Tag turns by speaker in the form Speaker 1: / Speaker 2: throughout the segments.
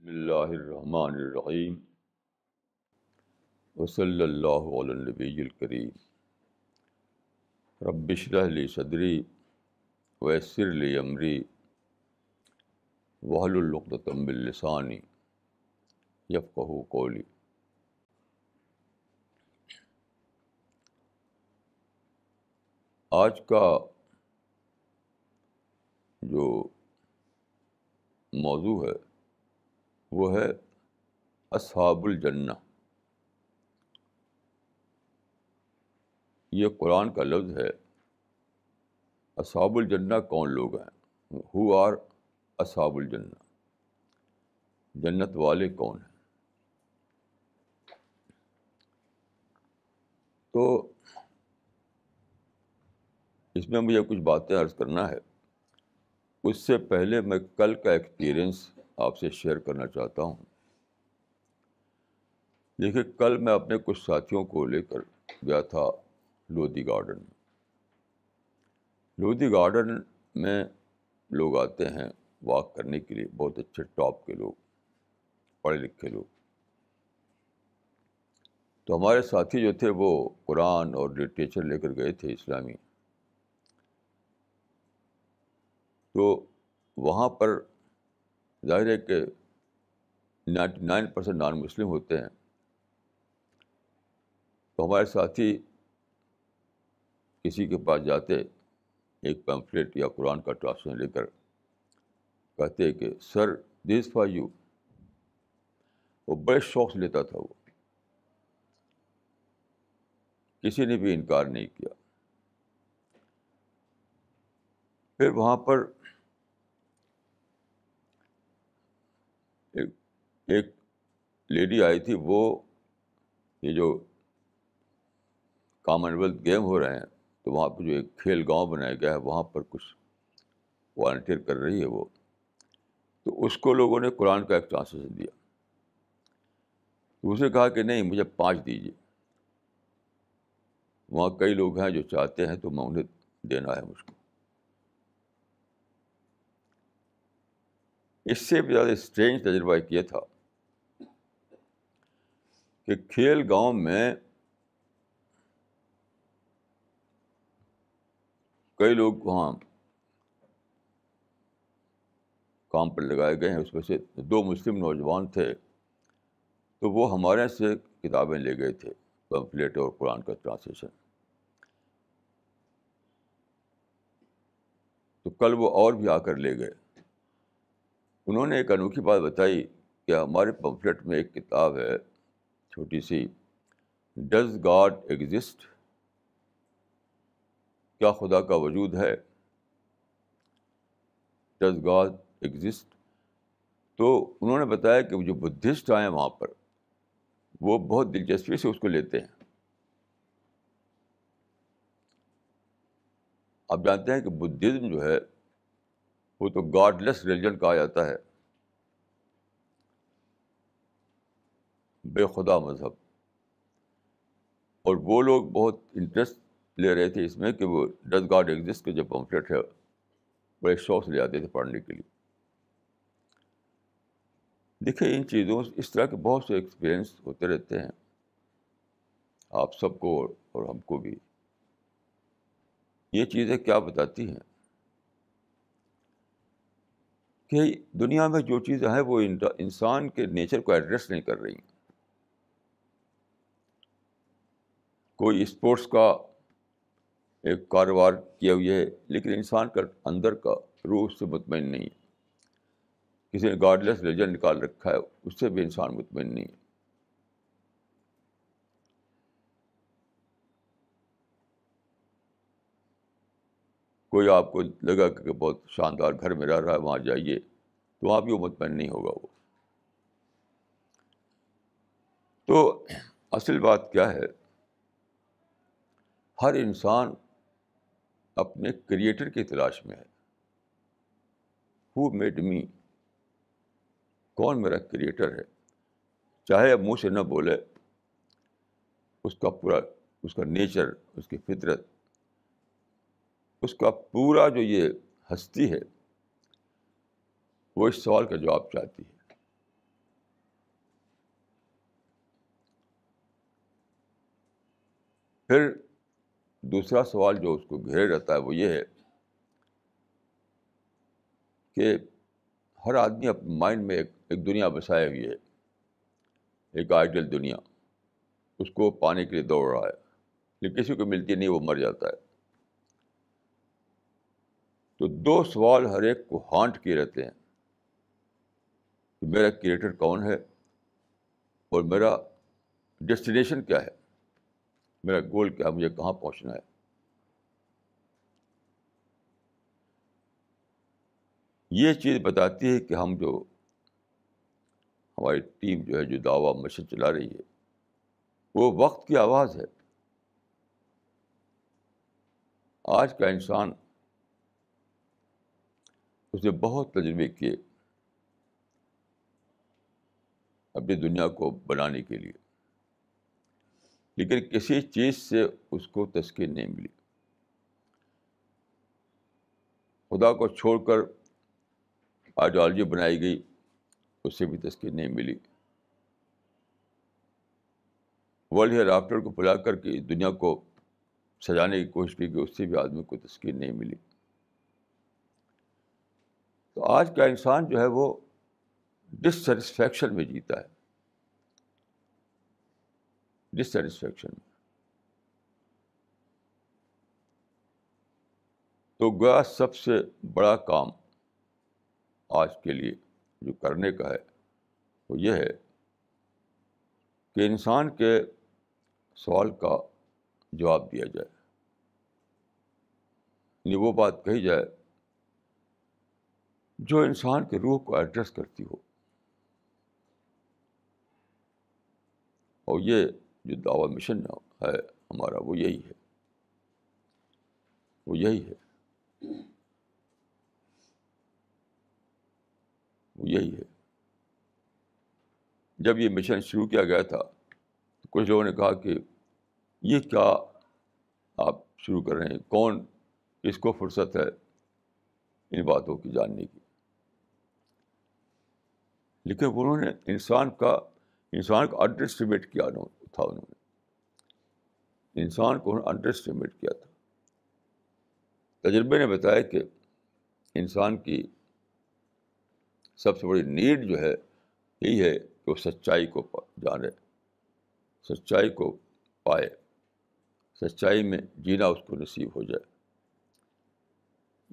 Speaker 1: بسم اللہ الرحمن الرحیم وصلی اللہ علی نبی الکریم رب شرح لی صدری ویسر لی امری وحل القدم باللسانی یفقہ کولی آج کا جو موضوع ہے وہ ہے اصحاب الجنہ یہ قرآن کا لفظ ہے اصحاب الجنہ کون لوگ ہیں ہو آر اصحاب الجنہ جنت والے کون ہیں تو اس میں مجھے کچھ باتیں عرض کرنا ہے اس سے پہلے میں کل کا ایکسپیرئنس آپ سے شیئر کرنا چاہتا ہوں دیکھیے کل میں اپنے کچھ ساتھیوں کو لے کر گیا تھا لودھی گارڈن لودھی گارڈن میں لوگ آتے ہیں واک کرنے کے لیے بہت اچھے ٹاپ کے لوگ پڑھے لکھے لوگ تو ہمارے ساتھی جو تھے وہ قرآن اور لٹریچر لے کر گئے تھے اسلامی تو وہاں پر ظاہر ہے کہ ninety nine percent non Muslim ہوتے ہیں تو ہمارے ساتھی کسی کے پاس جاتے ایک پیمفلیٹ یا قرآن کا ٹرانسلیشن لے کر کہتے کہ سر دس فار یو وہ بڑے شوق سے لیتا تھا وہ کسی نے بھی انکار نہیں کیا پھر وہاں پر ایک لیڈی آئی تھی وہ یہ جو کامن ویلتھ گیم ہو رہے ہیں تو وہاں پہ جو ایک کھیل گاؤں بنایا گیا ہے وہاں پر کچھ والنٹیئر کر رہی ہے وہ تو اس کو لوگوں نے قرآن کا ایک ٹرانسلیشن دیا اس نے کہا کہ نہیں مجھے پانچ دیجیے وہاں کئی لوگ ہیں جو چاہتے ہیں تو میں انہیں دینا ہے مجھ کو اس سے بھی زیادہ اسٹرینج تجربہ کیا تھا کہ کھیل گاؤں میں کئی لوگ وہاں کام پر لگائے گئے ہیں اس میں سے دو مسلم نوجوان تھے تو وہ ہمارے سے کتابیں لے گئے تھے پمفلیٹ اور قرآن کا ٹرانسلیشن تو کل وہ اور بھی آ کر لے گئے انہوں نے ایک انوکھی بات بتائی کہ ہمارے پمفلیٹ میں ایک کتاب ہے چھوٹی سی ڈز گاڈ ایگزسٹ کیا خدا کا وجود ہے ڈز گاڈ ایگزسٹ تو انہوں نے بتایا کہ جو بدھسٹ آئے ہیں وہاں پر وہ بہت دلچسپی سے اس کو لیتے ہیں آپ جانتے ہیں کہ بدھزم جو ہے وہ تو گاڈ لیس ریلیجن کہا جاتا ہے بے خدا مذہب اور وہ لوگ بہت انٹرسٹ لے رہے تھے اس میں کہ وہ ڈس گارڈ ایگزسٹ کے جو پمفلیٹ ہے بڑے شوق سے لے آتے تھے پڑھنے کے لیے دیکھیے ان چیزوں اس طرح کے بہت سے ایکسپیرئنس ہوتے رہتے ہیں آپ سب کو اور ہم کو بھی یہ چیزیں کیا بتاتی ہیں کہ دنیا میں جو چیزیں ہیں وہ انسان کے نیچر کو ایڈریس نہیں کر رہی ہیں کوئی اسپورٹس کا ایک کاروبار کیا ہوئی ہے لیکن انسان کا اندر کا روح اس سے مطمئن نہیں ہے کسی نے گاڈ لیس لیجن نکال رکھا ہے اس سے بھی انسان مطمئن نہیں ہے کوئی آپ کو لگا کہ بہت شاندار گھر میں رہ رہا ہے وہاں جائیے تو وہاں بھی وہ مطمئن نہیں ہوگا وہ تو اصل بات کیا ہے ہر انسان اپنے کریٹر کی تلاش میں ہے ہو میڈ می کون میرا کریٹر ہے چاہے اب منہ سے نہ بولے اس کا پورا اس کا نیچر اس کی فطرت اس کا پورا جو یہ ہستی ہے وہ اس سوال کا جواب چاہتی ہے پھر دوسرا سوال جو اس کو گھیرے رہتا ہے وہ یہ ہے کہ ہر آدمی اپنے مائنڈ میں ایک ایک دنیا بسائے ہوئی ہے ایک آئیڈیل دنیا اس کو پانے کے لیے دوڑ رہا ہے لیکن کسی کو ملتی نہیں وہ مر جاتا ہے تو دو سوال ہر ایک کو ہانٹ کیے رہتے ہیں کہ میرا کریٹر کون ہے اور میرا ڈیسٹینیشن کیا ہے میرا گول کیا مجھے کہاں پہنچنا ہے یہ چیز بتاتی ہے کہ ہم جو ہماری ٹیم جو ہے جو دعویٰ مشن چلا رہی ہے وہ وقت کی آواز ہے آج کا انسان اس نے بہت تجربے کیے اپنی دنیا کو بنانے کے لیے لیکن کسی چیز سے اس کو تسکین نہیں ملی خدا کو چھوڑ کر آئیڈیالوجی بنائی گئی اس سے بھی تسکین نہیں ملی ورلڈ ہیئر آفٹر کو بلا کر کے دنیا کو سجانے کی کوشش کی گئی اس سے بھی آدمی کو تسکین نہیں ملی تو آج کا انسان جو ہے وہ ڈسٹسفیکشن میں جیتا ہے ڈسٹسفیکشن میں تو گویا سب سے بڑا کام آج کے لیے جو کرنے کا ہے وہ یہ ہے کہ انسان کے سوال کا جواب دیا جائے یعنی وہ بات کہی جائے جو انسان کے روح کو ایڈریس کرتی ہو اور یہ جو دعوی مشن ہے ہمارا وہ یہی ہے وہ یہی ہے وہ یہی ہے جب یہ مشن شروع کیا گیا تھا کچھ لوگوں نے کہا کہ یہ کیا آپ شروع کر رہے ہیں کون اس کو فرصت ہے ان باتوں کی جاننے کی لیکن انہوں نے انسان کا انسان کا انڈرسٹیمیٹ کیا انہوں نے تھا انہوں نے انسان کو انہوں نے انڈر اسٹیمیٹ کیا تھا تجربے نے بتایا کہ انسان کی سب سے بڑی نیڈ جو ہے یہی ہے کہ وہ سچائی کو جانے سچائی کو پائے سچائی میں جینا اس کو نصیب ہو جائے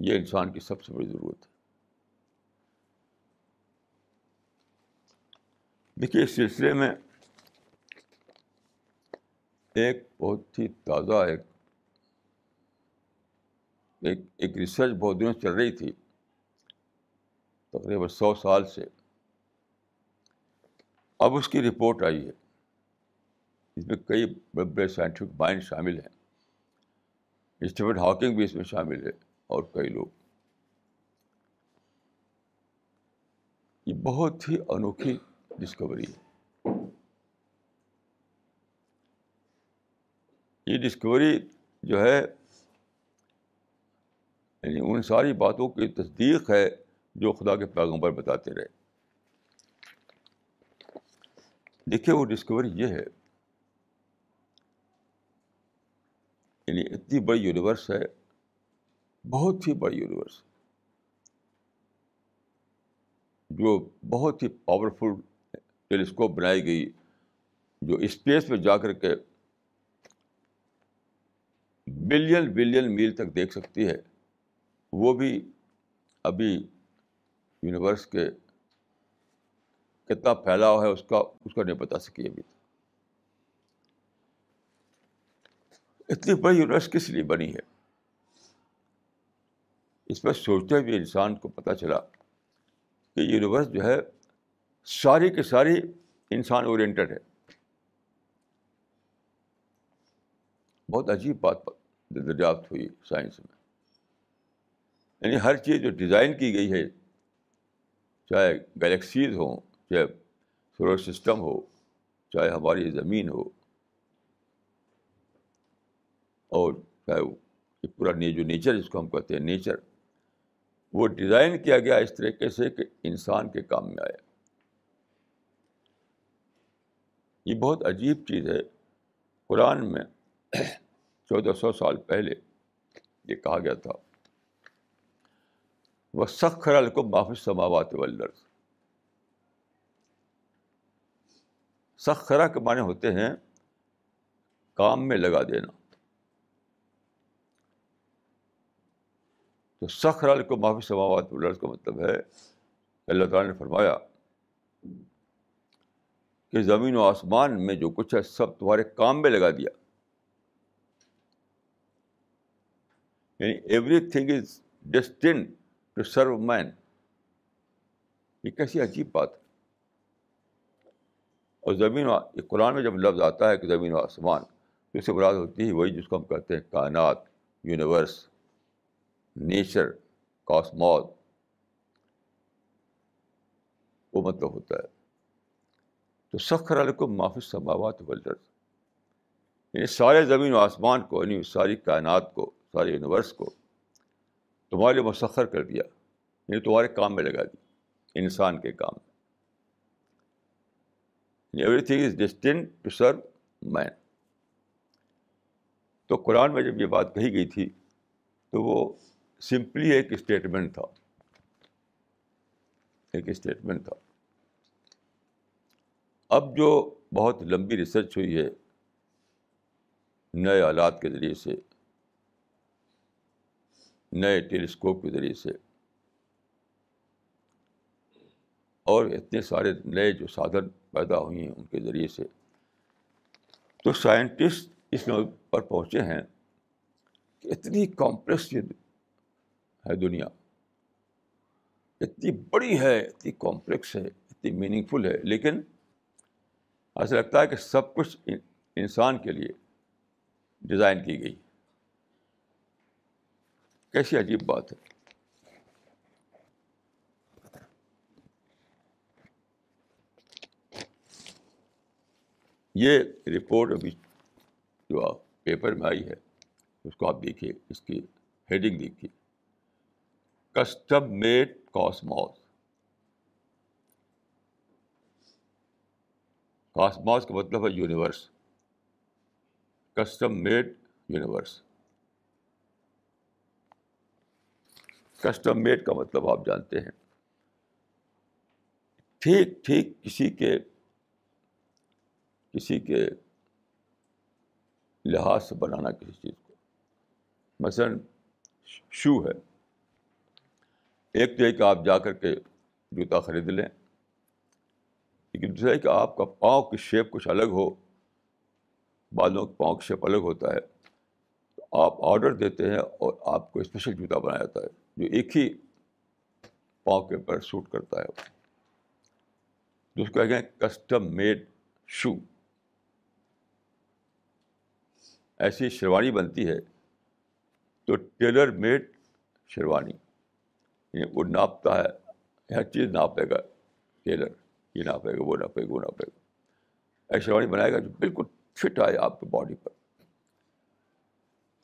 Speaker 1: یہ انسان کی سب سے بڑی ضرورت ہے دیکھیے اس سلسلے میں ایک بہت ہی تازہ ایک ایک ریسرچ بہت دنوں چل رہی تھی تقریباً سو سال سے اب اس کی رپورٹ آئی ہے اس میں کئی بڑے بڑے سائنٹیفک مائنڈ شامل ہیں اسٹیفن ہاکنگ بھی اس میں شامل ہے اور کئی لوگ یہ بہت ہی انوکھی ڈسکوری ہے یہ ڈسکوری جو ہے یعنی ان ساری باتوں کی تصدیق ہے جو خدا کے پیغمبر بتاتے رہے دیکھیے وہ ڈسکوری یہ ہے یعنی اتنی بڑی یونیورس ہے بہت ہی بڑی یونیورس جو بہت ہی پاورفل ٹیلیسکوپ بنائی گئی جو اسپیس میں جا کر کے بلین بلین میل تک دیکھ سکتی ہے وہ بھی ابھی یونیورس کے کتنا پھیلاؤ ہے اس کا اس کا نہیں بتا سکی ابھی اتنی بڑی یونیورس کس لیے بنی ہے اس پر سوچتے ہوئے انسان کو پتہ چلا کہ یونیورس جو ہے ساری کے ساری انسان اورینٹڈ ہے بہت عجیب بات پر دریافت ہوئی سائنس میں یعنی ہر چیز جو ڈیزائن کی گئی ہے چاہے گلیکسیز ہوں چاہے سولر سسٹم ہو چاہے ہماری زمین ہو اور چاہے یہ پورا جو نیچر جس کو ہم کہتے ہیں نیچر وہ ڈیزائن کیا گیا اس طریقے سے کہ انسان کے کام میں آیا یہ بہت عجیب چیز ہے قرآن میں چودہ سو سال پہلے یہ کہا گیا تھا وہ سخ خرا لکھو محافظ سماوات ولرس لرض سخ خرا کے معنی ہوتے ہیں کام میں لگا دینا تو سخرال کو معافی سماوات ولرس کا مطلب ہے اللہ تعالیٰ نے فرمایا کہ زمین و آسمان میں جو کچھ ہے سب تمہارے کام میں لگا دیا یعنی everything is destined to serve man یہ کیسی عجیب بات ہے اور زمین و یہ قرآن میں جب لفظ آتا ہے کہ زمین و آسمان تو سے مراد ہوتی ہے وہی جس کو ہم کہتے ہیں کائنات یونیورس نیچر کاسمود وہ مطلب ہوتا ہے تو سخر علیکم کو معافی سماوات یعنی سارے زمین و آسمان کو یعنی ساری کائنات کو سارے یونیورس کو تمہارے لیے مسخر کر دیا یعنی تمہارے کام میں لگا دی انسان کے کام میں everything is destined to serve man تو قرآن میں جب یہ بات کہی گئی تھی تو وہ سمپلی ایک اسٹیٹمنٹ تھا ایک اسٹیٹمنٹ تھا اب جو بہت لمبی ریسرچ ہوئی ہے نئے آلات کے ذریعے سے نئے ٹیلی اسکوپ کے ذریعے سے اور اتنے سارے نئے جو سادھن پیدا ہوئے ہیں ان کے ذریعے سے تو سائنٹسٹ اس نو پر پہنچے ہیں کہ اتنی کمپلیکس ہے دنیا اتنی بڑی ہے اتنی کمپلیکس ہے اتنی میننگ فل ہے لیکن ایسا لگتا ہے کہ سب کچھ انسان کے لیے ڈیزائن کی گئی کیسی عجیب بات ہے یہ رپورٹ ابھی جو آپ پیپر میں آئی ہے اس کو آپ دیکھیے اس کی ہیڈنگ دیکھیے کسٹم میڈ کاسماس کاسماس کا مطلب ہے universe custom made universe custom made کا مطلب آپ جانتے ہیں ٹھیک ٹھیک کسی کے کسی کے لحاظ سے بنانا کسی چیز کو مثلاً شو ہے ایک تو ہے کہ آپ جا کر کے جوتا خرید لیں لیکن دوسرا ہے کہ آپ کا پاؤں کی شیپ کچھ الگ ہو بالوں کے پاؤں کی شیپ الگ ہوتا ہے تو آپ آڈر دیتے ہیں اور آپ کو اسپیشل جوتا بنایا جاتا ہے جو ایک ہی پاؤں کے اوپر سوٹ کرتا ہے کو کہیں کسٹم میڈ شو ایسی شیروانی بنتی ہے تو ٹیلر میڈ شیروانی یعنی وہ ناپتا ہے ہر چیز ناپے گا ٹیلر یہ ناپے گا وہ ناپے گا وہ ناپے گا ایسی شیروانی بنائے گا جو بالکل فٹ آئے آپ کے باڈی پر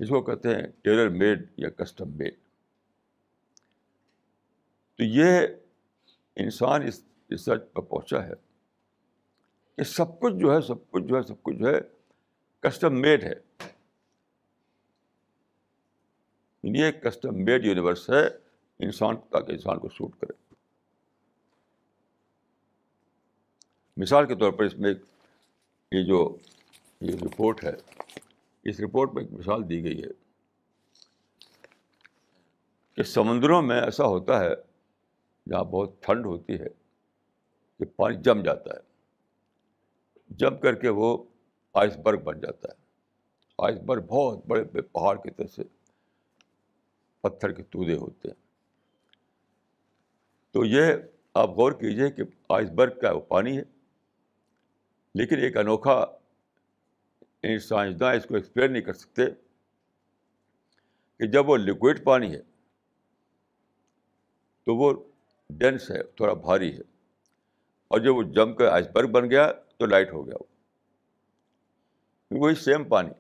Speaker 1: اس کو کہتے ہیں ٹیلر میڈ یا کسٹم میڈ تو یہ انسان اس ریسرچ پر پہنچا ہے یہ سب کچھ جو ہے سب کچھ جو ہے سب کچھ جو ہے کسٹم میڈ ہے یہ کسٹم میڈ یونیورس ہے انسان تاکہ انسان کو سوٹ کرے مثال کے طور پر اس میں یہ جو یہ رپورٹ ہے اس رپورٹ میں ایک مثال دی گئی ہے کہ سمندروں میں ایسا ہوتا ہے جہاں بہت ٹھنڈ ہوتی ہے کہ پانی جم جاتا ہے جم کر کے وہ آئس برگ بن جاتا ہے آئس برگ بہت بڑے بڑے پہاڑ کی طرح سے پتھر کے تودے ہوتے ہیں تو یہ آپ غور کیجیے کہ آئس برگ کا وہ پانی ہے لیکن ایک انوکھا سائنسداں اس کو ایکسپلین نہیں کر سکتے کہ جب وہ لکوڈ پانی ہے تو وہ ڈینس ہے تھوڑا بھاری ہے اور جب وہ جم کر آئس برگ بن گیا تو لائٹ ہو گیا وہی سیم پانی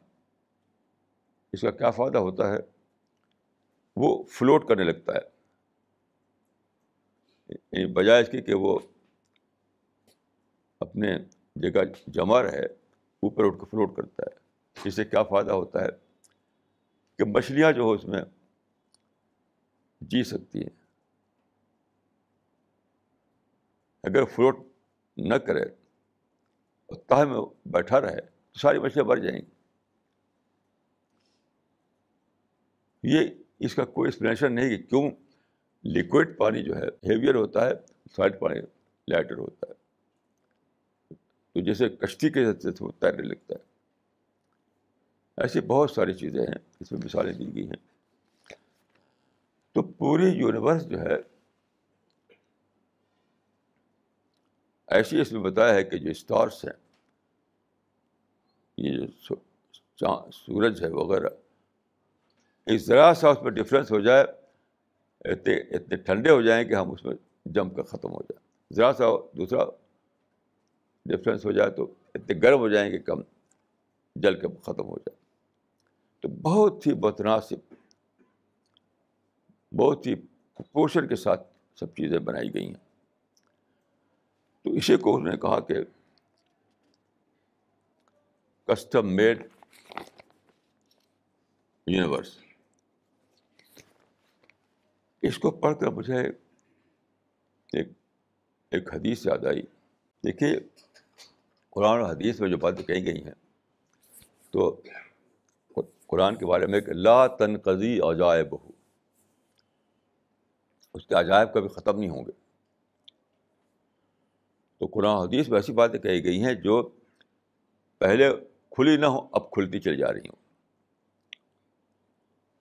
Speaker 1: اس کا کیا فائدہ ہوتا ہے وہ فلوٹ کرنے لگتا ہے یعنی بجائے اس کی کہ وہ اپنے جگہ جمع رہے اوپر اٹھ کے فلوٹ کرتا ہے اس سے کیا فائدہ ہوتا ہے کہ مچھلیاں جو ہو اس میں جی سکتی ہیں اگر فلوٹ نہ کرے اور تہ میں بیٹھا رہے تو ساری مچھلیاں بھر جائیں گی یہ اس کا کوئی ایکسپلینیشن نہیں کہ کیوں لکوڈ پانی جو ہے ہیویئر ہوتا ہے سالڈ پانی لائٹر ہوتا ہے تو جیسے کشتی کے تیرنے لگتا ہے ایسی بہت ساری چیزیں ہیں اس میں مثالیں دی گئی ہیں تو پوری یونیورس جو ہے ایسی اس میں بتایا ہے کہ جو اسٹارس ہیں یہ جو سورج ہے وغیرہ اس ذرا سا اس میں ڈفرینس ہو جائے اتنے اتنے ٹھنڈے ہو جائیں کہ ہم اس میں جم کر ختم ہو جائیں ذرا سا دوسرا ڈفرینس ہو جائے تو اتنے گرم ہو جائیں کہ کم جل کے ختم ہو جائے تو بہت ہی متناسب بہت ہی پوشن کے ساتھ سب چیزیں بنائی گئی ہیں تو اسی کو انہوں نے کہا کہ کسٹم میڈ یونیورس اس کو پڑھ کر مجھے ایک ایک حدیث یاد آئی دیکھیے قرآن اور حدیث میں جو باتیں کہی گئی ہیں تو قرآن کے بارے میں ایک لا تنقضی عجائب ہو اس کے عجائب کبھی ختم نہیں ہوں گے تو قرآن حدیث میں ایسی باتیں کہی گئی ہیں جو پہلے کھلی نہ ہوں اب کھلتی چلی جا رہی ہوں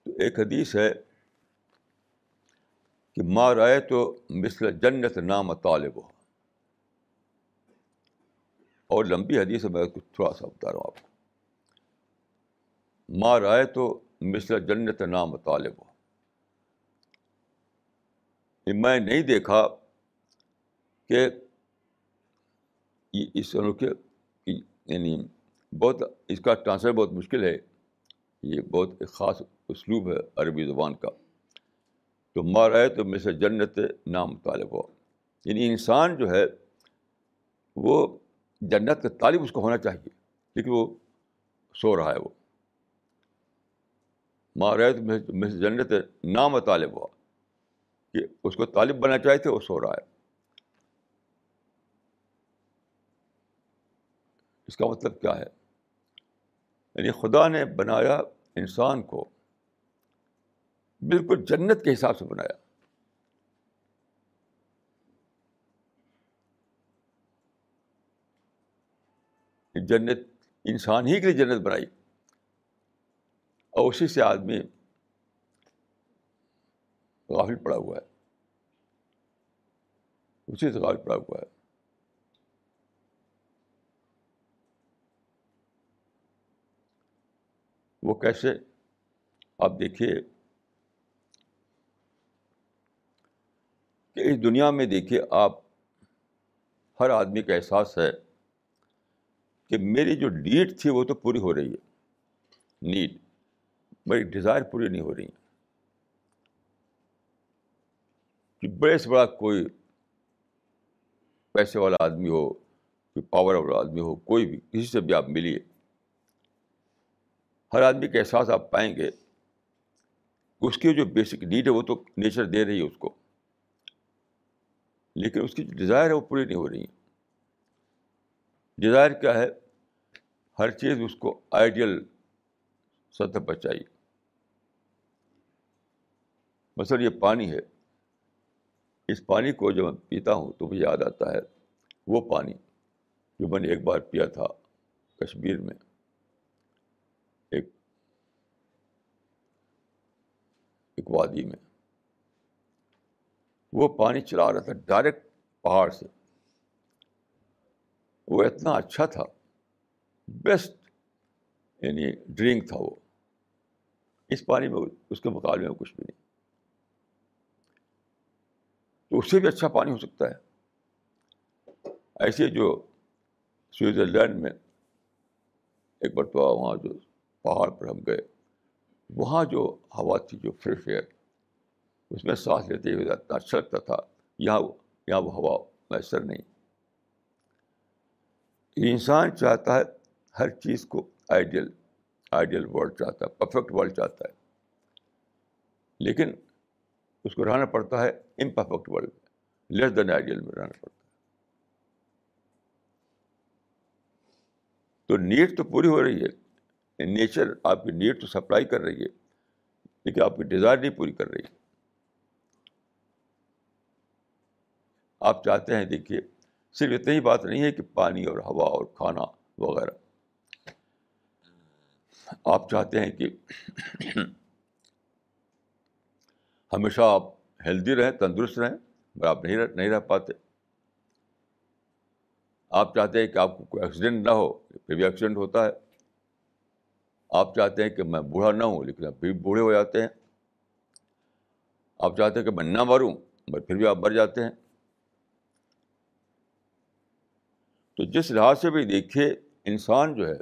Speaker 1: تو ایک حدیث ہے کہ ماں رائے تو مثل جنت نام طالب ہو اور لمبی حدیث میں کچھ تھوڑا سا بتا رہا ہوں آپ کو ماں رائے تو مثل جنت نام طالب ہو میں نہیں دیکھا کہ یہ اس یعنی بہت اس کا ٹرانسلیٹ بہت مشکل ہے یہ بہت ایک خاص اسلوب ہے عربی زبان کا تو مار آئے تو سے جنت نام طالب ہوا یعنی انسان جو ہے وہ جنت کا طالب اس کو ہونا چاہیے لیکن وہ سو رہا ہے وہ مار آئے تو سے جنت نام طالب ہوا کہ اس کو طالب بننا چاہیے تھے وہ سو رہا ہے اس کا مطلب کیا ہے یعنی خدا نے بنایا انسان کو بالکل جنت کے حساب سے بنایا جنت انسان ہی کے لیے جنت بنائی اور اسی سے آدمی غافل پڑا ہوا ہے اسی سے غافل پڑا ہوا ہے وہ کیسے آپ دیکھیے کہ اس دنیا میں دیکھیے آپ ہر آدمی کا احساس ہے کہ میری جو نیڈ تھی وہ تو پوری ہو رہی ہے نیڈ میری ڈیزائر پوری نہیں ہو رہی ہیں کہ بڑے سے بڑا کوئی پیسے والا آدمی ہو کوئی پاور والا آدمی ہو کوئی بھی کسی سے بھی آپ ملیے ہر آدمی کا احساس آپ پائیں گے اس کی جو بیسک نیڈ ہے وہ تو نیچر دے رہی ہے اس کو لیکن اس کی جو ڈیزائر ہے وہ پوری نہیں ہو رہی ہے ڈیزائر کیا ہے ہر چیز اس کو آئیڈیل سطح پر چاہیے مثلاً یہ پانی ہے اس پانی کو جب میں پیتا ہوں تو مجھے یاد آتا ہے وہ پانی جو میں نے ایک بار پیا تھا کشمیر میں ایک وادی میں وہ پانی چلا رہا تھا ڈائریکٹ پہاڑ سے وہ اتنا اچھا تھا بیسٹ یعنی ڈرنک تھا وہ اس پانی میں اس کے مقابلے میں کچھ بھی نہیں تو اس سے بھی اچھا پانی ہو سکتا ہے ایسے جو سوئٹزرلینڈ میں ایک مرتبہ وہاں جو پہاڑ پر ہم گئے وہاں جو ہوا تھی جو فریش ایئر اس میں سانس لیتے ہوئے زیادہ اچھا لگتا تھا یہاں یہاں وہ ہوا میسر نہیں انسان چاہتا ہے ہر چیز کو آئیڈیل آئیڈیل ورلڈ چاہتا ہے پرفیکٹ ورلڈ چاہتا ہے لیکن اس کو رہنا پڑتا ہے امپرفیکٹ ورلڈ میں لیس دین آئیڈیل میں رہنا پڑتا ہے تو نیٹ تو پوری ہو رہی ہے نیچر آپ کی نیڈ تو سپلائی کر رہی ہے لیکن آپ کی ڈیزائر نہیں پوری کر رہی ہے آپ چاہتے ہیں دیکھیے صرف اتنی ہی بات نہیں ہے کہ پانی اور ہوا اور کھانا وغیرہ آپ چاہتے ہیں کہ ہمیشہ آپ ہیلدی رہیں تندرست رہیں مگر آپ نہیں رہ پاتے آپ چاہتے ہیں کہ آپ کو کوئی ایکسیڈنٹ نہ ہو پھر بھی ایکسیڈنٹ ہوتا ہے آپ چاہتے ہیں کہ میں بوڑھا نہ ہوں لیکن آپ پھر بھی بوڑھے ہو جاتے ہیں آپ چاہتے ہیں کہ میں نہ مروں بٹ پھر بھی آپ مر جاتے ہیں تو جس لحاظ سے بھی دیکھیے انسان جو ہے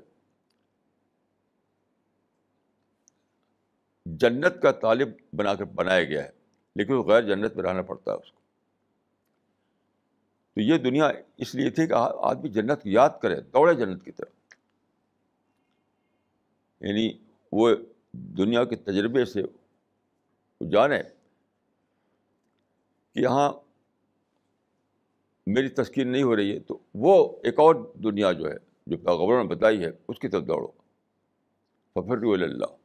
Speaker 1: جنت کا طالب بنا کر بنایا گیا ہے لیکن وہ غیر جنت میں رہنا پڑتا ہے اس کو تو یہ دنیا اس لیے تھی کہ آدمی جنت کو یاد کرے دوڑے جنت کی طرف یعنی وہ دنیا کے تجربے سے جانے کہ ہاں میری تسکین نہیں ہو رہی ہے تو وہ ایک اور دنیا جو ہے جو پیغبروں نے بتائی ہے اس کی طرف دوڑو ففر اللہ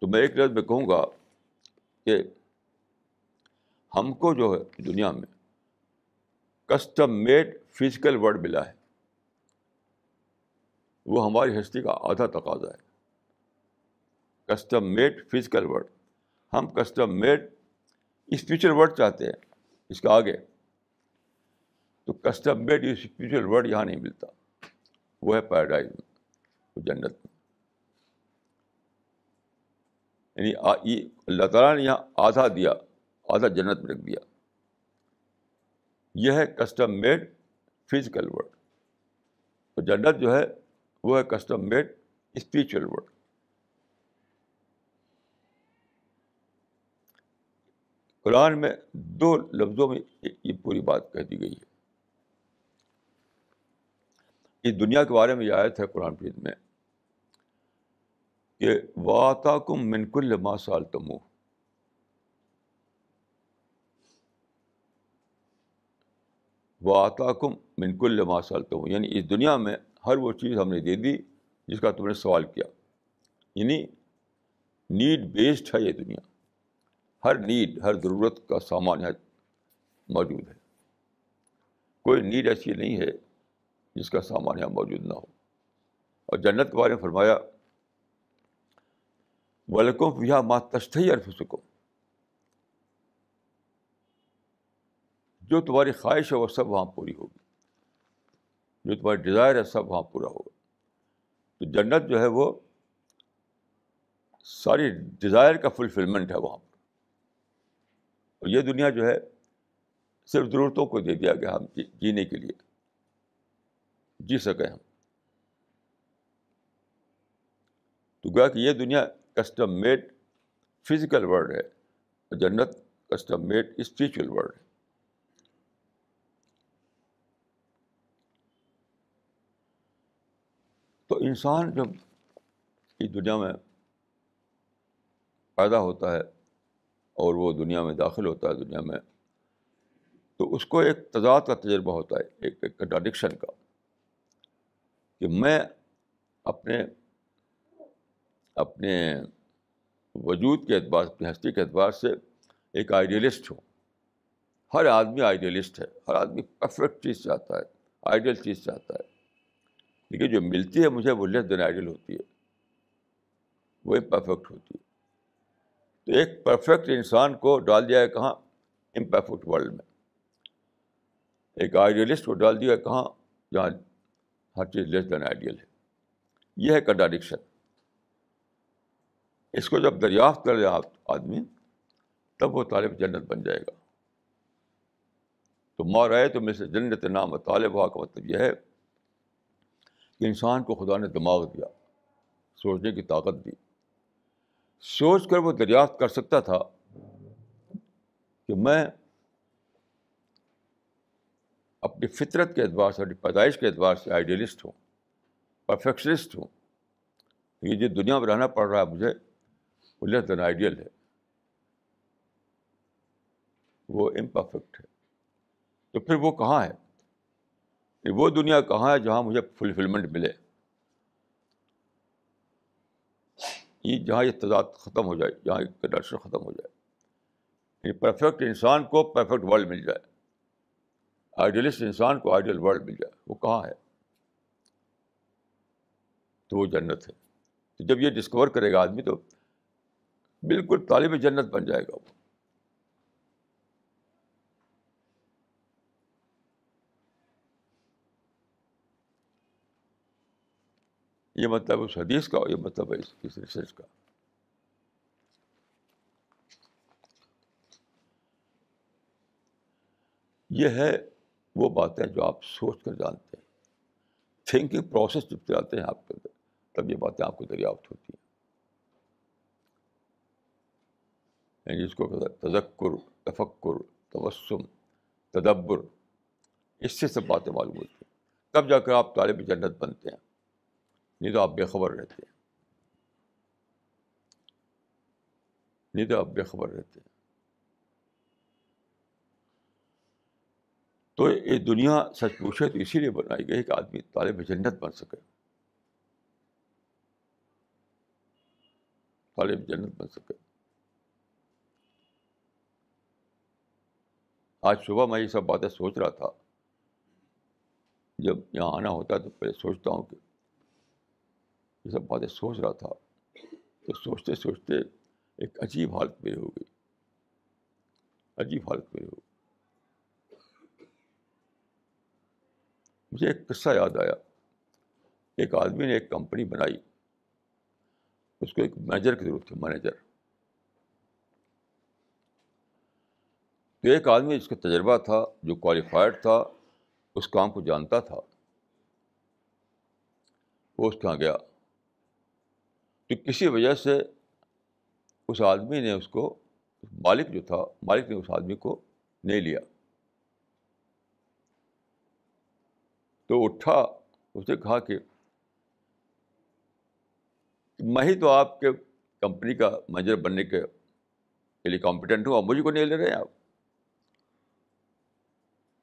Speaker 1: تو میں ایک لفظ میں کہوں گا کہ ہم کو جو ہے دنیا میں کسٹم میڈ فزیکل ورڈ ملا ہے وہ ہماری ہستی کا آدھا تقاضا ہے کسٹم میڈ فزیکل ورڈ ہم کسٹم میڈ اسپریچل ورڈ چاہتے ہیں اس کا آگے تو کسٹم میڈ اسپریچل ورڈ یہاں نہیں ملتا وہ ہے پیراڈائز میں وہ جنت میں یعنی اللہ تعالیٰ نے یہاں آدھا دیا آدھا جنت میں رکھ دیا یہ ہے کسٹم میڈ فزیکل ورڈ جنت جو ہے وہ ہے کسٹم میڈ اسپریچل ورلڈ قرآن میں دو لفظوں میں یہ پوری بات کہہ دی گئی ہے اس دنیا کے بارے میں یہ آیت ہے قرآن فریض میں کہ وہ کم منکل لما سال تمو آتا کم منکل لما سال تمو یعنی اس دنیا میں ہر وہ چیز ہم نے دے دی جس کا تم نے سوال کیا یعنی نیڈ بیسڈ ہے یہ دنیا ہر نیڈ ہر ضرورت کا سامان ہے موجود ہے کوئی نیڈ ایسی نہیں ہے جس کا سامان یہاں موجود نہ ہو اور جنت والے فرمایا ولکم یا یا ماتشتحر فسکوں جو تمہاری خواہش ہے وہ سب وہاں پوری ہوگی جو تمہاری ڈیزائر ہے سب وہاں پورا ہوگا تو جنت جو ہے وہ ساری ڈیزائر کا فلفلمنٹ ہے وہاں پر اور یہ دنیا جو ہے صرف ضرورتوں کو دے دیا گیا ہم جی- جینے کے لیے جی سکیں ہم تو گیا کہ یہ دنیا کسٹم میڈ فزیکل ورلڈ ہے اور جنت کسٹم میڈ اسپریچل ورلڈ ہے انسان جب اس دنیا میں پیدا ہوتا ہے اور وہ دنیا میں داخل ہوتا ہے دنیا میں تو اس کو ایک تضاد کا تجربہ ہوتا ہے ایک ایک کا کہ میں اپنے اپنے وجود کے اعتبار سے ہستی کے اعتبار سے ایک آئیڈیلسٹ ہوں ہر آدمی آئیڈیلسٹ ہے ہر آدمی پرفیکٹ چیز چاہتا ہے آئیڈیل چیز چاہتا ہے لیکن جو ملتی ہے مجھے وہ لیس دین آئیڈیل ہوتی ہے وہ امپرفیکٹ ہوتی ہے تو ایک پرفیکٹ انسان کو ڈال دیا ہے کہاں امپرفیکٹ ورلڈ میں ایک آئیڈیلسٹ کو ڈال دیا ہے کہاں جہاں ہر چیز لیس دین آئیڈیل ہے یہ ہے کنٹراڈکشن اس کو جب دریافت کر آپ آدمی تب وہ طالب جنت بن جائے گا تو مور آئے تو سے جنت نام طالب ہوا کا مطلب یہ ہے کہ انسان کو خدا نے دماغ دیا سوچنے کی طاقت دی سوچ کر وہ دریافت کر سکتا تھا کہ میں اپنی فطرت کے اعتبار سے اپنی پیدائش کے اعتبار سے آئیڈیلسٹ ہوں پرفیکشنسٹ ہوں یہ جو دنیا میں رہنا پڑ رہا ہے مجھے وہ لیس دین آئیڈیل ہے وہ امپرفیکٹ ہے تو پھر وہ کہاں ہے وہ دنیا کہاں ہے جہاں مجھے فلفلمنٹ ملے یہ جہاں یہ تضاد ختم ہو جائے جہاں یہ ختم ہو جائے یہ پرفیکٹ انسان کو پرفیکٹ ورلڈ مل جائے آئیڈیلسٹ انسان کو آئیڈیل ورلڈ مل جائے وہ کہاں ہے تو وہ جنت ہے تو جب یہ ڈسکور کرے گا آدمی تو بالکل طالب جنت بن جائے گا وہ یہ مطلب اس حدیث کا اور یہ مطلب ہے اس ریسرچ کا یہ ہے وہ باتیں جو آپ سوچ کر جانتے ہیں تھنکنگ پروسیس جب چلاتے ہیں آپ کے اندر تب یہ باتیں آپ کو دریافت ہوتی ہیں یعنی جس کو تذکر تفکر توسم تدبر اس سے سب باتیں معلوم ہوتی ہیں تب جا کر آپ طالب جنت بنتے ہیں نہیں تو آپ بے خبر رہتے ہیں نہیں تو آپ بے خبر رہتے ہیں تو یہ دنیا سچ پوچھے تو اسی لیے بنائی گئی کہ آدمی طالب جنت بن سکے طالب جنت بن سکے آج صبح میں یہ سب باتیں سوچ رہا تھا جب یہاں آنا ہوتا ہے تو پہلے سوچتا ہوں کہ یہ سب باتیں سوچ رہا تھا تو سوچتے سوچتے ایک عجیب حالت میری ہو گئی عجیب حالت میری ہو گئی مجھے ایک قصہ یاد آیا ایک آدمی نے ایک کمپنی بنائی اس کو ایک مینیجر کی ضرورت تھی مینیجر تو ایک آدمی جس کا تجربہ تھا جو کوالیفائڈ تھا اس کام کو جانتا تھا وہ اس کے یہاں گیا تو کسی وجہ سے اس آدمی نے اس کو مالک جو تھا مالک نے اس آدمی کو نہیں لیا تو اٹھا اس نے کہا کہ میں ہی تو آپ کے کمپنی کا منیجر بننے کے لیے کمپیٹنٹ ہوں اور مجھے کو نہیں لے رہے ہیں آپ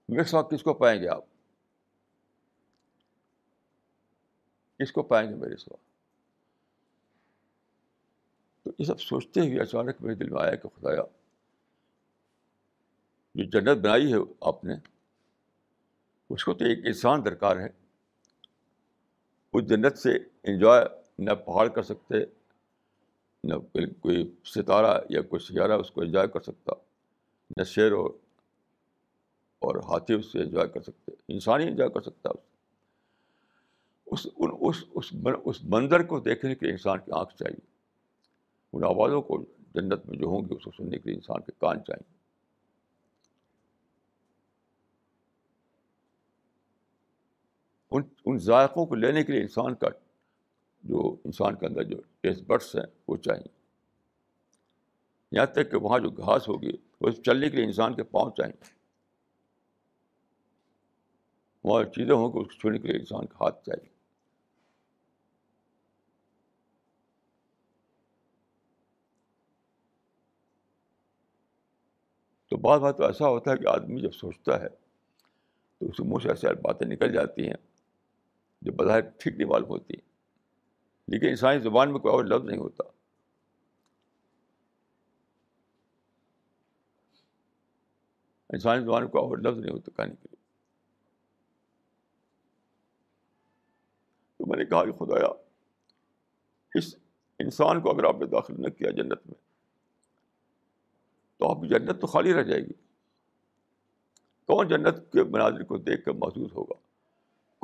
Speaker 1: میرے ساتھ کس کو پائیں گے آپ کس کو پائیں گے میرے ساتھ یہ سب سوچتے ہوئے اچانک میرے دل میں آیا کہ خدایا جو جنت بنائی ہے آپ نے اس کو تو ایک انسان درکار ہے اس جنت سے انجوائے نہ پہاڑ کر سکتے نہ کوئی ستارہ یا کوئی سیارہ اس کو انجوائے کر سکتا نہ شیر اور اور ہاتھی اس سے انجوائے کر سکتے انسان ہی انجوائے کر سکتا اس منظر کو دیکھنے کے لیے انسان کی آنکھ چاہیے ان آوازوں کو جنت میں جو ہوں گی اس کو سننے کے لیے انسان کے کان چاہیے ان ان ذائقوں کو لینے کے لیے انسان کا جو انسان کے اندر جو ٹیسٹ بٹس ہیں وہ چاہیے یہاں تک کہ وہاں جو گھاس ہوگی وہ چلنے کے لیے انسان کے پاؤں چاہیے وہاں چیزیں ہوں گی اس کو چھونے کے لیے انسان کا ہاتھ چاہیے بعض بات تو ایسا ہوتا ہے کہ آدمی جب سوچتا ہے تو اس منہ سے ایسی باتیں نکل جاتی ہیں جو بظاہر ٹھیک نہیں معلوم ہوتی ہیں لیکن انسانی زبان میں کوئی اور لفظ نہیں ہوتا انسانی زبان میں کوئی اور لفظ نہیں ہوتا کہنے کے لیے تو میں نے کہا کہ خدایا اس انسان کو اگر آپ نے داخل نہ کیا جنت میں تو آپ کی جنت تو خالی رہ جائے گی کون جنت کے مناظر کو دیکھ کر محسوس ہوگا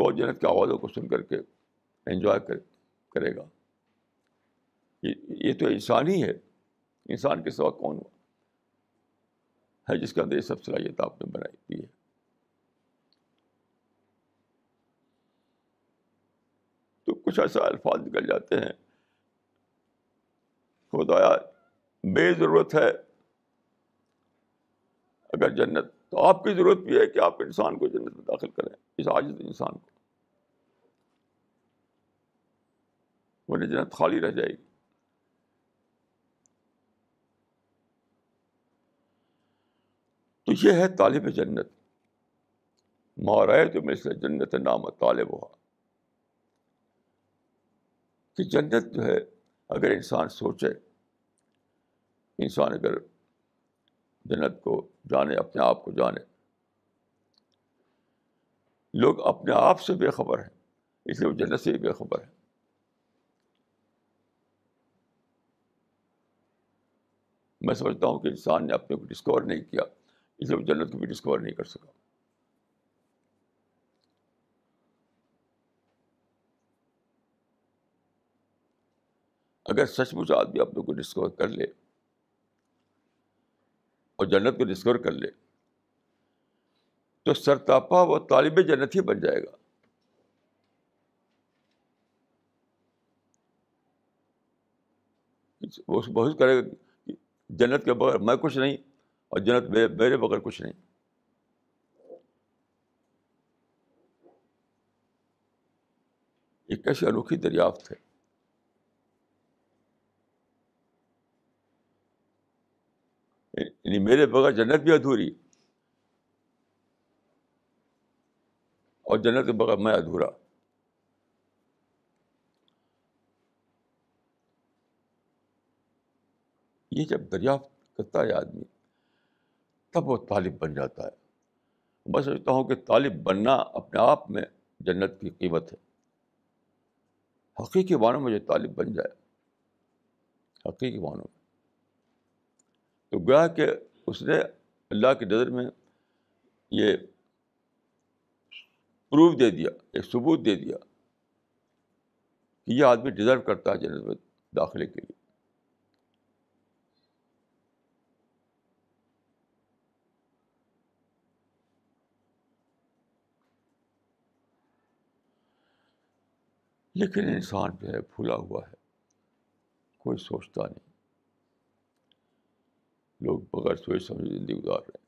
Speaker 1: کون جنت کی آوازوں کو سن کر کے انجوائے کرے گا یہ تو انسان ہی ہے انسان کے سوا کون ہوا ہے جس کے اندر یہ سب صلاحیت آپ نے بنائی دی ہے تو کچھ ایسا الفاظ نکل جاتے ہیں خدایا بے ضرورت ہے اگر جنت تو آپ کی ضرورت بھی ہے کہ آپ انسان کو جنت میں داخل کریں اس عاجز انسان کو جنت خالی رہ جائے گی تو یہ ہے طالب جنت ماراج تو میرے سے جنت نام طالب ہوا کہ جنت جو ہے اگر انسان سوچے انسان اگر جنت کو جانے اپنے آپ کو جانے لوگ اپنے آپ سے بے خبر ہیں اس لیے وہ جنت سے بے خبر ہے میں سمجھتا ہوں کہ انسان نے اپنے کو ڈسکور نہیں کیا اس لیے وہ جنت کو بھی ڈسکور نہیں کر سکا اگر سچ مچ آدمی اپنے کو ڈسکور کر لے اور جنت کو ڈسکور کر لے تو سرتاپا وہ طالب جنت ہی بن جائے گا بہت کرے گا جنت کے بغیر میں کچھ نہیں اور جنت میرے بغیر کچھ نہیں یہ کیسی انوکھی دریافت ہے یعنی میرے بغیر جنت بھی ادھوری اور جنت کے بغیر میں ادھورا یہ جب دریافت کرتا ہے آدمی تب وہ طالب بن جاتا ہے میں سمجھتا ہوں کہ طالب بننا اپنے آپ میں جنت کی قیمت ہے حقیقی معنوں میں جو طالب بن جائے حقیقی معنوں میں تو گویا کہ اس نے اللہ کی نظر میں یہ پروف دے دیا ایک ثبوت دے دیا کہ یہ آدمی ڈیزرو کرتا ہے جنت میں داخلے کے لیے لیکن انسان جو ہے پھولا ہوا ہے کوئی سوچتا نہیں لوگ بغیر سوچ سمجھ زندگی گزار رہے ہیں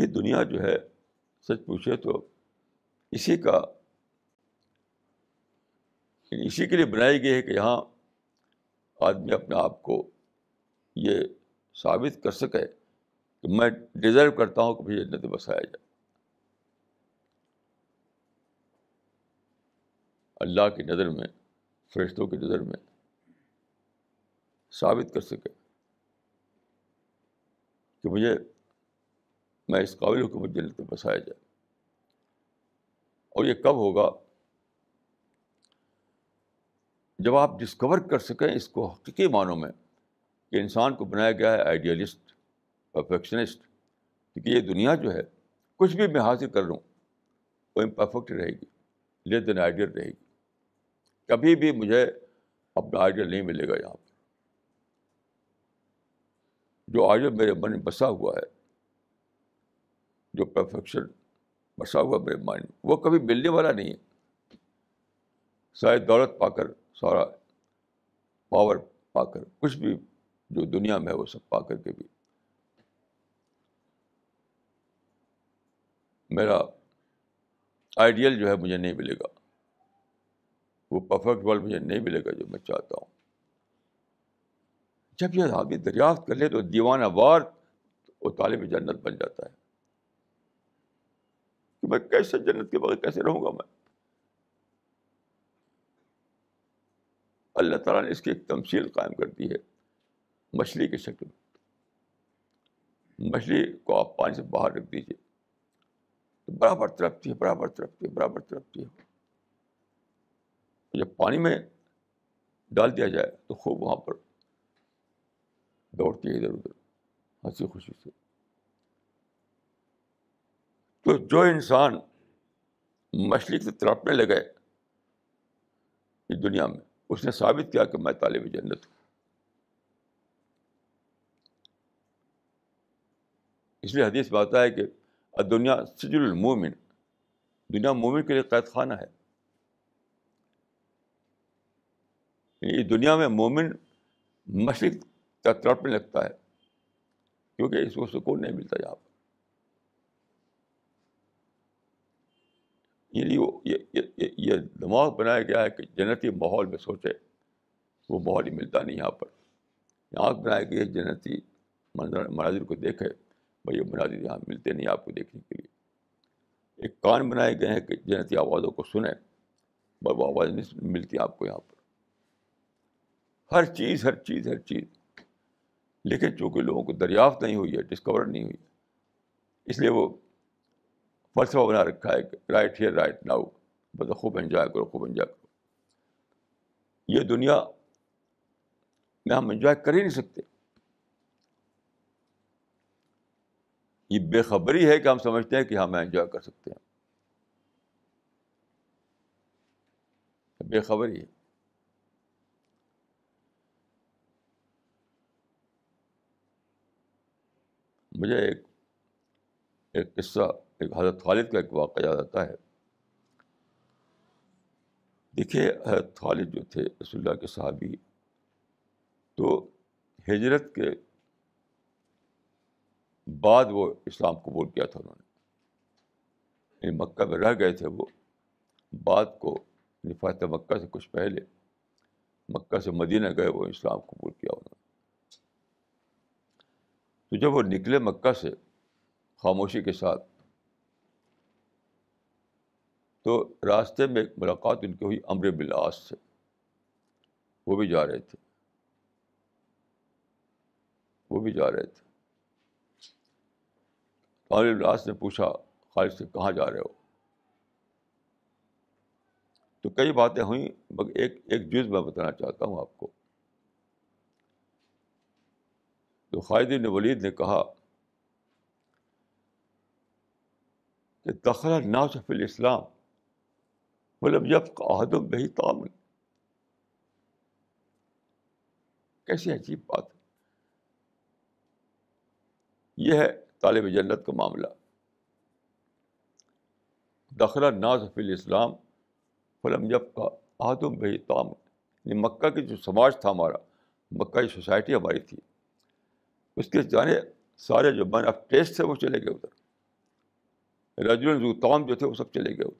Speaker 1: یہ دنیا جو ہے سچ پوچھے تو اسی کا اسی کے لیے بنائی گئی ہے کہ یہاں آدمی اپنے آپ کو یہ ثابت کر سکے کہ میں ڈیزرو کرتا ہوں کہ بھائی جنت بسایا جائے اللہ کی نظر میں فرشتوں کی نظر میں ثابت کر سکے کہ مجھے میں اس قابل ہوں کہ مجھے جنت میں بسایا جائے اور یہ کب ہوگا جب آپ ڈسکور کر سکیں اس کو حقیقی معنوں میں کہ انسان کو بنایا گیا ہے آئیڈیالسٹ پرفیکشنسٹ کیونکہ یہ دنیا جو ہے کچھ بھی میں حاصل کر لوں وہ امپرفیکٹ رہے گی لیس دین آئیڈیل رہے گی کبھی بھی مجھے اپنا آئیڈیل نہیں ملے گا یہاں پہ جو آئیڈیل میرے من میں بسا ہوا ہے جو پرفیکشن بسا ہوا میرے مائنڈ وہ کبھی ملنے والا نہیں ہے شاید دولت پا کر سارا پاور پا کر کچھ بھی جو دنیا میں ہے وہ سب پا کر کے بھی میرا آئیڈیل جو ہے مجھے نہیں ملے گا وہ پرفیکٹ ورلڈ مجھے نہیں ملے گا جو میں چاہتا ہوں جب یہ آدمی دریافت کر لے تو دیوانہ وار وہ طالب جنت بن جاتا ہے کہ میں کیسے جنت کے بغیر کیسے رہوں گا میں اللہ تعالیٰ نے اس کی ایک تمشیل قائم کر دی ہے مچھلی کی شکل مچھلی کو آپ پانی سے باہر رکھ دیجیے برابر ترپتی ہے برابر ترپتی ہے برابر ترپتی ہے جب پانی میں ڈال دیا جائے تو خوب وہاں پر دوڑتی ہے ادھر ادھر ہنسی خوشی سے تو جو انسان مچھلی سے تڑپنے لگے اس دنیا میں اس نے ثابت کیا کہ میں طالب جنت ہوں اس لیے حدیث بات ہے کہ دنیا سجل المومن دنیا مومن کے لیے قید خانہ ہے یہ دنیا میں مومن مشرق کا تڑپنے لگتا ہے کیونکہ اس کو سکون نہیں ملتا یہاں پر یعنی یہ دماغ بنایا گیا ہے کہ جنتی ماحول میں سوچے وہ ماحول ہی ملتا نہیں یہاں پر یہاں بنایا گیا جنتی مناظر کو دیکھے بھائی یہ مناظر یہاں ملتے نہیں آپ کو دیکھنے کے لیے ایک کان بنائے گئے ہیں کہ جنتی آوازوں کو سنیں بھائی وہ آواز نہیں ملتی آپ کو یہاں پر ہر چیز ہر چیز ہر چیز لیکن چونکہ لوگوں کو دریافت نہیں ہوئی ہے ڈسکور نہیں ہوئی اس لیے وہ فلسفہ بنا رکھا ہے کہ رائٹ ہیئر رائٹ ناؤ بس خوب انجوائے کرو خوب انجوائے کرو یہ دنیا میں ہم انجوائے کر ہی نہیں سکتے یہ بے خبری ہے کہ ہم سمجھتے ہیں کہ ہم انجوائے کر سکتے ہیں بے خبری ہے مجھے ایک ایک قصہ ایک حضرت خالد کا ایک واقعہ یاد آتا ہے دیکھیے حضرت خالد جو تھے رسول اللہ کے صحابی تو ہجرت کے بعد وہ اسلام قبول کیا تھا انہوں نے یعنی مکہ میں رہ گئے تھے وہ بعد کو نفاط یعنی مکہ سے کچھ پہلے مکہ سے مدینہ گئے وہ اسلام قبول کیا انہوں نے تو جب وہ نکلے مکہ سے خاموشی کے ساتھ تو راستے میں ایک ملاقات ان کی ہوئی امر بلاس سے وہ بھی جا رہے تھے وہ بھی جا رہے تھے امر بلاس نے پوچھا خالد سے کہاں جا رہے ہو تو کئی باتیں ہوئیں مگر ایک ایک جز میں بتانا چاہتا ہوں آپ کو تو خالد بن ولید نے کہا کہ دخلا ناصف الاسلام اسلام فلم جب آدم بہی تعامل کیسی عجیب بات یہ ہے طالب جنت کا معاملہ دخلا ناصف الاسلام فلم جب کا آدم بہی تام یعنی مکہ کی جو سماج تھا ہمارا مکہ کی سوسائٹی ہماری تھی اس کے جانے سارے جو مین آف ٹیسٹ تھے وہ چلے گئے ادھر زوتام جو تھے وہ سب چلے گئے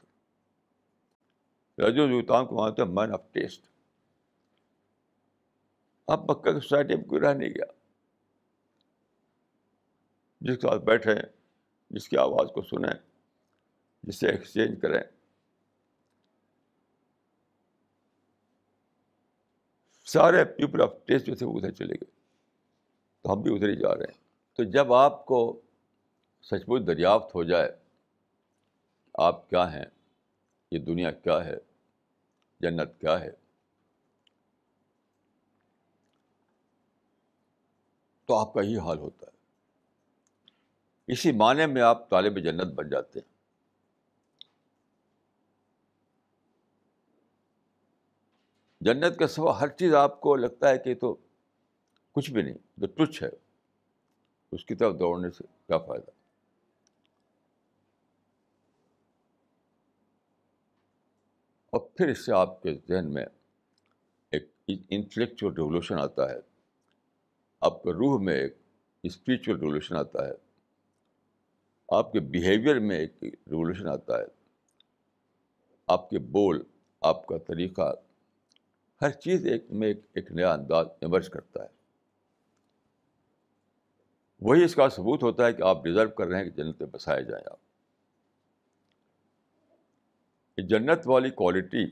Speaker 1: ادھر زوتام کو مانتے ہیں مین آف ٹیسٹ اب مکہ کی سوسائٹی میں کوئی رہ نہیں گیا جس کے ساتھ بیٹھیں جس کی آواز کو سنیں جسے ایکسچینج کریں سارے پیپل آف ٹیسٹ جو تھے وہ ادھر چلے گئے تو ہم بھی ادھر ہی جا رہے ہیں تو جب آپ کو سچ بچ دریافت ہو جائے آپ کیا ہیں یہ دنیا کیا ہے جنت کیا ہے تو آپ کا ہی حال ہوتا ہے اسی معنی میں آپ طالب جنت بن جاتے ہیں جنت کے سوا ہر چیز آپ کو لگتا ہے کہ تو کچھ بھی نہیں جو ٹچ ہے اس کی طرف دوڑنے سے کیا فائدہ اور پھر اس سے آپ کے ذہن میں ایک انٹلیکچوئل ریولیوشن آتا ہے آپ کے روح میں ایک ریولیوشن آتا ہے آپ کے بیہیویئر میں ایک ریولیوشن آتا ہے آپ کے بول آپ کا طریقہ ہر چیز ایک میں ایک, نیا انداز ایمرج کرتا ہے وہی اس کا ثبوت ہوتا ہے کہ آپ ڈیزرو کر رہے ہیں کہ جنت میں بسائے جائیں آپ جنت والی کوالٹی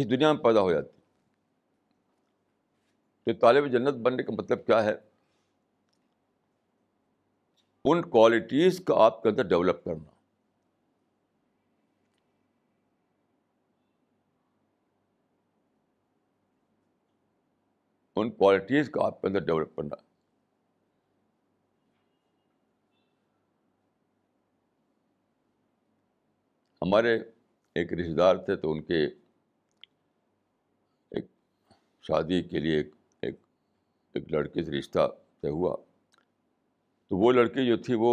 Speaker 1: اس دنیا میں پیدا ہو جاتی تو طالب جنت بننے کا مطلب کیا ہے ان کوالٹیز کا آپ کے اندر ڈیولپ کرنا ان کوالٹیز کا آپ کے اندر ڈیولپ کرنا ہمارے ایک رشتے دار تھے تو ان کے ایک شادی کے لیے ایک ایک ایک لڑکے سے رشتہ طے ہوا تو وہ لڑکی جو تھی وہ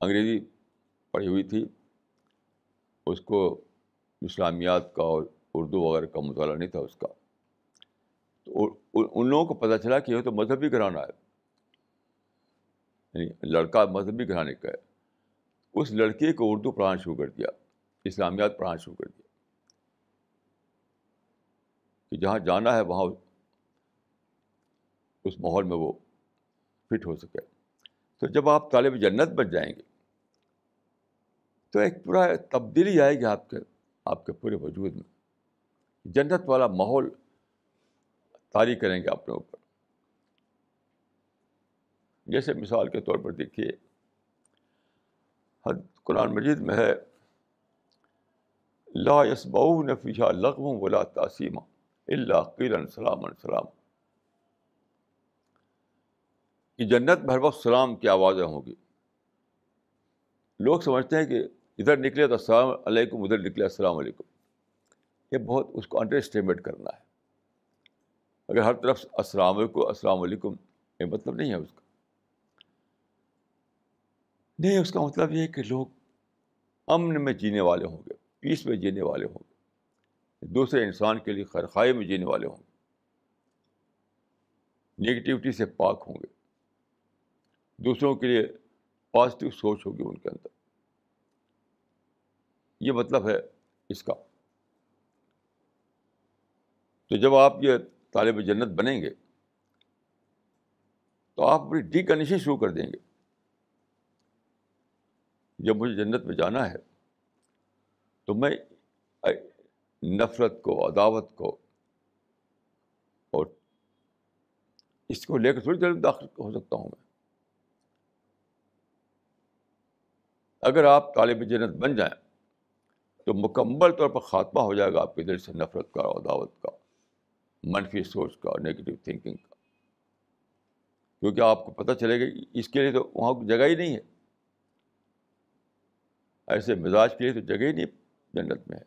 Speaker 1: انگریزی پڑھی ہوئی تھی اس کو اسلامیات کا اور اردو وغیرہ کا مطالعہ نہیں تھا اس کا تو ان لوگوں کو پتہ چلا کہ یہ تو مذہبی گھرانہ ہے یعنی لڑکا مذہبی گھرانے کا ہے اس لڑکے کو اردو پڑھانا شروع کر دیا اسلامیات پڑھانا شروع کر دیا کہ جہاں جانا ہے وہاں اس ماحول میں وہ فٹ ہو سکے تو جب آپ طالب جنت بن جائیں گے تو ایک پورا تبدیلی آئے گی آپ کے آپ کے پورے وجود میں جنت والا ماحول طاری کریں گے اپنے اوپر جیسے مثال کے طور پر دیکھیے حد قرآن مجید میں ہے لا لاسباؤ نفیشہ لقم لغم ولا تاسیمہ اللہ سلام کہ جنت وقت سلام کی آوازیں ہوں گی لوگ سمجھتے ہیں کہ ادھر نکلے تو السلام علیکم ادھر نکلے السلام علیکم یہ بہت اس کو انڈر اسٹیمیٹ کرنا ہے اگر ہر طرف السلام علیکم السلام علیکم یہ مطلب نہیں ہے اس کا نہیں اس کا مطلب یہ ہے کہ لوگ امن میں جینے والے ہوں گے پیس میں جینے والے ہوں گے دوسرے انسان کے لیے خرخائی میں جینے والے ہوں گے نگیٹیوٹی سے پاک ہوں گے دوسروں کے لیے پازیٹیو سوچ ہوگی ان کے اندر یہ مطلب ہے اس کا تو جب آپ یہ طالب جنت بنیں گے تو آپ ڈی کنڈیشن شروع کر دیں گے جب مجھے جنت میں جانا ہے تو میں نفرت کو عداوت کو اور اس کو لے کر تھوڑی جلد داخل ہو سکتا ہوں میں اگر آپ طالب جنت بن جائیں تو مکمل طور پر خاتمہ ہو جائے گا آپ کے دل سے نفرت کا عداوت کا منفی سوچ کا نگیٹو تھنکنگ کا کیونکہ آپ کو پتہ چلے گا اس کے لیے تو وہاں جگہ ہی نہیں ہے ایسے مزاج کے لیے تو جگہ ہی نہیں جنت میں ہے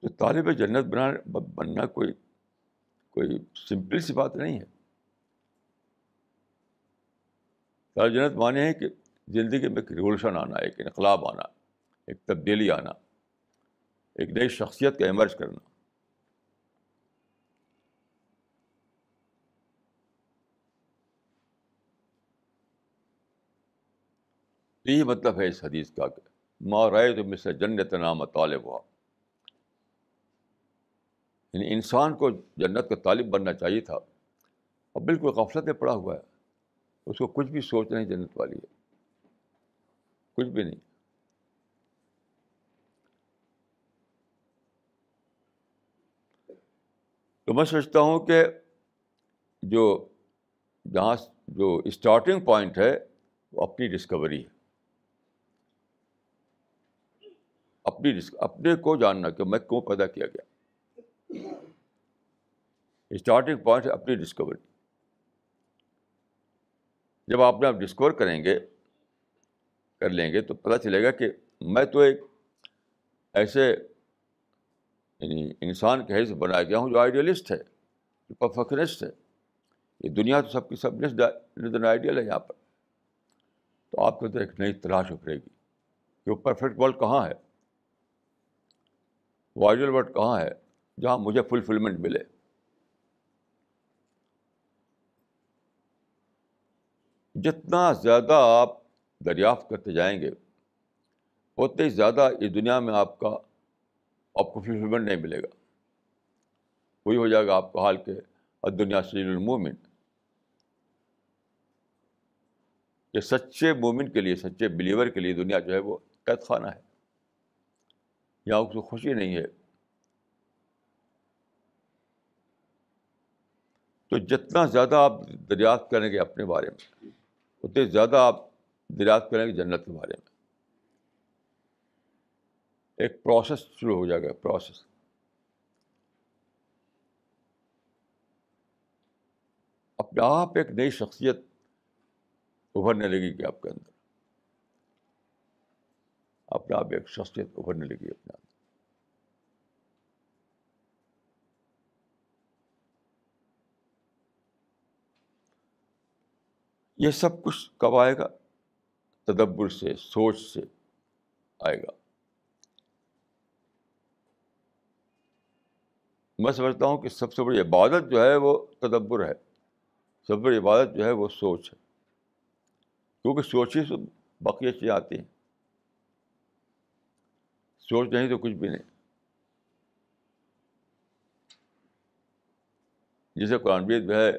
Speaker 1: تو طالب جنت بنا بننا کوئی کوئی سمپل سی بات نہیں ہے طالب جنت مانے ہیں کہ زندگی میں ایک ریولیوشن آنا ایک انقلاب آنا ایک تبدیلی آنا ایک نئی شخصیت کا ایمرج کرنا یہی مطلب ہے اس حدیث کا کہ ماں رائے تو مثر جنت نام طالب ہوا یعنی انسان کو جنت کا طالب بننا چاہیے تھا اور بالکل غفلت میں پڑا ہوا ہے اس کو کچھ بھی سوچ نہیں جنت والی ہے کچھ بھی نہیں تو میں سوچتا ہوں کہ جو جہاں جو اسٹارٹنگ پوائنٹ ہے وہ اپنی ڈسکوری ہے اپنی رسک اپنے کو جاننا کہ میں کیوں پیدا کیا گیا اسٹارٹنگ پوائنٹ اپنی ڈسکوری جب آپ نے آپ ڈسکور کریں گے کر لیں گے تو پتہ چلے گا کہ میں تو ایک ایسے یعنی انسان کے حیث بنایا گیا ہوں جو آئیڈیلسٹ ہے جو پرفیکشنسٹ ہے یہ دنیا تو سب کی سب آئیڈیل ہے یہاں پر تو آپ کے اندر ایک نئی تلاش ابھرے گی کہ وہ پرفیکٹ ورلڈ کہاں ہے وائڈل ورڈ کہاں ہے جہاں مجھے فلفلمنٹ ملے جتنا زیادہ آپ دریافت کرتے جائیں گے اتنے زیادہ اس دنیا میں آپ کا آپ کو فلفلمنٹ نہیں ملے گا وہی ہو جائے گا آپ کا حال کے دنیا سیل المومن یہ سچے مومنٹ کے لیے سچے بلیور کے لیے دنیا جو ہے وہ قید خانہ ہے یا اس کو خوشی نہیں ہے تو جتنا زیادہ آپ دریافت کریں گے اپنے بارے میں اتنے زیادہ آپ دریافت کریں گے جنت کے بارے میں ایک پروسیس شروع ہو جائے گا پروسیس اپنے آپ ایک نئی شخصیت ابھرنے لگے گی آپ کے اندر اپنے آپ ایک شخصیت ابھرنے لگی اپنے آپ یہ سب کچھ کب آئے گا تدبر سے سوچ سے آئے گا میں سمجھتا ہوں کہ سب سے بڑی عبادت جو ہے وہ تدبر ہے سب سے بڑی عبادت جو ہے وہ سوچ ہے کیونکہ سوچ ہی سے باقی چیزیں آتی ہیں سوچ نہیں تو کچھ بھی نہیں جیسے قرآن بیس بھی ہے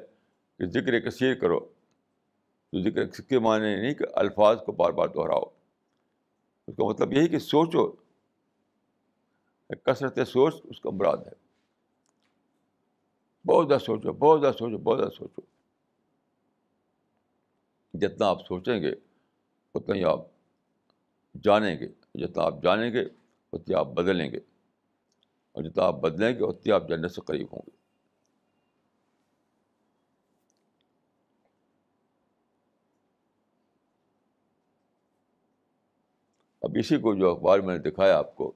Speaker 1: کہ ذکر کثیر کرو تو ذکر کے معنی نہیں کہ الفاظ کو بار بار دہراؤ اس کا مطلب یہی کہ سوچو کثرت سوچ اس کا مراد ہے بہت زیادہ سوچو بہت زیادہ سوچو بہت زیادہ سوچو جتنا آپ سوچیں گے اتنا ہی آپ جانیں گے جتنا آپ جانیں گے اتنی آپ بدلیں گے اور جتنا آپ بدلیں گے اتنی آپ جنت سے قریب ہوں گے اب اسی کو جو اخبار میں نے دکھایا آپ کو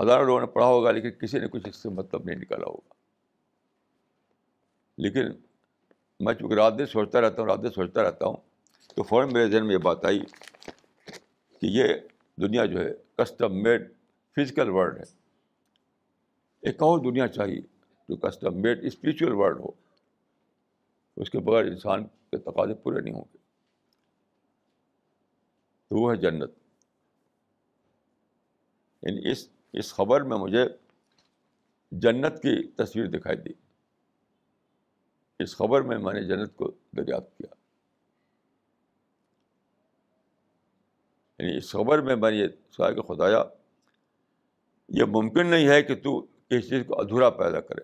Speaker 1: ہزاروں لوگوں نے پڑھا ہوگا لیکن کسی نے کچھ اس سے مطلب نہیں نکالا ہوگا لیکن میں چونکہ رات دن سوچتا رہتا ہوں رات دن سوچتا رہتا ہوں تو فوراً میرے ذہن میں یہ بات آئی کہ یہ دنیا جو ہے کسٹم میڈ فزیکل ورلڈ ہے ایک اور دنیا چاہیے جو کسٹم میڈ اسپریچل ورلڈ ہو اس کے بغیر انسان کے تقاضے پورے نہیں ہوں گے تو وہ ہے جنت یعنی اس اس خبر میں مجھے جنت کی تصویر دکھائی دی اس خبر میں میں نے جنت کو دریافت کیا یعنی اس خبر میں میں نے یہ کہ خدایا یہ ممکن نہیں ہے کہ تو کسی چیز کو ادھورا پیدا کرے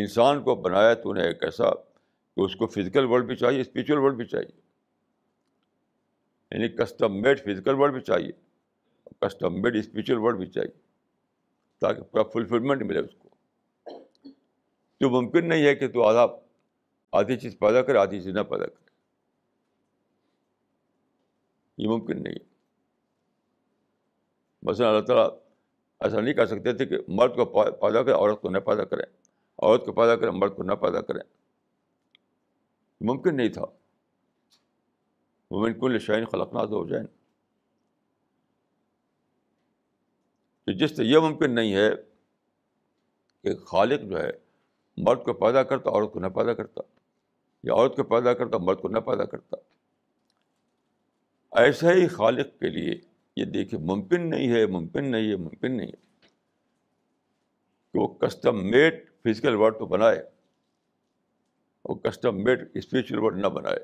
Speaker 1: انسان کو بنایا تو نے ایک ایسا کہ اس کو فزیکل ورلڈ بھی چاہیے اسپریچل ورلڈ بھی چاہیے یعنی کسٹم میڈ فزیکل ورلڈ بھی چاہیے کسٹم میڈ اسپریچل ورلڈ بھی چاہیے تاکہ پورا فلفلمنٹ ملے اس کو تو ممکن نہیں ہے کہ تو آدھا آدھی چیز پیدا کرے آدھی چیز نہ پیدا کرے یہ ممکن نہیں مثلاً اللہ تعالیٰ ایسا نہیں کہہ سکتے تھے کہ مرد کو پیدا کرے عورت کو نہ پیدا کریں عورت کو پیدا کریں مرد کو نہ پیدا کریں ممکن نہیں تھا کل شائن خلق ناز ہو جائیں تو جس سے یہ ممکن نہیں ہے کہ خالق جو ہے مرد کو پیدا کرتا عورت کو نہ پیدا کرتا یا عورت کو پیدا کرتا مرد کو نہ پیدا کرتا ایسے ہی خالق کے لیے یہ دیکھیں ممکن نہیں ہے ممکن نہیں ہے ممکن نہیں ہے کہ وہ کسٹم میڈ فزیکل ورڈ تو بنائے وہ کسٹم میڈ اسپریچل ورڈ نہ بنائے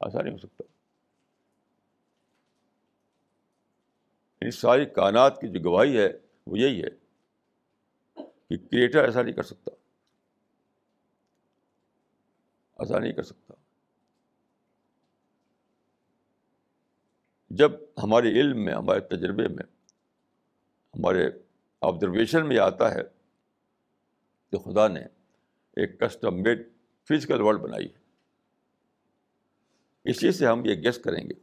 Speaker 1: ایسا نہیں ہو سکتا ان یعنی ساری کائنات کی جو گواہی ہے وہ یہی ہے کہ کریٹر ایسا نہیں کر سکتا ایسا نہیں کر سکتا جب ہمارے علم میں ہمارے تجربے میں ہمارے آبزرویشن میں آتا ہے کہ خدا نے ایک کسٹم میڈ فزیکل ورلڈ بنائی ہے اسی سے ہم یہ گیس کریں گے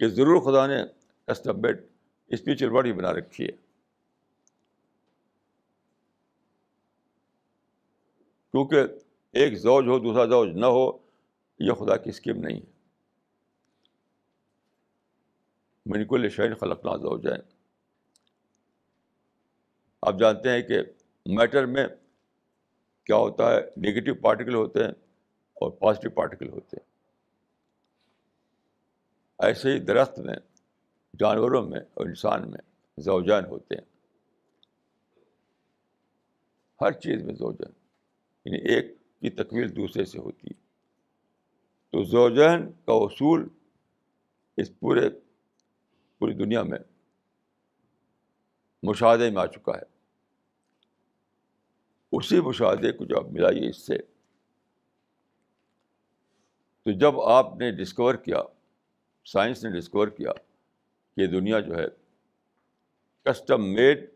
Speaker 1: کہ ضرور خدا نے کسٹم میڈ اسپریچل ورلڈ ہی بنا رکھی ہے کیونکہ ایک زوج ہو دوسرا زوج نہ ہو یہ خدا کی اسکیم نہیں ہے خلق ناز ہو جائیں آپ جانتے ہیں کہ میٹر میں کیا ہوتا ہے نگیٹو پارٹیکل ہوتے ہیں اور پازیٹیو پارٹیکل ہوتے ہیں ایسے ہی درخت میں جانوروں میں اور انسان میں زوجین ہوتے ہیں ہر چیز میں زوجین یعنی ایک کی تکمیل دوسرے سے ہوتی ہے تو زوجین کا اصول اس پورے پوری دنیا میں مشاہدے میں آ چکا ہے اسی مشاہدے کو جب آپ ملائیے اس سے تو جب آپ نے ڈسکور کیا سائنس نے ڈسکور کیا کہ یہ دنیا جو ہے کسٹم میڈ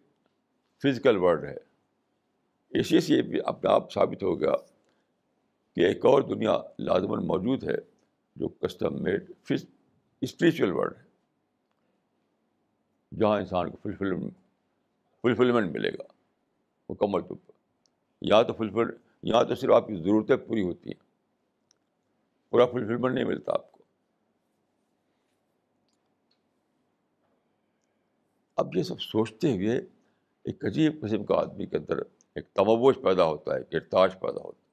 Speaker 1: فزیکل ورلڈ ہے اسی سے بھی اپنا آپ ثابت ہو گیا کہ ایک اور دنیا لازماً موجود ہے جو کسٹم میڈ فز اسپریچل ورلڈ ہے جہاں انسان کو فلفل فلفلمنٹ ملے گا مکمل طور پر یا تو فلفل یا تو صرف آپ کی ضرورتیں پوری ہوتی ہیں پورا فلفلمنٹ نہیں ملتا آپ کو اب یہ سب سوچتے ہوئے ایک عجیب قسم کا آدمی کے اندر ایک تموش پیدا ہوتا ہے ایک ارتاش پیدا ہوتا ہے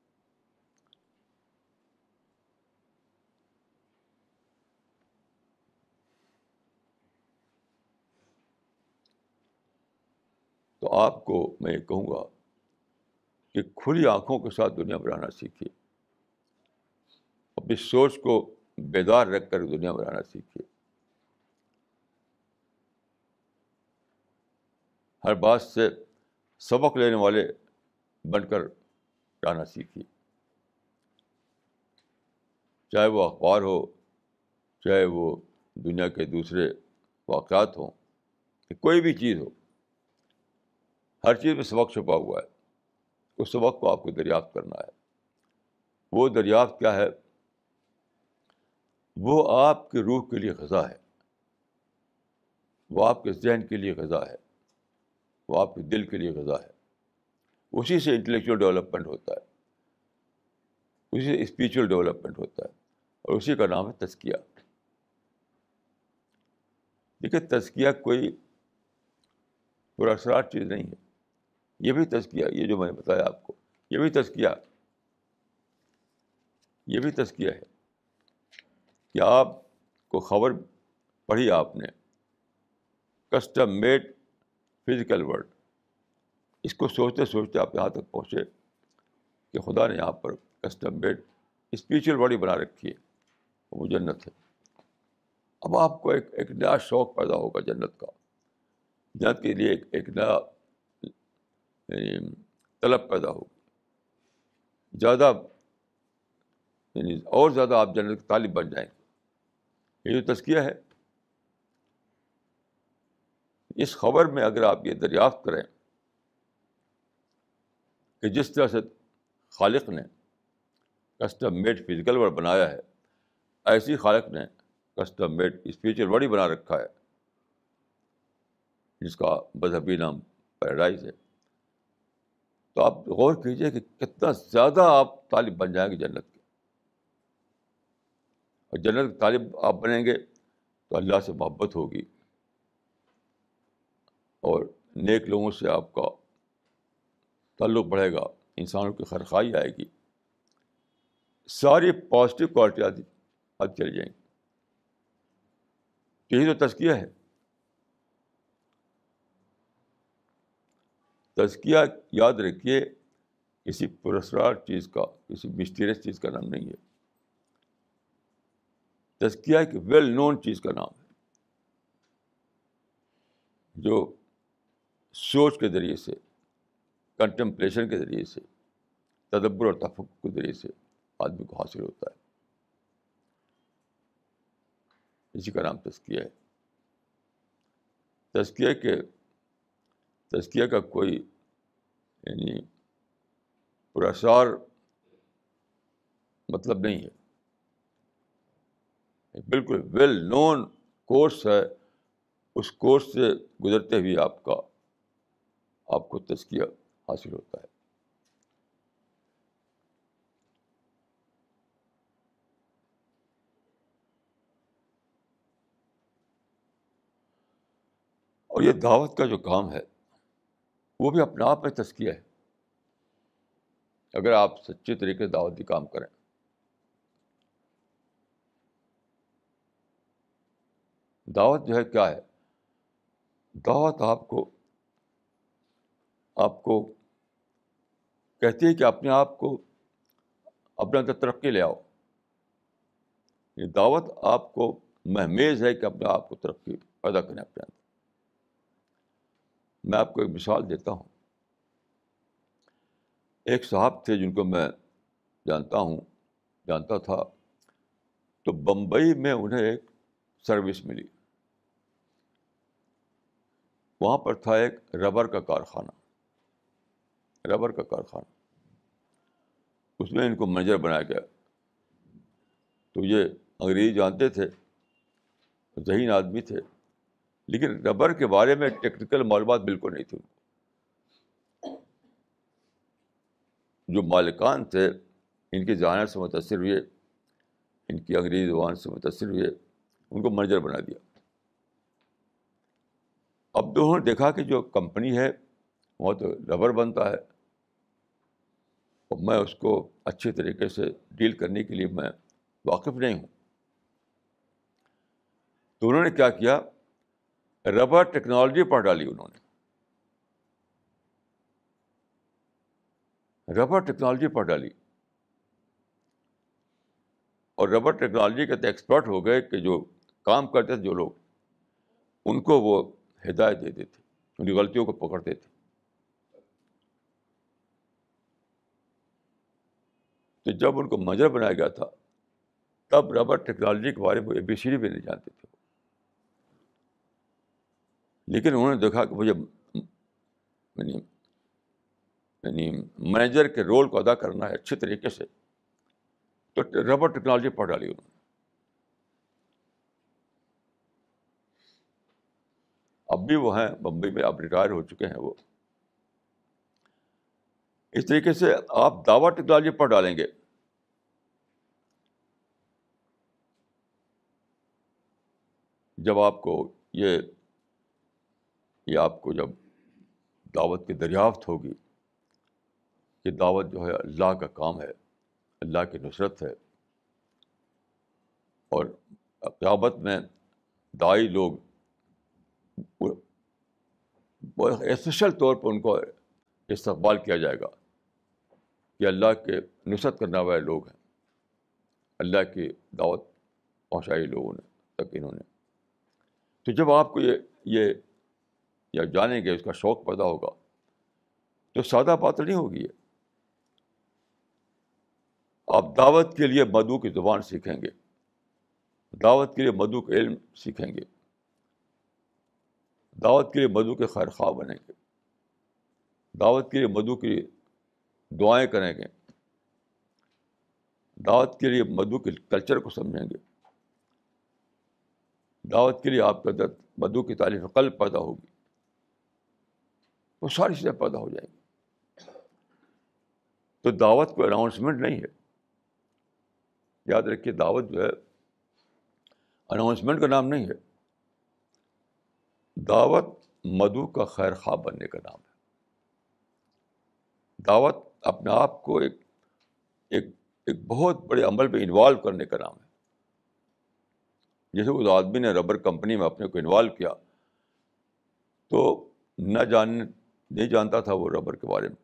Speaker 1: تو آپ کو میں یہ کہوں گا کہ کھلی آنکھوں کے ساتھ دنیا بنانا سیکھیے اپنی سوچ کو بیدار رکھ کر دنیا بنانا سیکھیے ہر بات سے سبق لینے والے بن کر رہنا سیکھیے چاہے وہ اخبار ہو چاہے وہ دنیا کے دوسرے واقعات ہوں کوئی بھی چیز ہو ہر چیز میں سبق چھپا ہوا ہے اس سبق کو آپ کو دریافت کرنا ہے وہ دریافت کیا ہے وہ آپ کے روح کے لیے غذا ہے وہ آپ کے ذہن کے لیے غذا ہے وہ آپ کے دل کے لیے غذا ہے اسی سے انٹلیکچوئل ڈیولپمنٹ ہوتا ہے اسی سے اسپریچل ڈیولپمنٹ ہوتا ہے اور اسی کا نام ہے تزکیہ دیکھیے تزکیہ کوئی پراسرار چیز نہیں ہے یہ بھی تزکیہ یہ جو میں نے بتایا آپ کو یہ بھی تزکیہ یہ بھی تزکیہ ہے کہ آپ کو خبر پڑھی آپ نے کسٹم میڈ فزیکل ورڈ اس کو سوچتے سوچتے آپ یہاں تک پہنچے کہ خدا نے یہاں پر کسٹم میڈ اسپریچل باڈی بنا رکھی ہے وہ جنت ہے اب آپ کو ایک ایک نیا شوق پیدا ہوگا جنت کا جنت کے لیے ایک ایک نیا یعنی طلب پیدا ہوگی زیادہ یعنی اور زیادہ آپ جنت کے طالب بن جائیں گے یہ جو تزکیہ ہے اس خبر میں اگر آپ یہ دریافت کریں کہ جس طرح سے خالق نے کسٹم میڈ فزیکل ورڈ بنایا ہے ایسی خالق نے کسٹم میڈ اسپریچل ورڈ ہی بنا رکھا ہے جس کا مذہبی نام پیراڈائز ہے تو آپ غور کیجیے کہ کتنا زیادہ آپ طالب بن جائیں گے جنت کے اور جنت کے طالب آپ بنیں گے تو اللہ سے محبت ہوگی اور نیک لوگوں سے آپ کا تعلق بڑھے گا انسانوں کی خرخائی آئے گی ساری پازیٹیو کوالٹی آدھی آپ چل جائیں گی تو یہی تو تذکیہ ہے تزکیہ یاد رکھیے کسی پرسرار چیز کا کسی مسٹیریس چیز کا نام نہیں ہے تزکیہ ایک ویل نون چیز کا نام ہے جو سوچ کے ذریعے سے کنٹمپلیشن کے ذریعے سے تدبر اور تفق کے ذریعے سے آدمی کو حاصل ہوتا ہے اسی کا نام تزکیہ ہے تزکیہ کے تزکیہ کا کوئی یعنی پراسار مطلب نہیں ہے بالکل ویل نون کورس ہے اس کورس سے گزرتے ہوئے آپ کا آپ کو تزکیہ حاصل ہوتا ہے اور یہ دعوت کا جو کام ہے وہ بھی اپنے آپ میں تسکیہ ہے اگر آپ سچے طریقے سے دعوت کام کریں دعوت جو ہے کیا ہے دعوت آپ کو آپ کو کہتی ہے کہ اپنے آپ کو اپنے اندر ترقی لے آؤ یہ دعوت آپ کو محمیز ہے کہ اپنے آپ کو ترقی پیدا کریں اپنے اندر میں آپ کو ایک مثال دیتا ہوں ایک صاحب تھے جن کو میں جانتا ہوں جانتا تھا تو بمبئی میں انہیں ایک سروس ملی وہاں پر تھا ایک ربر کا کارخانہ ربر کا کارخانہ اس میں ان کو منیجر بنایا گیا تو یہ انگریزی جانتے تھے ذہین آدمی تھے لیکن ربر کے بارے میں ٹیکنیکل معلومات بالکل نہیں تھی جو مالکان تھے ان کی ذہانت سے متاثر ہوئے ان کی انگریزی زبان سے متاثر ہوئے ان کو منیجر بنا دیا اب دونوں دیکھا کہ جو کمپنی ہے وہ تو ربر بنتا ہے اور میں اس کو اچھے طریقے سے ڈیل کرنے کے لیے میں واقف نہیں ہوں تو انہوں نے کیا کیا ربر ٹیکنالوجی پر ڈالی انہوں نے ربر ٹیکنالوجی پڑھ ڈالی اور ربر ٹیکنالوجی کے تو ایکسپرٹ ہو گئے کہ جو کام کرتے تھے جو لوگ ان کو وہ ہدایت دیتے تھے ان کی غلطیوں کو پکڑتے تھے تو جب ان کو مجر بنایا گیا تھا تب ربر ٹیکنالوجی کے بارے میں اے بی سی ڈی بھی نہیں جانتے تھے وہ لیکن انہوں نے دیکھا کہ مجھے یعنی یعنی مینیجر کے رول کو ادا کرنا ہے اچھے طریقے سے تو ربر ٹیکنالوجی پڑھ ڈالی انہوں نے اب بھی وہ ہیں بمبئی میں اب ریٹائر ہو چکے ہیں وہ اس طریقے سے آپ دعوی ٹیکنالوجی پڑھ ڈالیں گے جب آپ کو یہ کہ آپ کو جب دعوت کی دریافت ہوگی کہ دعوت جو ہے اللہ کا کام ہے اللہ کی نصرت ہے اور قیامت میں دائی لوگ اسپیشل طور پر ان کو استقبال کیا جائے گا کہ اللہ کے نصرت کرنے والے لوگ ہیں اللہ کی دعوت پہنچائی لوگوں نے تک انہوں نے تو جب آپ کو یہ یہ یا جانیں گے اس کا شوق پیدا ہوگا تو سادہ بات نہیں ہوگی ہے آپ دعوت کے لیے مدعو کی زبان سیکھیں گے دعوت کے لیے مدعو کے علم سیکھیں گے دعوت کے لیے مدعو کے خیر خواہ بنیں گے دعوت کے لیے مدعو کی دعائیں کریں گے دعوت کے لیے مدعو کے کلچر کو سمجھیں گے دعوت کے لیے آپ اندر مدعو کی تعریف قلب پیدا ہوگی وہ ساری چیزیں پیدا ہو جائیں گی تو دعوت کوئی اناؤنسمنٹ نہیں ہے یاد رکھیے دعوت جو ہے اناؤنسمنٹ کا نام نہیں ہے دعوت مدو کا خیر خواہ بننے کا نام ہے دعوت اپنے آپ کو ایک ایک بہت بڑے عمل پہ انوالو کرنے کا نام ہے جیسے اس آدمی نے ربر کمپنی میں اپنے کو انوالو کیا تو نہ جاننے نہیں جانتا تھا وہ ربر کے بارے میں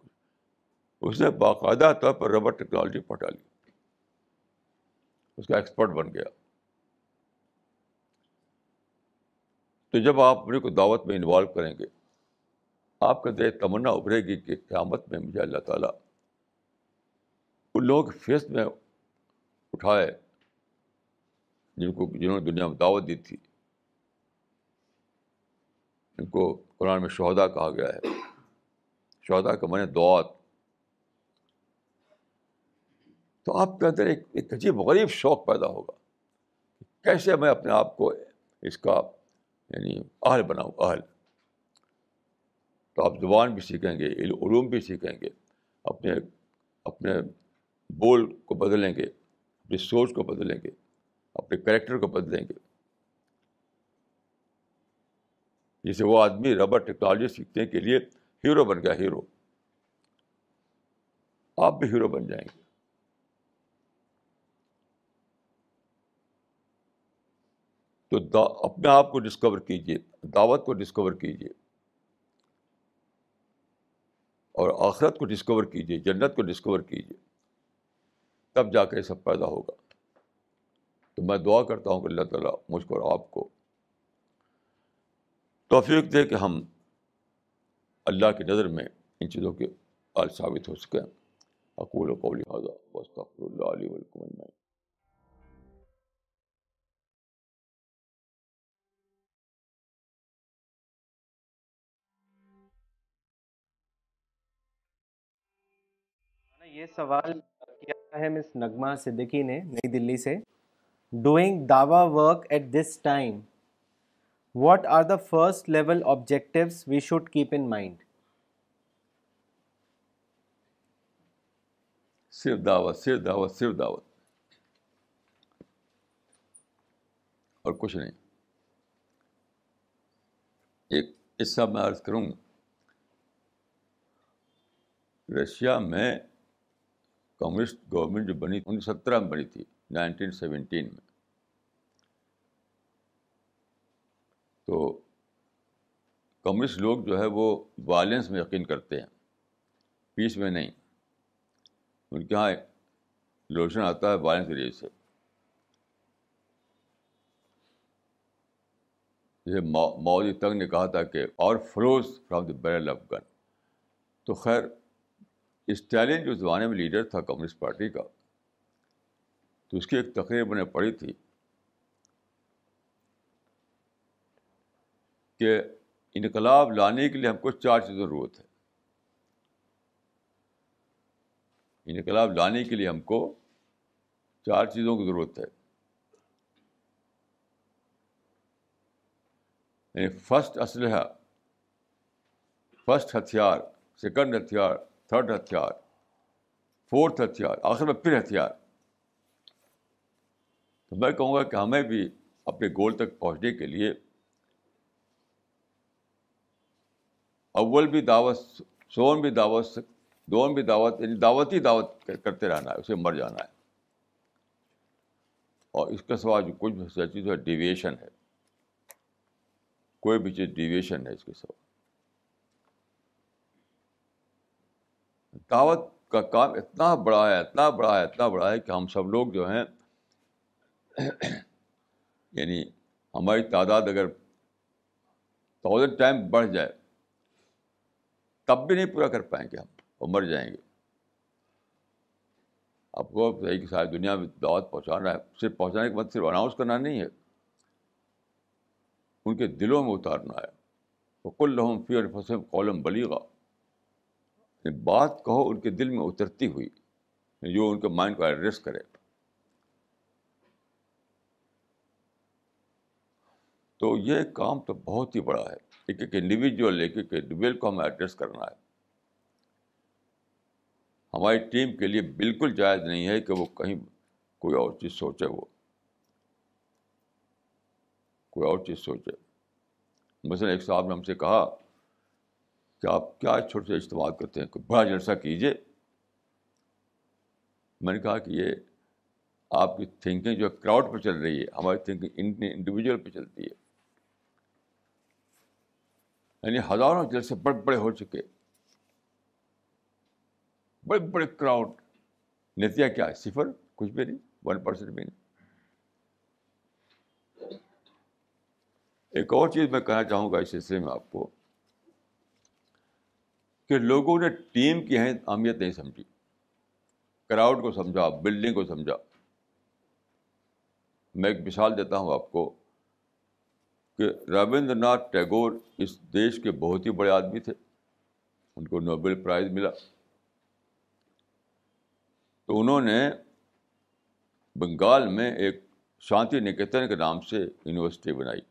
Speaker 1: اس نے باقاعدہ طور پر ربر ٹیکنالوجی پٹا لی اس کا ایکسپرٹ بن گیا تو جب آپ اپنے کو دعوت میں انوالو کریں گے آپ کا دیر تمنا ابھرے گی کہ قیامت میں مجھے اللہ تعالیٰ ان لوگوں کے فیس میں اٹھائے جن کو جنہوں نے دنیا میں دعوت دی تھی ان کو قرآن میں شہدا کہا گیا ہے شہدا کا من دعات تو آپ کے اندر ایک ایک عجیب غریب شوق پیدا ہوگا کیسے میں اپنے آپ کو اس کا یعنی اہل بناؤں اہل تو آپ زبان بھی سیکھیں گے علوم بھی سیکھیں گے اپنے اپنے بول کو بدلیں گے اپنی سوچ کو بدلیں گے اپنے کریکٹر کو بدلیں گے جیسے وہ آدمی ربر ٹیکنالوجی سیکھنے کے لیے ہیرو بن گیا ہیرو آپ بھی ہیرو بن جائیں گے تو اپنے آپ کو ڈسکور کیجیے دعوت کو ڈسکور کیجیے اور آخرت کو ڈسکور کیجیے جنت کو ڈسکور کیجیے تب جا کے سب پیدا ہوگا تو میں دعا کرتا ہوں کہ اللہ تعالیٰ مجھ کو آپ کو توفیق دے کہ ہم اللہ کی نظر میں ان چیزوں کے آج ثابت ہو سکیں اقول و قولی حضا وستغفر اللہ علی ولکم اجمعین
Speaker 2: یہ سوال کیا ہے مس نغمہ صدیقی نے نئی دلی سے ڈوئنگ دعوی work at this time what are the first level objective should keep and
Speaker 1: صرف دعوت صرف دعوت صرف دعوت اور کچھ نہیں ایک اس سب میں عرض کروں گا رشیا میں کمیونسٹ گورنمنٹ جو بنی انیس سترہ میں بنی تھی نائنٹین سیونٹین میں تو کمیونسٹ لوگ جو ہے وہ وائلنس میں یقین کرتے ہیں پیس میں نہیں ان کے یہاں لوشن آتا ہے وائلنس کے ذریعے سے جیسے مودی تنگ نے کہا تھا کہ اور flows from the barrel of gun تو خیر اسٹیلن جو زمانے میں لیڈر تھا کمیونسٹ پارٹی کا تو اس کی ایک تقریر میں نے پڑھی تھی کہ انقلاب لانے کے لیے ہم کو چار چیزوں ضرورت ہے انقلاب لانے کے لیے ہم کو چار چیزوں کی ضرورت ہے یعنی فسٹ اسلحہ فسٹ ہتھیار سیکنڈ ہتھیار تھرڈ ہتھیار فورتھ ہتھیار آخر میں پھر ہتھیار تو میں کہوں گا کہ ہمیں بھی اپنے گول تک پہنچنے کے لیے اول بھی دعوت سون بھی دعوت دون بھی دعوت یعنی دعوت ہی دعوت کرتے رہنا ہے اسے مر جانا ہے اور اس کے سوا جو کچھ بھی سچی جو ہے ڈیویشن ہے کوئی بھی چیز ڈیویشن ہے اس کے سوا دعوت کا کام اتنا بڑا ہے اتنا بڑا ہے اتنا بڑا ہے کہ ہم سب لوگ جو ہیں یعنی ہماری تعداد اگر تھاؤزینڈ ٹائم بڑھ جائے تب بھی نہیں پورا کر پائیں گے ہم اور مر جائیں گے آپ کو صحیح کہ ساری دنیا میں دعوت پہنچانا ہے صرف پہنچانے کے بعد صرف اناؤنس کرنا نہیں ہے ان کے دلوں میں اتارنا ہے وہ اور فیئر کالم بلی گا بات کہو ان کے دل میں اترتی ہوئی یعنی جو ان کے مائنڈ کو ایڈریس کرے تو یہ کام تو بہت ہی بڑا ہے ایک ایک انڈیویجول ایک ایک انڈیویجول کو ہمیں ایڈریس کرنا ہے ہماری ٹیم کے لیے بالکل جائز نہیں ہے کہ وہ کہیں کوئی اور چیز سوچے وہ کوئی اور چیز سوچے مثلاً ایک صاحب نے ہم سے کہا کہ آپ کیا چھوٹے سے استعمال کرتے ہیں کوئی بڑا جلسہ کیجیے میں نے کہا کہ یہ آپ کی تھنکنگ جو ہے کراؤڈ پہ چل رہی ہے ہماری تھنکنگ انڈیویجول پہ چلتی ہے یعنی ہزاروں جلسے بڑے بڑے ہو چکے بڑے بڑے کراؤڈ نتیجہ کیا ہے صفر کچھ بھی نہیں ون پرسینٹ بھی نہیں ایک اور چیز میں کہنا چاہوں گا اس سلسلے میں آپ کو کہ لوگوں نے ٹیم کی ہے اہمیت نہیں سمجھی کراؤڈ کو سمجھا بلڈنگ کو سمجھا میں ایک مثال دیتا ہوں آپ کو کہ رابندر ناتھ ٹیگور اس دیش کے بہت ہی بڑے آدمی تھے ان کو نوبل پرائز ملا تو انہوں نے بنگال میں ایک شانتی نکیتن کے نام سے یونیورسٹی بنائی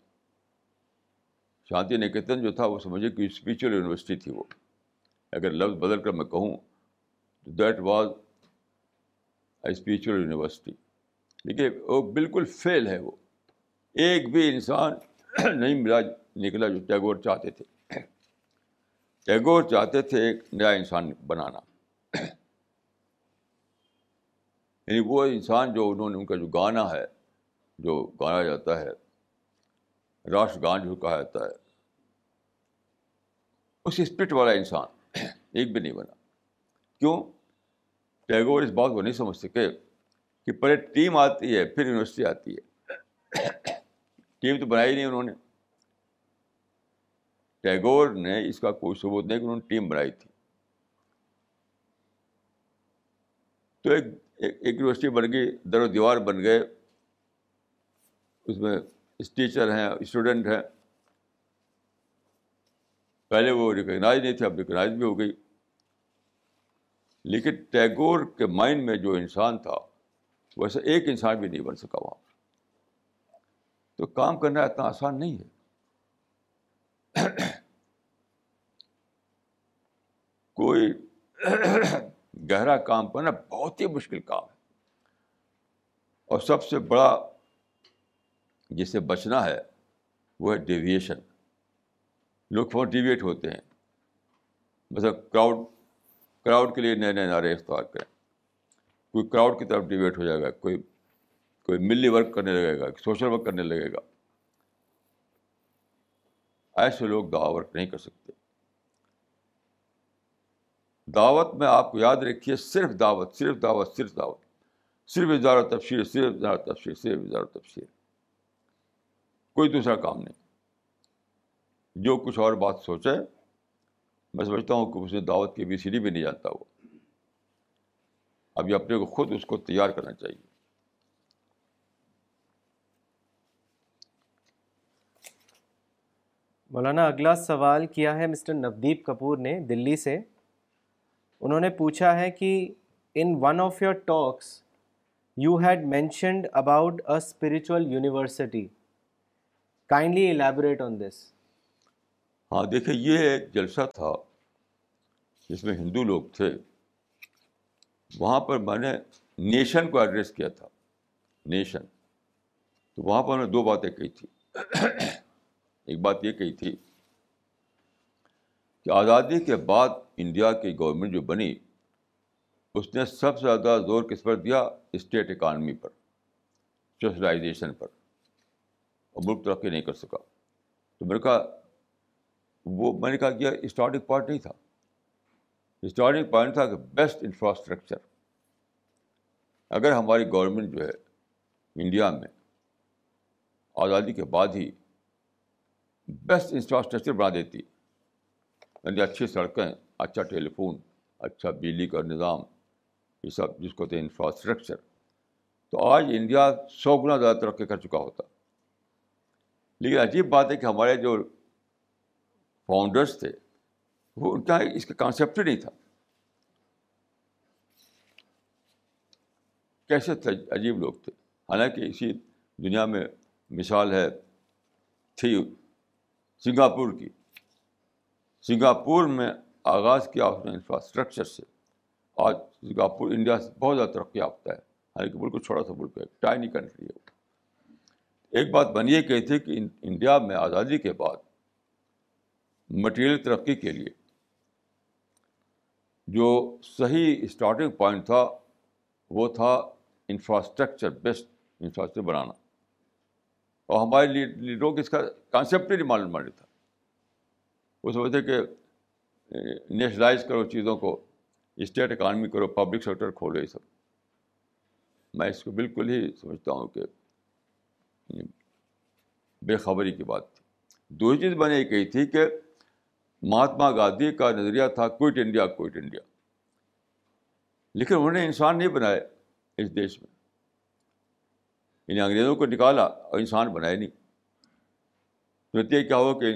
Speaker 1: شانتی نکیتن جو تھا وہ سمجھے کہ اسپریچل یونیورسٹی تھی وہ اگر لفظ بدل کر میں کہوں تو that was a spiritual university دیکھیے وہ بالکل فیل ہے وہ ایک بھی انسان نہیں ملا نکلا جو ٹیگور چاہتے تھے ٹیگور چاہتے تھے ایک نیا انسان بنانا یعنی وہ انسان جو انہوں نے ان کا جو گانا ہے جو گانا جاتا ہے راشٹر گان جو کہا جاتا ہے اس اسپرٹ والا انسان ایک بھی نہیں بنا کیوں ٹیگور اس بات کو نہیں سمجھ سکے کہ پہلے ٹیم آتی ہے پھر یونیورسٹی آتی ہے ٹیم تو بنائی نہیں انہوں نے ٹیگور نے اس کا کوئی ثبوت نہیں کہ انہوں نے ٹیم بنائی تھی تو ایک یونیورسٹی بن گئی در و دیوار بن گئے اس میں ٹیچر ہیں اسٹوڈنٹ ہیں پہلے وہ ریکگنائز نہیں تھے اب ریکگنائز بھی ہو گئی لیکن ٹیگور کے مائنڈ میں جو انسان تھا ویسے ایک انسان بھی نہیں بن سکا وہاں تو کام کرنا اتنا آسان نہیں ہے کوئی گہرا کام کرنا بہت ہی مشکل کام ہے اور سب سے بڑا جسے بچنا ہے وہ ہے ڈیویشن لوگ بہت ڈیویٹ ہوتے ہیں مطلب کراؤڈ کراؤڈ کے لیے نئے نئے نعرے اختیار کریں کوئی کراؤڈ کی طرف ڈیویٹ ہو جائے گا کوئی کوئی ملی ورک کرنے لگے گا سوشل ورک کرنے لگے گا ایسے لوگ دعا ورک نہیں کر سکتے دعوت میں آپ کو یاد رکھیے صرف دعوت صرف دعوت صرف دعوت صرف اظہار و صرف اظہار تفسیر صرف اظہار تفسیر کوئی دوسرا کام نہیں جو کچھ اور بات سوچے میں سمجھتا ہوں کہ اس نے دعوت کی بی سی ڈی بھی نہیں جانتا وہ ابھی اپنے کو خود اس کو تیار کرنا چاہیے
Speaker 2: مولانا اگلا سوال کیا ہے مسٹر نبدیپ کپور نے دلی سے انہوں نے پوچھا ہے کہ in one of your talks you had mentioned about a spiritual university kindly elaborate on this
Speaker 1: ہاں دیکھیں یہ ایک جلسہ تھا جس میں ہندو لوگ تھے وہاں پر میں نے نیشن کو ایڈریس کیا تھا نیشن تو وہاں پر میں نے دو باتیں کہی تھی ایک بات یہ کہی تھی کہ آزادی کے بعد انڈیا کی گورنمنٹ جو بنی اس نے سب سے زیادہ زور کس پر دیا اسٹیٹ اکانمی پر سوشلائزیشن پر اور ملک ترقی نہیں کر سکا تو میں نے کہا وہ میں نے کہا کیا اسٹارٹنگ پوائنٹ نہیں تھا اسٹارٹنگ پوائنٹ تھا کہ بیسٹ انفراسٹرکچر اگر ہماری گورنمنٹ جو ہے انڈیا میں آزادی کے بعد ہی بیسٹ انفراسٹرکچر بنا دیتی ہے یعنی اچھی سڑکیں اچھا ٹیلیفون اچھا بجلی کا نظام یہ سب جس کو تھے انفراسٹرکچر تو آج انڈیا سو گنا زیادہ ترقی کر چکا ہوتا لیکن عجیب بات ہے کہ ہمارے جو فاؤنڈرس تھے وہ ان کا اس کا کانسیپٹ ہی نہیں تھا کیسے تھے عجیب لوگ تھے حالانکہ اسی دنیا میں مثال ہے تھی سنگاپور کی سنگاپور میں آغاز کیا اس نے انفراسٹرکچر سے آج سنگاپور انڈیا سے بہت زیادہ ترقی یافتہ ہے حالانکہ ملک چھوٹا سا ملک ہے ٹائنی کنٹری ہے ایک بات بن یہ کہی تھی کہ انڈیا میں آزادی کے بعد مٹیریل ترقی کے لیے جو صحیح اسٹارٹنگ پوائنٹ تھا وہ تھا انفراسٹرکچر بیسٹ انفراسٹرکچر بنانا اور ہمارے لیڈروں کو اس کا کانسیپٹ نہیں معلوم مانڈی تھا وہ سمجھتے کہ نیشنلائز کرو چیزوں کو اسٹیٹ اکانمی کرو پبلک سیکٹر کھولو یہ سب میں اس کو بالکل ہی سمجھتا ہوں کہ بے خبری کی بات تھی دوسری چیز میں نے یہ کہی تھی کہ مہاتما گاندھی کا نظریہ تھا کوئٹ انڈیا کوئٹ انڈیا لیکن انہوں نے انسان نہیں بنائے اس دیش میں یعنی انگریزوں کو نکالا اور انسان بنایا نہیں تو نتیجہ کیا ہو کہ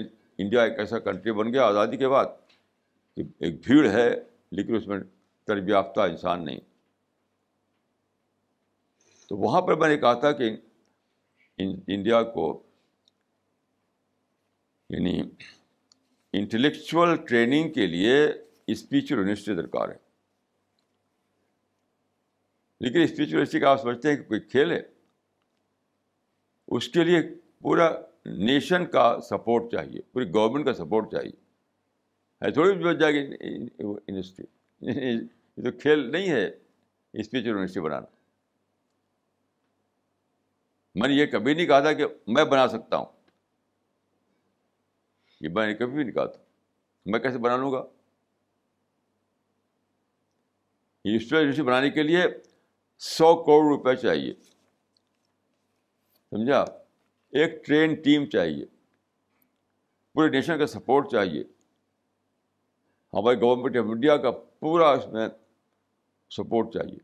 Speaker 1: انڈیا ایک ایسا کنٹری بن گیا آزادی کے بعد کہ ایک بھیڑ ہے لیکن اس میں یافتہ انسان نہیں تو وہاں پر میں نے کہا تھا کہ انڈیا کو یعنی انٹلیکچوئل ٹریننگ کے لیے اسپیچل یونیورسٹی درکار ہے لیکن اسپیچل یونیورسٹی کا آپ سمجھتے ہیں کہ کوئی کھیل ہے اس کے لیے پورا نیشن کا سپورٹ چاہیے پوری گورنمنٹ کا سپورٹ چاہیے ہے تھوڑی بھی بچ جائے گی یونیورسٹی یہ تو کھیل نہیں ہے اسپیچل یونیورسٹی بنانا میں نے یہ کبھی نہیں کہا تھا کہ میں بنا سکتا ہوں یہ میں نے کبھی بھی نہیں کہا تھا میں کیسے بنا لوں گا یونیورسٹی بنانے کے لیے سو کروڑ روپے چاہیے سمجھا ایک ٹرین ٹیم چاہیے پورے نیشن کا سپورٹ چاہیے ہماری گورنمنٹ آف انڈیا کا پورا اس میں سپورٹ چاہیے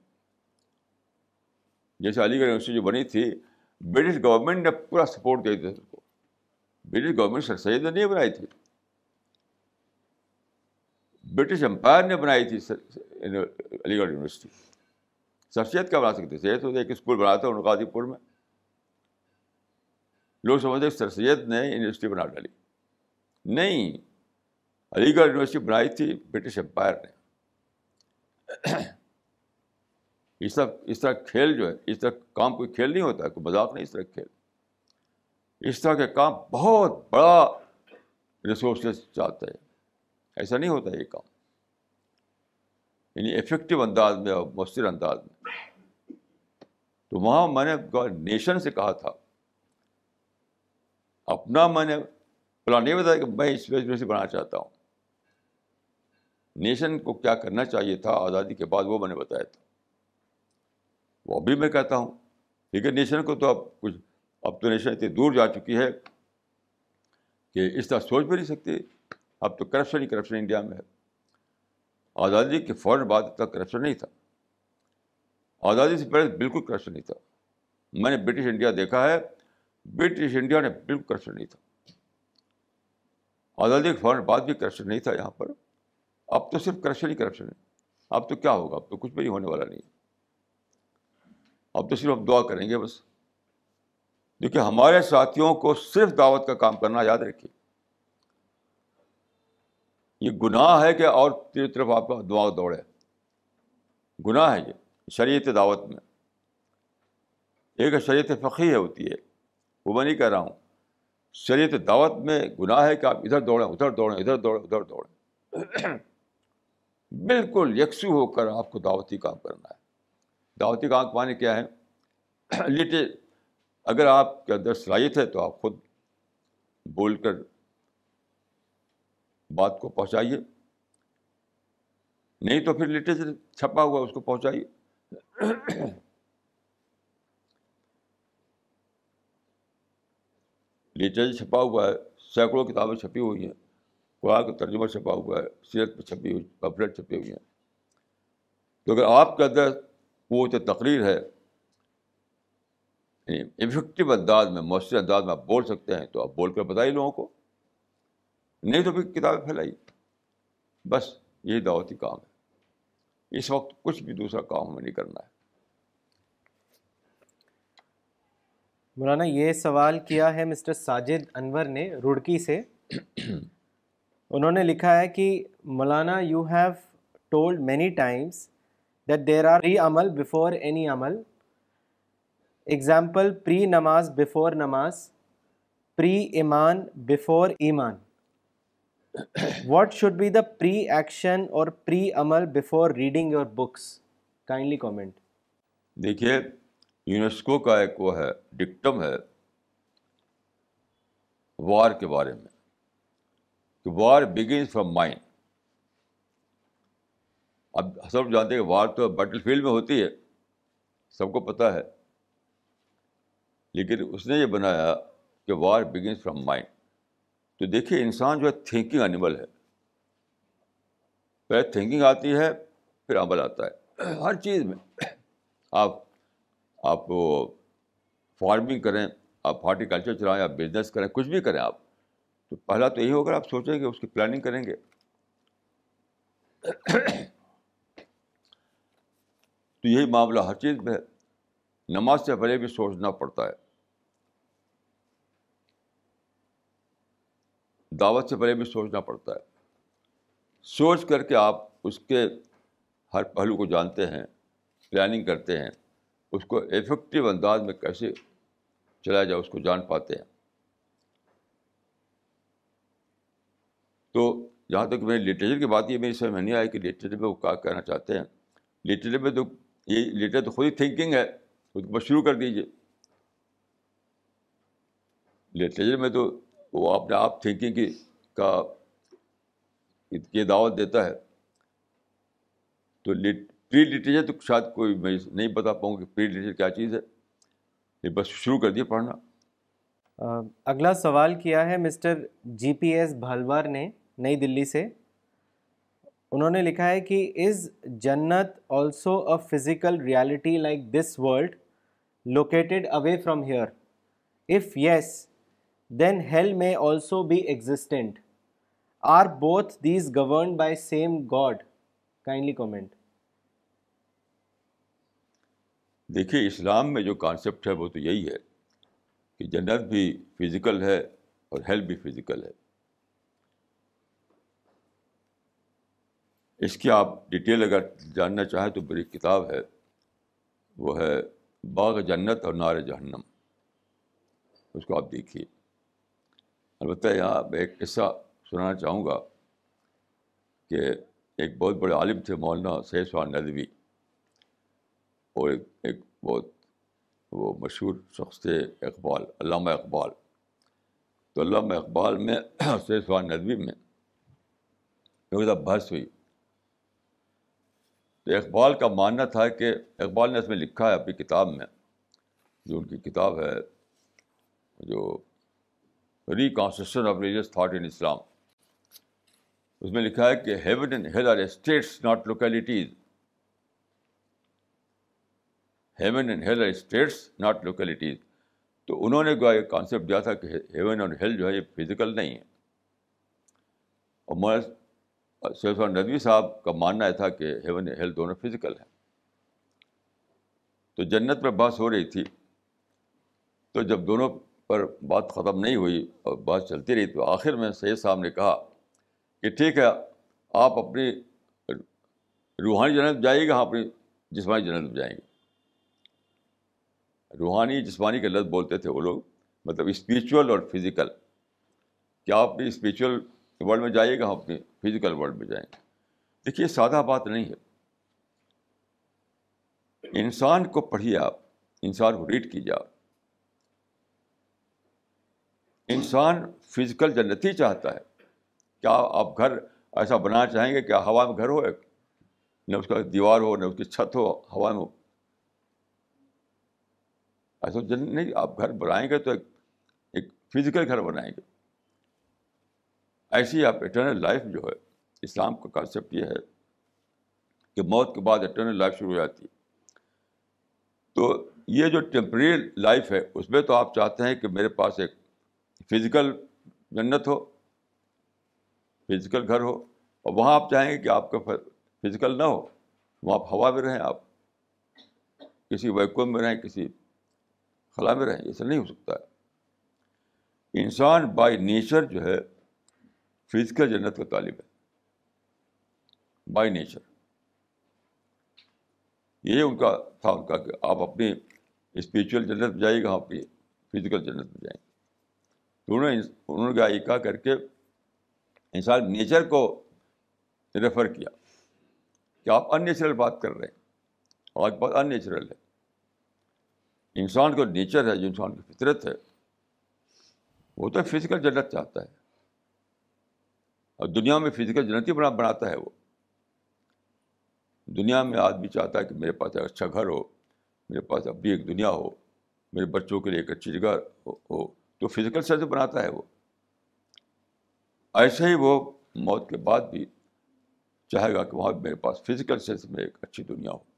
Speaker 1: جیسے علی گڑھ یونیورسٹی جو بنی تھی برٹش گورنمنٹ نے پورا سپورٹ کیا تھا اس کو برٹش گورنمنٹ سر سید نے نہیں بنائی تھی برٹش امپائر نے بنائی تھی علی گڑھ یونیورسٹی سر سید کا بنا سکتے تھے سید ایک اسکول تھا ان غازی پور میں لوگ سمجھتے سر سید نے یونیورسٹی بنا ڈالی نہیں علی گڑھ یونیورسٹی بنائی تھی برٹش امپائر نے اس طرح اس طرح کھیل جو ہے اس طرح کام کوئی کھیل نہیں ہوتا ہے کوئی مذاق نہیں اس طرح کھیل اس طرح کے کام بہت بڑا ریسورسز چاہتا ہے ایسا نہیں ہوتا یہ کام یعنی افیکٹو انداز میں اور مؤثر انداز میں تو وہاں میں نے نیشن سے کہا تھا اپنا میں نے پلان یہ بتایا کہ میں اس وجہ سے بنانا چاہتا ہوں نیشن کو کیا کرنا چاہیے تھا آزادی کے بعد وہ میں نے بتایا تھا وہ ابھی میں کہتا ہوں ہے نیشن کو تو اب کچھ اب تو نیشن اتنی دور جا چکی ہے کہ اس طرح سوچ بھی نہیں سکتے اب تو کرپشن ہی کرپشن انڈیا میں ہے آزادی کے فوراً بعد تک کرپشن نہیں تھا آزادی سے پہلے بالکل کرپشن نہیں تھا میں نے برٹش انڈیا دیکھا ہے برٹش انڈیا نے بالکل کرپشن نہیں تھا آزادی کے فوراً بعد بھی کرپشن نہیں تھا یہاں پر اب تو صرف کرپشن ہی کرپشن ہے اب تو کیا ہوگا اب تو کچھ بھی ہونے والا نہیں اب تو صرف ہم دعا کریں گے بس دیکھیے ہمارے ساتھیوں کو صرف دعوت کا کام کرنا یاد رکھیے یہ گناہ ہے کہ اور تیری طرف آپ کا دعا دوڑے گناہ ہے یہ شریعت دعوت میں ایک شریعت فقی ہے ہوتی ہے وہ میں نہیں کہہ رہا ہوں شریعت دعوت میں گناہ ہے کہ آپ ادھر دوڑیں ادھر دوڑیں ادھر دوڑیں ادھر دوڑیں بالکل یکسو ہو کر آپ کو دعوتی کام کرنا ہے دعوتی کام پانی کیا ہے لیٹے اگر آپ کے اندر صلاحیت ہے تو آپ خود بول کر بات کو پہنچائیے نہیں تو پھر سے چھپا ہوا اس کو پہنچائیے لٹریچر چھپا ہوا ہے سینکڑوں کتابیں چھپی ہوئی ہیں قرآن کا ترجمہ چھپا ہوا ہے سیرت پہ چھپی ہوئی پمفلیٹ چھپی ہوئی ہیں تو اگر آپ کے اندر وہ جو تقریر ہے افیکٹو یعنی انداز میں مؤثر انداز میں آپ بول سکتے ہیں تو آپ بول کر بتائیے لوگوں کو نہیں تو پھر کتابیں پھیلائی بس یہی دعوتی کام ہے اس وقت کچھ بھی دوسرا کام ہمیں نہیں کرنا ہے
Speaker 2: مولانا یہ سوال کیا ہے مسٹر ساجد انور نے روڑکی سے انہوں نے لکھا ہے کہ مولانا you have told many times that there are re عمل بفور اینی عمل اگزامپل پری نماز بفور نماز پری ایمان بفور ایمان what should be the pre action اور پری عمل before reading your books kindly comment
Speaker 1: دیکھیے یونیسکو کا ایک وہ ہے ڈکٹم ہے وار کے بارے میں کہ وار بگنس فرام مائنڈ اب سب جانتے ہیں وار تو بیٹل فیلڈ میں ہوتی ہے سب کو پتہ ہے لیکن اس نے یہ بنایا کہ وار بگنس فرام مائنڈ تو دیکھیے انسان جو ہے تھنکنگ انیمل ہے پہلے تھنکنگ آتی ہے پھر عمل آتا ہے ہر چیز میں آپ آپ فارمنگ کریں آپ ہارٹیکلچر چلائیں آپ بزنس کریں کچھ بھی کریں آپ تو پہلا تو یہی ہوگا آپ سوچیں گے اس کی پلاننگ کریں گے تو یہی معاملہ ہر چیز میں ہے نماز سے پہلے بھی سوچنا پڑتا ہے دعوت سے پہلے بھی سوچنا پڑتا ہے سوچ کر کے آپ اس کے ہر پہلو کو جانتے ہیں پلاننگ کرتے ہیں اس کو افیکٹو انداز میں کیسے چلایا جائے اس کو جان پاتے ہیں تو جہاں تک میری لٹریچر کی بات یہ میری سمجھ میں نہیں آئی کہ لٹریچر میں وہ کیا کہنا چاہتے ہیں لٹریچر میں تو یہ لٹریچر تو خود ہی تھنکنگ ہے اس کو بس شروع کر دیجیے لٹریچر میں تو وہ اپنے آپ تھنکنگ کی کا دعوت دیتا ہے تو لٹ پری لٹریچر تو شاید کوئی میں نہیں بتا پاؤں کہ پری لٹریچر کیا چیز ہے یہ بس شروع کر دیا پڑھنا
Speaker 2: اگلا سوال کیا ہے مسٹر جی پی ایس بھلوار نے نئی دلی سے انہوں نے لکھا ہے کہ از جنت also a physical reality like this world located away from here if yes then hell میں also be existent are both these governed by same God kindly comment
Speaker 1: دیکھیے اسلام میں جو کانسیپٹ ہے وہ تو یہی ہے کہ جنت بھی فزیکل ہے اور ہیلتھ بھی فزیکل ہے اس کی آپ ڈیٹیل اگر جاننا چاہیں تو بڑی کتاب ہے وہ ہے باغ جنت اور نار جہنم اس کو آپ دیکھیے البتہ یہاں میں ایک قصہ سنانا چاہوں گا کہ ایک بہت بڑے عالم تھے مولانا سیسوان ندوی اور ایک ایک بہت وہ مشہور شخص تھے اقبال علامہ اقبال تو علامہ اقبال میں سید سہ ندوی میں ادا بحث ہوئی تو اقبال کا ماننا تھا کہ اقبال نے اس میں لکھا ہے اپنی کتاب میں جو ان کی کتاب ہے جو constitution of religious thought in اسلام اس میں لکھا ہے کہ heaven and hell are states not localities heaven and hell states not localities تو انہوں نے جو ہے کانسیپٹ دیا تھا کہ ہیون اینڈ ہیل جو ہے یہ فزیکل نہیں ہے اور مولانا سیف ندوی صاحب کا ماننا تھا کہ ہیون ہیل دونوں فزیکل ہیں تو جنت پہ بحث ہو رہی تھی تو جب دونوں پر بات ختم نہیں ہوئی اور بات چلتی رہی تو آخر میں سید صاحب نے کہا کہ ٹھیک ہے آپ اپنی روحانی جنت جائیے گا اپنی جسمانی جنت جائیں گے روحانی جسمانی کے لفظ بولتے تھے وہ لوگ مطلب اسپریچول اور فزیکل کیا آپ بھی اسپریچول ورلڈ میں جائیے گا فزیکل ورلڈ میں جائیں گے دیکھیے سادہ بات نہیں ہے انسان کو پڑھیے آپ انسان کو ریڈ کیجیے آپ انسان فزیکل جنت ہی چاہتا ہے کیا آپ گھر ایسا بنانا چاہیں گے کیا ہوا میں گھر ہو نہ اس کا دیوار ہو نہ اس کی چھت ہو ہوا میں ہو ایسا نہیں آپ گھر بنائیں گے تو ایک فزیکل گھر بنائیں گے ایسی آپ اٹرنل لائف جو ہے اسلام کا کانسیپٹ یہ ہے کہ موت کے بعد اٹرنل لائف شروع ہو جاتی ہے تو یہ جو ٹیمپریری لائف ہے اس میں تو آپ چاہتے ہیں کہ میرے پاس ایک فزیکل جنت ہو فزیکل گھر ہو اور وہاں آپ چاہیں گے کہ آپ کا فزیکل نہ ہو وہاں آپ ہوا میں رہیں آپ کسی ویکوم میں رہیں کسی خلا میں رہیں ایسا نہیں ہو سکتا ہے انسان بائی نیچر جو ہے فزیکل جنت کا طالب ہے بائی نیچر یہ ان کا تھا ان کا کہ آپ اپنی اسپریچل جنت میں جائیے گا اپنی فزیکل جنت میں جائیں گے تو انہوں نے انہوں نے کہا کر کے انسان نیچر کو ریفر کیا کہ آپ ان نیچرل بات کر رہے ہیں آج بہت ان نیچرل ہے انسان کا نیچر ہے جو انسان کی فطرت ہے وہ تو فزیکل جنت چاہتا ہے اور دنیا میں فزیکل جنت ہی بنا بناتا ہے وہ دنیا میں آدمی چاہتا ہے کہ میرے پاس ایک اچھا گھر ہو میرے پاس اب بھی ایک دنیا ہو میرے بچوں کے لیے ایک اچھی جگہ ہو تو فزیکل سے بناتا ہے وہ ایسے ہی وہ موت کے بعد بھی چاہے گا کہ وہاں میرے پاس فزیکل سینس میں ایک اچھی دنیا ہو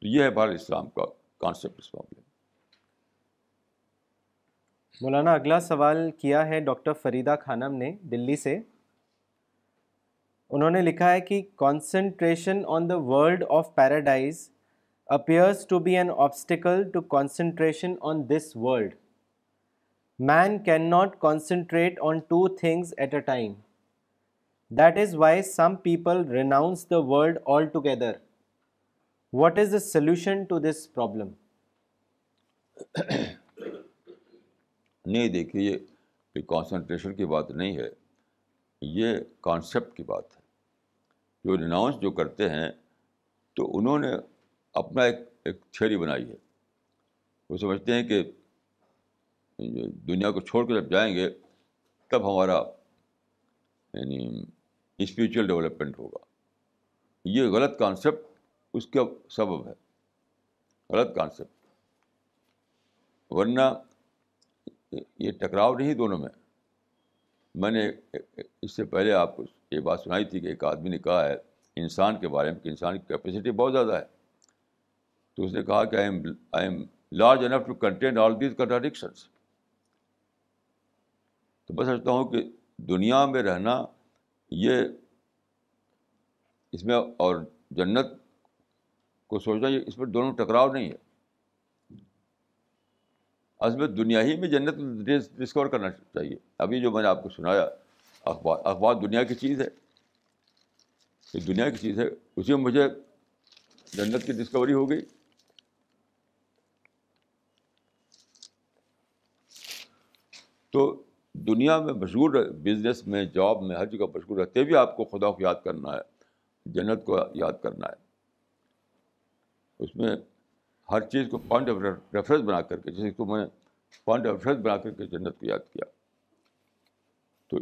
Speaker 1: تو یہ ہے بہر اسلام کا کانسیپٹ اس معاملے
Speaker 2: مولانا اگلا سوال کیا ہے ڈاکٹر فریدہ خانم نے دلی سے انہوں نے لکھا ہے کہ concentration on the world of paradise appears to be an obstacle to concentration on this world man can not concentrate on two things at a time that is why some people renounce the world all together what is the solution to this problem
Speaker 1: نہیں دیکھیے یہ concentration کی بات نہیں ہے یہ concept کی بات ہے جو رناؤنس جو کرتے ہیں تو انہوں نے اپنا ایک ایک تھیوری بنائی ہے وہ سمجھتے ہیں کہ دنیا کو چھوڑ کے جب جائیں گے تب ہمارا یعنی اسپریچل ڈیولپمنٹ ہوگا یہ غلط کانسیپٹ اس کا سبب ہے غلط کانسیپٹ ورنہ یہ ٹکراؤ نہیں دونوں میں میں نے اس سے پہلے آپ کو یہ بات سنائی تھی کہ ایک آدمی نے کہا ہے انسان کے بارے میں کہ انسان کی کیپیسٹی بہت زیادہ ہے تو اس نے کہا کہ I am I am large enough to contain all these contradictions تو میں سمجھتا ہوں کہ دنیا میں رہنا یہ اس میں اور جنت کو سوچنا یہ اس پر دونوں ٹکراؤ نہیں ہے اصل میں دنیا ہی میں جنت ڈسکور کرنا چاہیے ابھی جو میں نے آپ کو سنایا اخبار اخبار دنیا کی چیز ہے یہ دنیا کی چیز ہے اسی میں مجھے جنت کی ڈسکوری ہو گئی تو دنیا میں مشغول بزنس میں جاب میں ہر جگہ مشغول رہتے بھی آپ کو خدا کو یاد کرنا ہے جنت کو یاد کرنا ہے اس میں ہر چیز کو پوائنٹ آف ریفرنس بنا کر کے جیسے کو میں نے پوائنٹ آف ریفرنس بنا کر کے جنت کو یاد کیا تو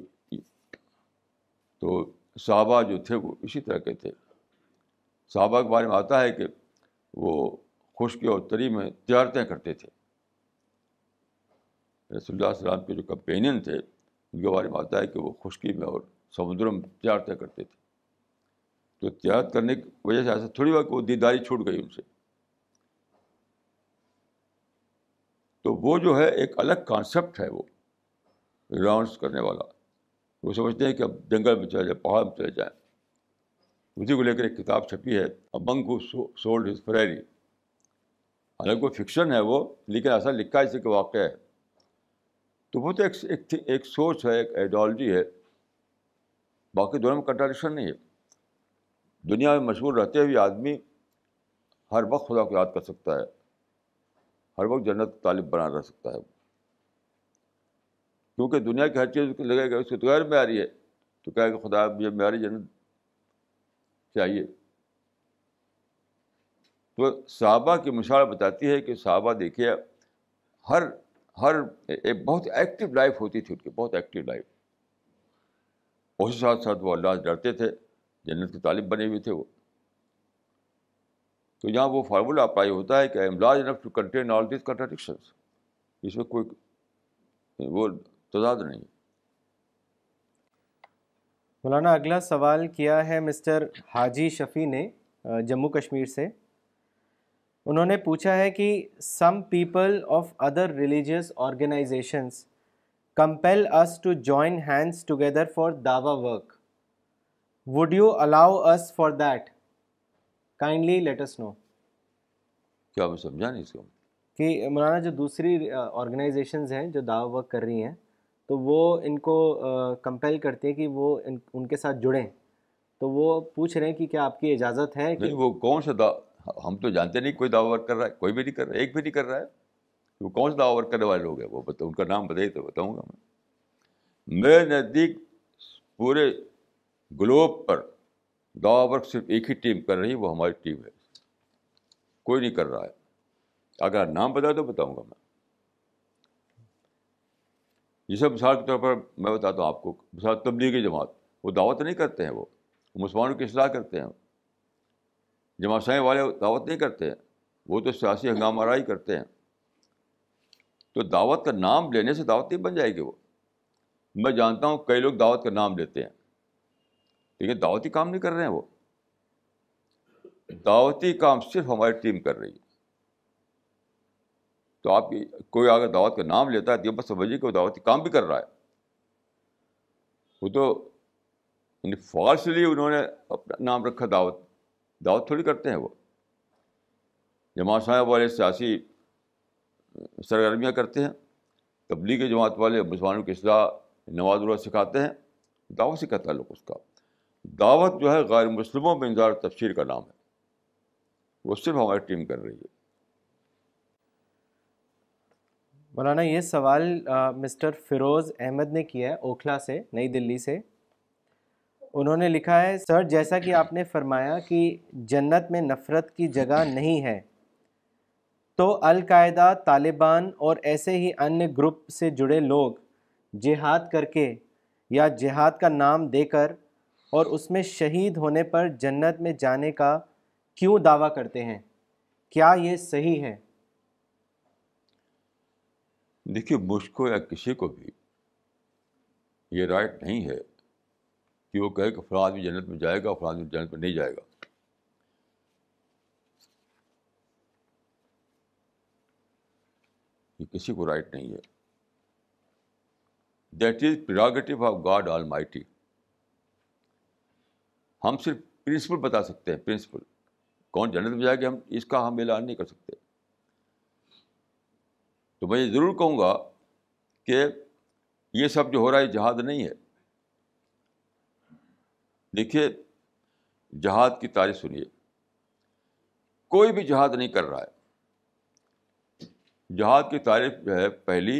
Speaker 1: تو صحابہ جو تھے وہ اسی طرح کے تھے صحابہ کے بارے میں آتا ہے کہ وہ خشکی اور تری میں تجارتیں کرتے تھے رسول اللہ علیہ السلام کے جو کمپینین تھے ان کے بارے میں آتا ہے کہ وہ خشکی میں اور سمندروں میں تجارتیں کرتے تھے تو تجارت کرنے کی وجہ سے ایسا تھوڑی بہت وہ دیداری چھوٹ گئی ان سے تو وہ جو ہے ایک الگ کانسیپٹ ہے وہ رانس کرنے والا وہ سمجھتے ہیں کہ اب جنگل میں چلے جائیں پہاڑ میں چلے جائیں اسی کو لے کر ایک کتاب چھپی ہے سولڈ ہز فریری الگ وہ فکشن ہے وہ لیکن ایسا لکھا کہ واقعہ ہے تو وہ تو ایک سوچ ہے ایک آئیڈیالوجی ہے باقی دونوں میں کنٹراڈکشن نہیں ہے دنیا میں مشہور رہتے ہوئے آدمی ہر وقت خدا کو یاد کر سکتا ہے ہر وقت جنت طالب بنا رہ سکتا ہے کیونکہ دنیا کی ہر چیز لگے گا اس کی تو غیر میں آ رہی ہے تو کہے کہ خدا مجھے معیاری جنت چاہیے تو صحابہ کی مثال بتاتی ہے کہ صحابہ دیکھیے ہر ہر ایک بہت ایکٹیو لائف ہوتی تھی ان کی بہت ایکٹیو لائف اسی ساتھ ساتھ وہ اللہ سے ڈرتے تھے جنت کے طالب بنے ہوئے تھے وہ تو یہاں وہ فارمولا میں کوئی وہ تضاد نہیں
Speaker 2: مولانا اگلا سوال کیا ہے مسٹر حاجی شفیع نے جموں کشمیر سے انہوں نے پوچھا ہے کہ some people of other religious organisations compel us to join hands together for Dawa work would you allow for that let's know
Speaker 1: کیا میں سمجھا نہیں اس کو
Speaker 2: کہ مولانا جو دوسری آرگنائزیشنز ہیں جو دعوی ورک کر رہی ہیں تو وہ ان کو کمپیل کرتے ہیں کہ وہ ان کے ساتھ جڑیں تو وہ پوچھ رہے ہیں کہ کیا آپ کی اجازت ہے
Speaker 1: وہ کون ہم تو جانتے نہیں کوئی دعوی ورک کر رہا ہے کوئی بھی نہیں کر رہا ہے ایک بھی نہیں کر رہا ہے وہ کون سا دعوی ورک کرنے والے لوگ ہیں وہ ان کا نام بتائیے تو بتاؤں گا میں نزدیک پورے گلوب پر دعوی ورک صرف ایک ہی ٹیم کر رہی ہے وہ ہماری ٹیم ہے کوئی نہیں کر رہا ہے اگر نام بتا تو بتاؤں گا میں جسے مثال کے طور پر میں بتاتا ہوں آپ کو مثال تبلیغی جماعت وہ دعوت نہیں کرتے ہیں وہ مسلمانوں کی اصلاح کرتے ہیں جماعت سائیں والے دعوت نہیں کرتے ہیں وہ تو سیاسی ہنگامہ آ کرتے ہیں تو دعوت کا نام لینے سے دعوت نہیں بن جائے گی وہ میں جانتا ہوں کئی لوگ دعوت کا نام لیتے ہیں لیکن دعوتی کام نہیں کر رہے ہیں وہ دعوتی کام صرف ہماری ٹیم کر رہی ہے تو آپ کوئی اگر دعوت کا نام لیتا ہے تو یہ جی، بس سمجھیے کہ وہ دعوتی کام بھی کر رہا ہے وہ تو یعنی فالسلی انہوں نے اپنا نام رکھا دعوت دعوت تھوڑی کرتے ہیں وہ جماعت صاحب والے سیاسی سرگرمیاں کرتے ہیں تبلیغی جماعت والے مسلمانوں کی اصلاح نواز اللہ سکھاتے ہیں دعوت کہتا ہے لوگ اس کا دعوت جو ہے غیر مسلموں میں تفسیر کا نام ہے ہے وہ صرف ہماری ٹیم کر رہی
Speaker 2: مولانا یہ سوال مسٹر فیروز احمد نے کیا ہے اوکھلا سے نئی دلی سے انہوں نے لکھا ہے سر جیسا کہ آپ نے فرمایا کہ جنت میں نفرت کی جگہ نہیں ہے تو القاعدہ طالبان اور ایسے ہی انیہ گروپ سے جڑے لوگ جہاد کر کے یا جہاد کا نام دے کر اور اس میں شہید ہونے پر جنت میں جانے کا کیوں دعویٰ کرتے ہیں کیا یہ صحیح ہے
Speaker 1: دیکھیے کو یا کسی کو بھی یہ رائٹ نہیں ہے کہ وہ کہے کہ فراد بھی جنت میں جائے گا فراد بھی جنت میں نہیں جائے گا یہ کسی کو رائٹ نہیں ہے that is prerogative of God all mighty ہم صرف پرنسپل بتا سکتے ہیں پرنسپل کون جنت میں جائے گا ہم اس کا ہم اعلان نہیں کر سکتے تو میں یہ ضرور کہوں گا کہ یہ سب جو ہو رہا ہے جہاد نہیں ہے دیکھیے جہاد کی تاریخ سنیے کوئی بھی جہاد نہیں کر رہا ہے جہاد کی تعریف جو ہے پہلی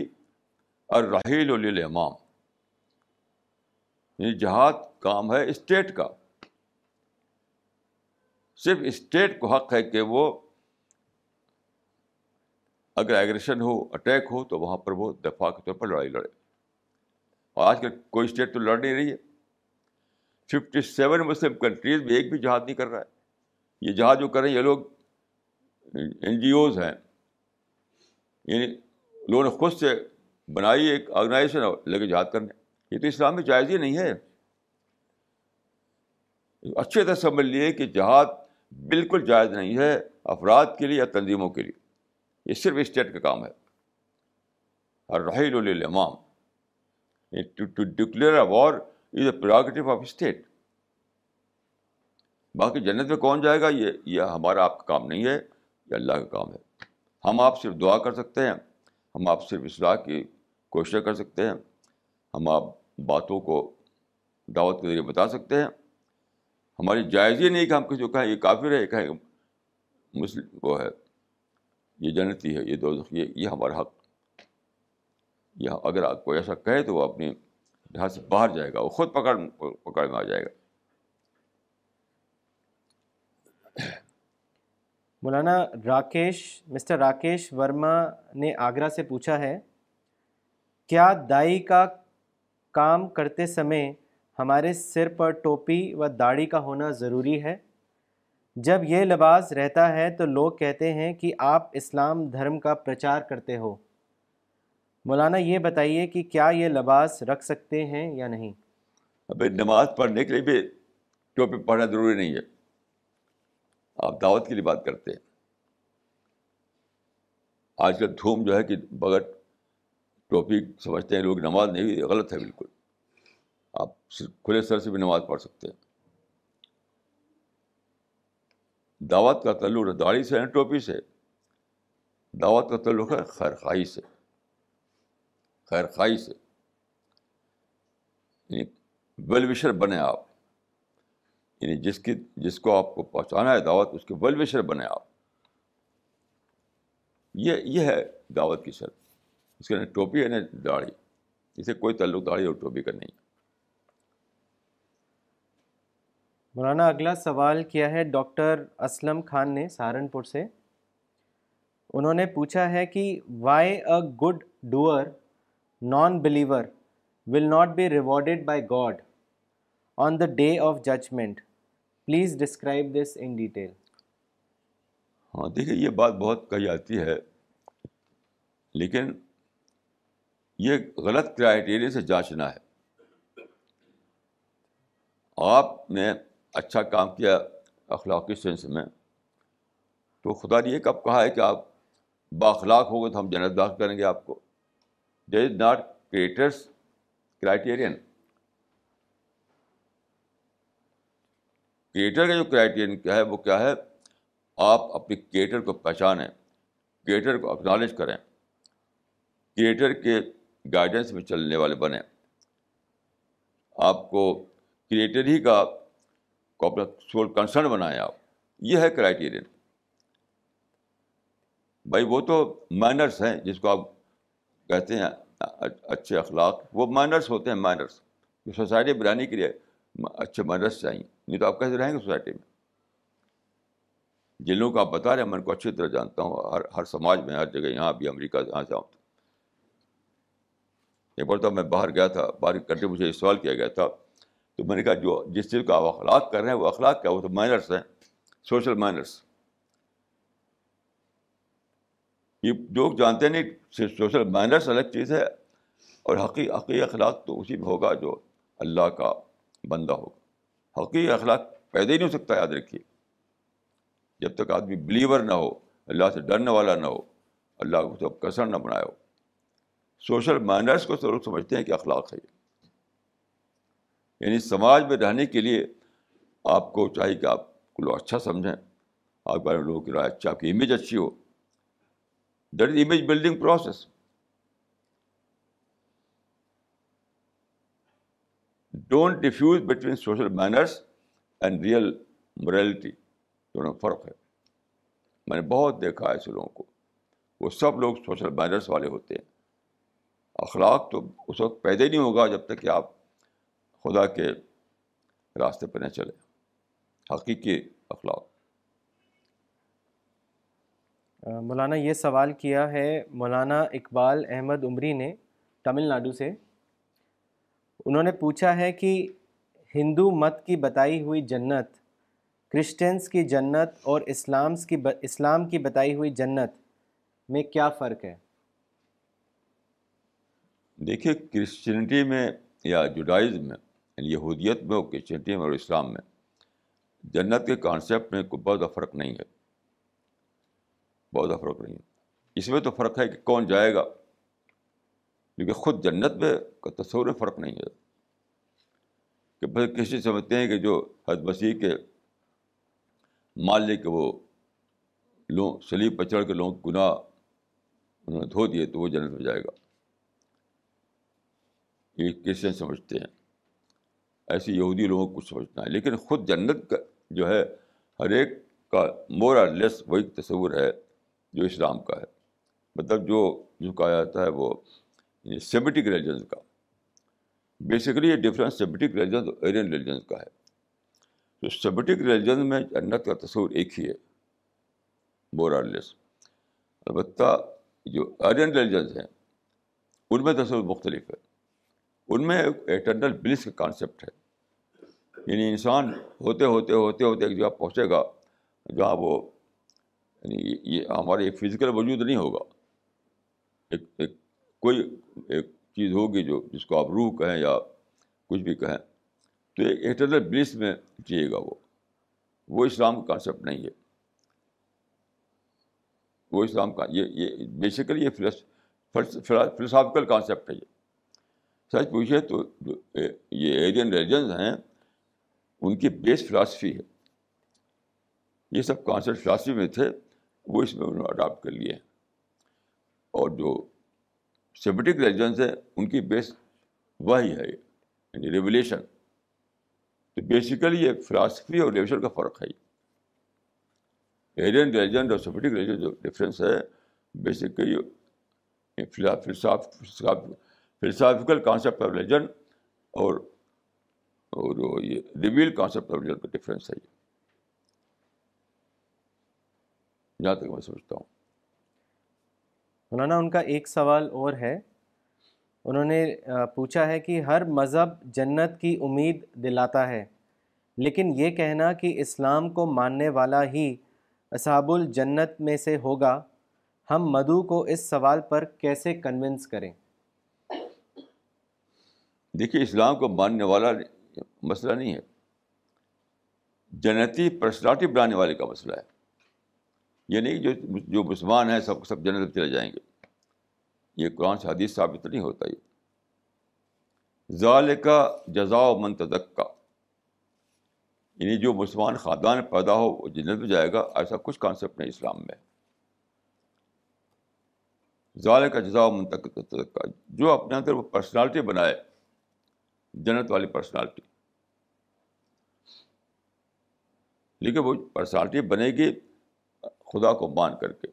Speaker 1: ارحیل امام یعنی جہاد کام ہے اسٹیٹ کا صرف اسٹیٹ کو حق ہے کہ وہ اگر ایگریشن ہو اٹیک ہو تو وہاں پر وہ دفاع کے طور پر لڑائی لڑے اور آج کل کوئی اسٹیٹ تو لڑ نہیں رہی ہے ففٹی سیون مسلم کنٹریز میں ایک بھی جہاد نہیں کر رہا ہے یہ جہاد جو کر رہے ہیں یہ لوگ این جی اوز ہیں یعنی لوگوں نے خود سے بنائی ایک آرگنائزیشن اور لے کے کرنے یہ تو اسلام میں جائز ہی نہیں ہے اچھے طرح سمجھ لیے کہ جہاد بالکل جائز نہیں ہے افراد کے لیے یا تنظیموں کے لیے یہ صرف اسٹیٹ کا کام ہے الامام to declare a war is a prerogative of state باقی جنت میں کون جائے گا یہ یہ ہمارا آپ کا کام نہیں ہے یہ اللہ کا کام ہے ہم آپ صرف دعا کر سکتے ہیں ہم آپ صرف اصلاح کی کوششیں کر سکتے ہیں ہم آپ باتوں کو دعوت کے ذریعے بتا سکتے ہیں ہماری جائز ہی نہیں کہ ہم کسی کو کہیں یہ کافر ہے کہیں مسلم وہ ہے یہ جنتی ہے یہ دو یہ یہ ہمارا حق یہ اگر آپ کو ایسا کہے تو وہ اپنے لحاظ سے باہر جائے گا وہ خود پکڑ پکڑ میں آ جائے گا
Speaker 2: مولانا راکیش مسٹر راکیش ورما نے آگرہ سے پوچھا ہے کیا دائی کا کام کرتے سمے ہمارے سر پر ٹوپی و داڑھی کا ہونا ضروری ہے جب یہ لباس رہتا ہے تو لوگ کہتے ہیں کہ آپ اسلام دھرم کا پرچار کرتے ہو مولانا یہ بتائیے کہ کیا یہ لباس رکھ سکتے ہیں یا نہیں
Speaker 1: ابھی نماز پڑھنے کے لیے بھی ٹوپی پڑھنا ضروری نہیں ہے آپ دعوت کے لیے بات کرتے ہیں آج کل دھوم جو ہے کہ بغٹ ٹوپی سمجھتے ہیں لوگ نماز نہیں ہوئی غلط ہے بالکل آپ صرف کھلے سر سے بھی نماز پڑھ سکتے ہیں دعوت کا تعلق داڑھی سے ٹوپی سے دعوت کا تعلق ہے خیر خائی سے خیر خائی سے یعنی ویل وشر بنے آپ یعنی جس کی جس کو آپ کو پہنچانا ہے دعوت اس کے ویل وشر بنے آپ یہ یہ ہے دعوت کی شرط اس کے ٹوپی ہے نا داڑھی اسے کوئی تعلق داڑھی اور ٹوپی کا نہیں ہے
Speaker 2: مولانا اگلا سوال کیا ہے ڈاکٹر اسلم خان نے سہارنپور سے انہوں نے پوچھا ہے کہ why a good doer non believer will not be rewarded by God on the day of judgement please describe this in detail
Speaker 1: ہاں دیکھیے یہ بات بہت کہی آتی ہے لیکن یہ غلط کرائیٹیریا سے جانچنا ہے آپ نے اچھا کام کیا اخلاقی سینس میں تو خدا نے یہ کب کہا ہے کہ آپ باخلاق اخلاق ہوگے تو ہم جنت داخل کریں گے آپ کو there is not criterias criterion criteria کا جو کرائٹیرین کیا ہے وہ کیا ہے آپ اپنے کریٹر کو پہچانیں کریٹر کو اکنالج کریں کریٹر کے گائیڈنس میں چلنے والے بنیں آپ کو کریٹر ہی کا کو اپنا سول کنسرن بنائیں آپ یہ ہے کرائٹیرین بھائی وہ تو مائنرس ہیں جس کو آپ کہتے ہیں اچھے اخلاق وہ مائنرس ہوتے ہیں مائنرس جو سوسائٹی بنانے کے لیے اچھے مائنرس چاہیے نہیں تو آپ کیسے رہیں گے سوسائٹی میں جن لوگوں کو آپ بتا رہے ہیں میں ان کو اچھی طرح جانتا ہوں ہر ہر سماج میں ہر جگہ یہاں بھی امریکہ جہاں آؤں ایک بار تو میں باہر گیا تھا باہر کنٹری مجھے سوال کیا گیا تھا تو میں نے کہا جو جس چیز کا آپ اخلاق کر رہے ہیں وہ اخلاق کیا وہ تو مائنرس ہیں سوشل مائنرس یہ جو جانتے ہیں نہیں سوشل مائنرس الگ چیز ہے اور حقیق حقیقی اخلاق تو اسی میں ہوگا جو اللہ کا بندہ ہوگا حقیقی اخلاق پیدا ہی نہیں ہو سکتا یاد رکھیے جب تک آدمی بلیور نہ ہو اللہ سے ڈرنے والا نہ ہو اللہ کو کثر نہ ہو سوشل مائنرس کو تو لوگ سمجھتے ہیں کہ اخلاق ہے یہ یعنی سماج میں رہنے کے لیے آپ کو چاہیے کہ آپ کو لوگ اچھا سمجھیں آپ بارے میں لوگوں کی رائے اچھا آپ کی امیج اچھی ہو that is image building process don't diffuse between social manners and real morality دونوں میں فرق ہے میں نے بہت دیکھا ہے ایسے لوگوں کو وہ سب لوگ سوشل مینرس والے ہوتے ہیں اخلاق تو اس وقت ہی نہیں ہوگا جب تک کہ آپ خدا کے راستے پہ نہ چلے حقیقی اخلاق
Speaker 2: مولانا یہ سوال کیا ہے مولانا اقبال احمد عمری نے تمل ناڈو سے انہوں نے پوچھا ہے کہ ہندو مت کی بتائی ہوئی جنت کرسچنس کی جنت اور اسلامس کی ب... اسلام کی بتائی ہوئی جنت میں کیا فرق ہے
Speaker 1: دیکھیے کرسچینٹی میں یا جوڈائزم میں یعنی یہودیت میں کرسچینٹی میں اور اسلام میں جنت کے کانسیپٹ میں کوئی بہت فرق نہیں ہے بہت فرق نہیں ہے اس میں تو فرق ہے کہ کون جائے گا کیونکہ خود جنت کا تصور فرق نہیں ہے کہ بس کسی سمجھتے ہیں کہ جو حد مسیح کے مال لے کے وہ لوگ سلیب پر چڑھ کے لوگوں گناہ انہوں نے دھو دیے تو وہ جنت میں جائے گا یہ کرسچن سمجھتے ہیں ایسی یہودی لوگوں کو سمجھنا ہے لیکن خود جنت کا جو ہے ہر ایک کا مور لیس وہی تصور ہے جو اسلام کا ہے مطلب جو جو کہا جاتا ہے وہ سیمیٹک یعنی ریلیجنز کا بیسیکلی یہ ڈفرینس سیمیٹک ریلیجن اور ایرین ریلیجنس کا ہے تو سیمیٹک ریلیجن میں جنت کا تصور ایک ہی ہے مور لیس البتہ جو ایرین ریلیجنز ہیں ان میں تصور مختلف ہے ان میں ایک ایٹرنل بلس کا کانسیپٹ ہے یعنی انسان ہوتے ہوتے ہوتے ہوتے ایک جگہ پہنچے گا جہاں وہ یعنی یہ ہمارے فزیکل وجود نہیں ہوگا ایک ایک کوئی ایک چیز ہوگی جو جس کو آپ روح کہیں یا کچھ بھی کہیں تو ایک ایٹرنل بلس میں جیے گا وہ وہ اسلام کا کانسیپٹ نہیں ہے وہ اسلام کا یہ یہ بیسیکلی یہ فلسافیکل کانسیپٹ ہے یہ سچ پوچھے تو جو یہ ایرین ریلیجنز ہیں ان کی بیس فلاسفی ہے یہ سب کانسیپٹ فلاسفی میں تھے وہ اس میں انہوں نے اڈاپٹ کر لیے اور جو سمیٹک ریلیجنس ہیں ان کی بیس وہی ہے یعنی ریولیشن تو بیسیکلی یہ فلاسفی اور ریولیشن کا فرق ہے ایرین ریلیجن اور سیمیٹک جو ڈفرینس ہے basically philosophical concept of religion اور اور یہ ریویل کانسیپٹ آف ریلیجن کا ڈفرینس ہے یہ جہاں تک میں سمجھتا ہوں
Speaker 2: مولانا ان کا ایک سوال اور ہے انہوں نے پوچھا ہے کہ ہر مذہب جنت کی امید دلاتا ہے لیکن یہ کہنا کہ اسلام کو ماننے والا ہی اصحاب الجنت میں سے ہوگا ہم مدعو کو اس سوال پر کیسے کنونس کریں
Speaker 1: دیکھیے اسلام کو ماننے والا مسئلہ نہیں ہے جنتی پرسنالٹی بنانے والے کا مسئلہ ہے یہ یعنی نہیں جو جو مسلمان ہیں سب سب جنت چلے جائیں گے یہ قرآن سے حدیث ثابت نہیں ہوتا یہ ظال کا جزا و کا یعنی جو مسلمان خاندان پیدا ہو وہ جنت میں جائے گا ایسا کچھ کانسیپٹ نہیں اسلام میں ظال کا جزا و منتقا جو اپنے اندر وہ پرسنالٹی بنائے جنت والی پرسنالٹی لیکن وہ پرسنالٹی بنے گی خدا کو مان کر کے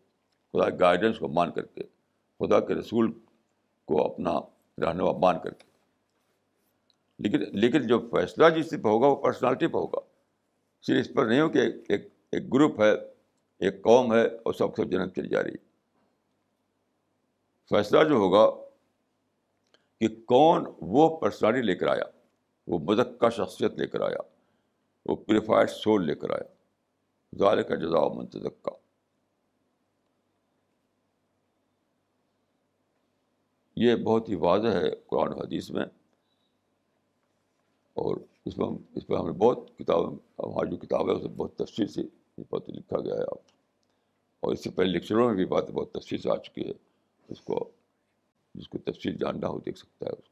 Speaker 1: خدا کے گائیڈنس کو مان کر کے خدا کے رسول کو اپنا رہنما مان کر کے لیکن لیکن جو فیصلہ جس پہ ہوگا وہ پرسنالٹی پہ ہوگا صرف اس پر نہیں ہو کہ ایک ایک گروپ ہے ایک قوم ہے اور سب سب جنت چلی جا رہی ہے فیصلہ جو ہوگا کہ کون وہ پرسنالٹی لے کر آیا وہ کا شخصیت لے کر آیا وہ پیوریفائڈ سول لے کر آیا ظال کا جزا منتظک کا یہ بہت ہی واضح ہے قرآن و حدیث میں اور اس میں اس ہم نے بہت کتابیں ہماری جو کتاب ہے اسے بہت تفصیل سے لکھا گیا ہے اور اس سے پہلے لیکچروں میں بھی بات بہت تفصیل سے آ چکی ہے اس کو جس کو تفصیل جاننا ہو دیکھ سکتا ہے اس کو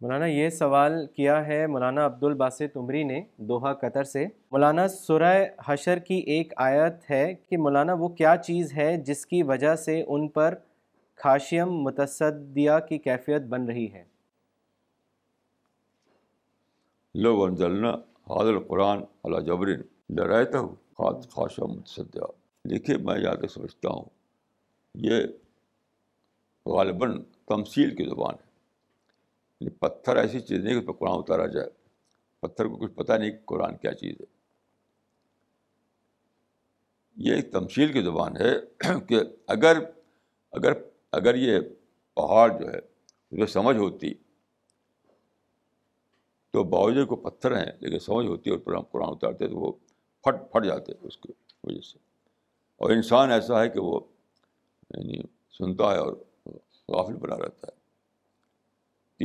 Speaker 2: مولانا یہ سوال کیا ہے مولانا عبد الباسط عمری نے دوہا قطر سے مولانا سورہ حشر کی ایک آیت ہے کہ مولانا وہ کیا چیز ہے جس کی وجہ سے ان پر خاشیم متصدیہ کی کیفیت بن رہی ہے
Speaker 1: لو انزلنا حاضر القرآن علی جبرین لرائتہ خاشیم متصدیہ دیکھیں میں یاد سمجھتا ہوں یہ غالباً تمثیل کی زبان ہے یعنی پتھر ایسی چیز نہیں کہ اس پہ قرآن اتارا جائے پتھر کو کچھ پتہ نہیں قرآن کیا چیز ہے یہ ایک تمثیل کی زبان ہے کہ اگر اگر اگر یہ پہاڑ جو ہے اسے سمجھ ہوتی تو باوجود کو پتھر ہیں لیکن سمجھ ہوتی ہے اور قرآن اتارتے تو وہ پھٹ پھٹ جاتے اس کی وجہ سے اور انسان ایسا ہے کہ وہ یعنی سنتا ہے اور غافل بنا رہتا ہے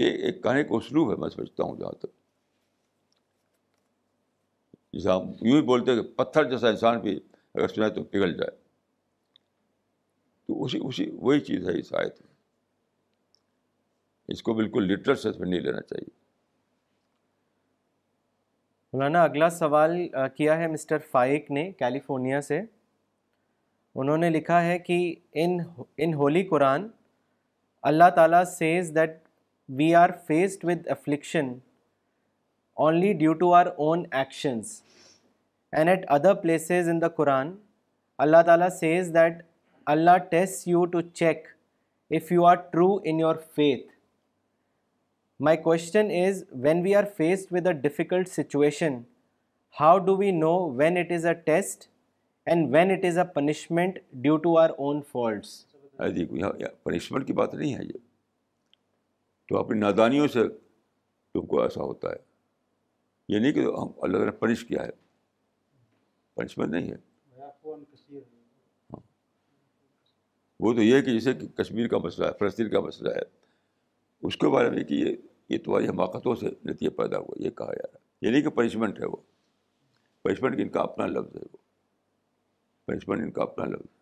Speaker 1: یہ ایک کہنے کا اسلوب ہے میں سمجھتا ہوں جہاں تک جیسے ہم یوں ہی بولتے ہیں کہ پتھر جیسا انسان بھی اگر سنائے تو پگھل جائے تو اسی اسی وہی چیز ہے اس آیت میں اس کو بالکل لٹرل سینس میں نہیں لینا چاہیے
Speaker 2: مولانا اگلا سوال کیا ہے مسٹر فائق نے کیلیفورنیا سے انہوں نے لکھا ہے کہ in in holy Quran Allah Ta'ala says that we are faced with affliction only due to our own actions. And at other places in the Quran, Allah Ta'ala says that Allah tests you to check if you are true in your faith. My question is, when we are faced with a difficult situation, how do we know when it is a test and when it is a punishment due to our own faults?
Speaker 1: Punishment کی بات نہیں ہے یہ تو اپنی نادانیوں سے تم کو ایسا ہوتا ہے یہ نہیں کہ ہم اللہ تعالیٰ نے پنش کیا ہے پنشمنٹ نہیں ہے وہ تو یہ ہے کہ جیسے کہ کشمیر کا مسئلہ ہے فلسطین کا مسئلہ ہے اس کے بارے میں کہ یہ تمہاری حماقتوں سے نتیجہ پیدا ہوا یہ کہا جا رہا ہے یہ نہیں کہ پنشمنٹ ہے وہ پنشمنٹ ان کا اپنا لفظ ہے وہ پنشمنٹ ان کا اپنا لفظ ہے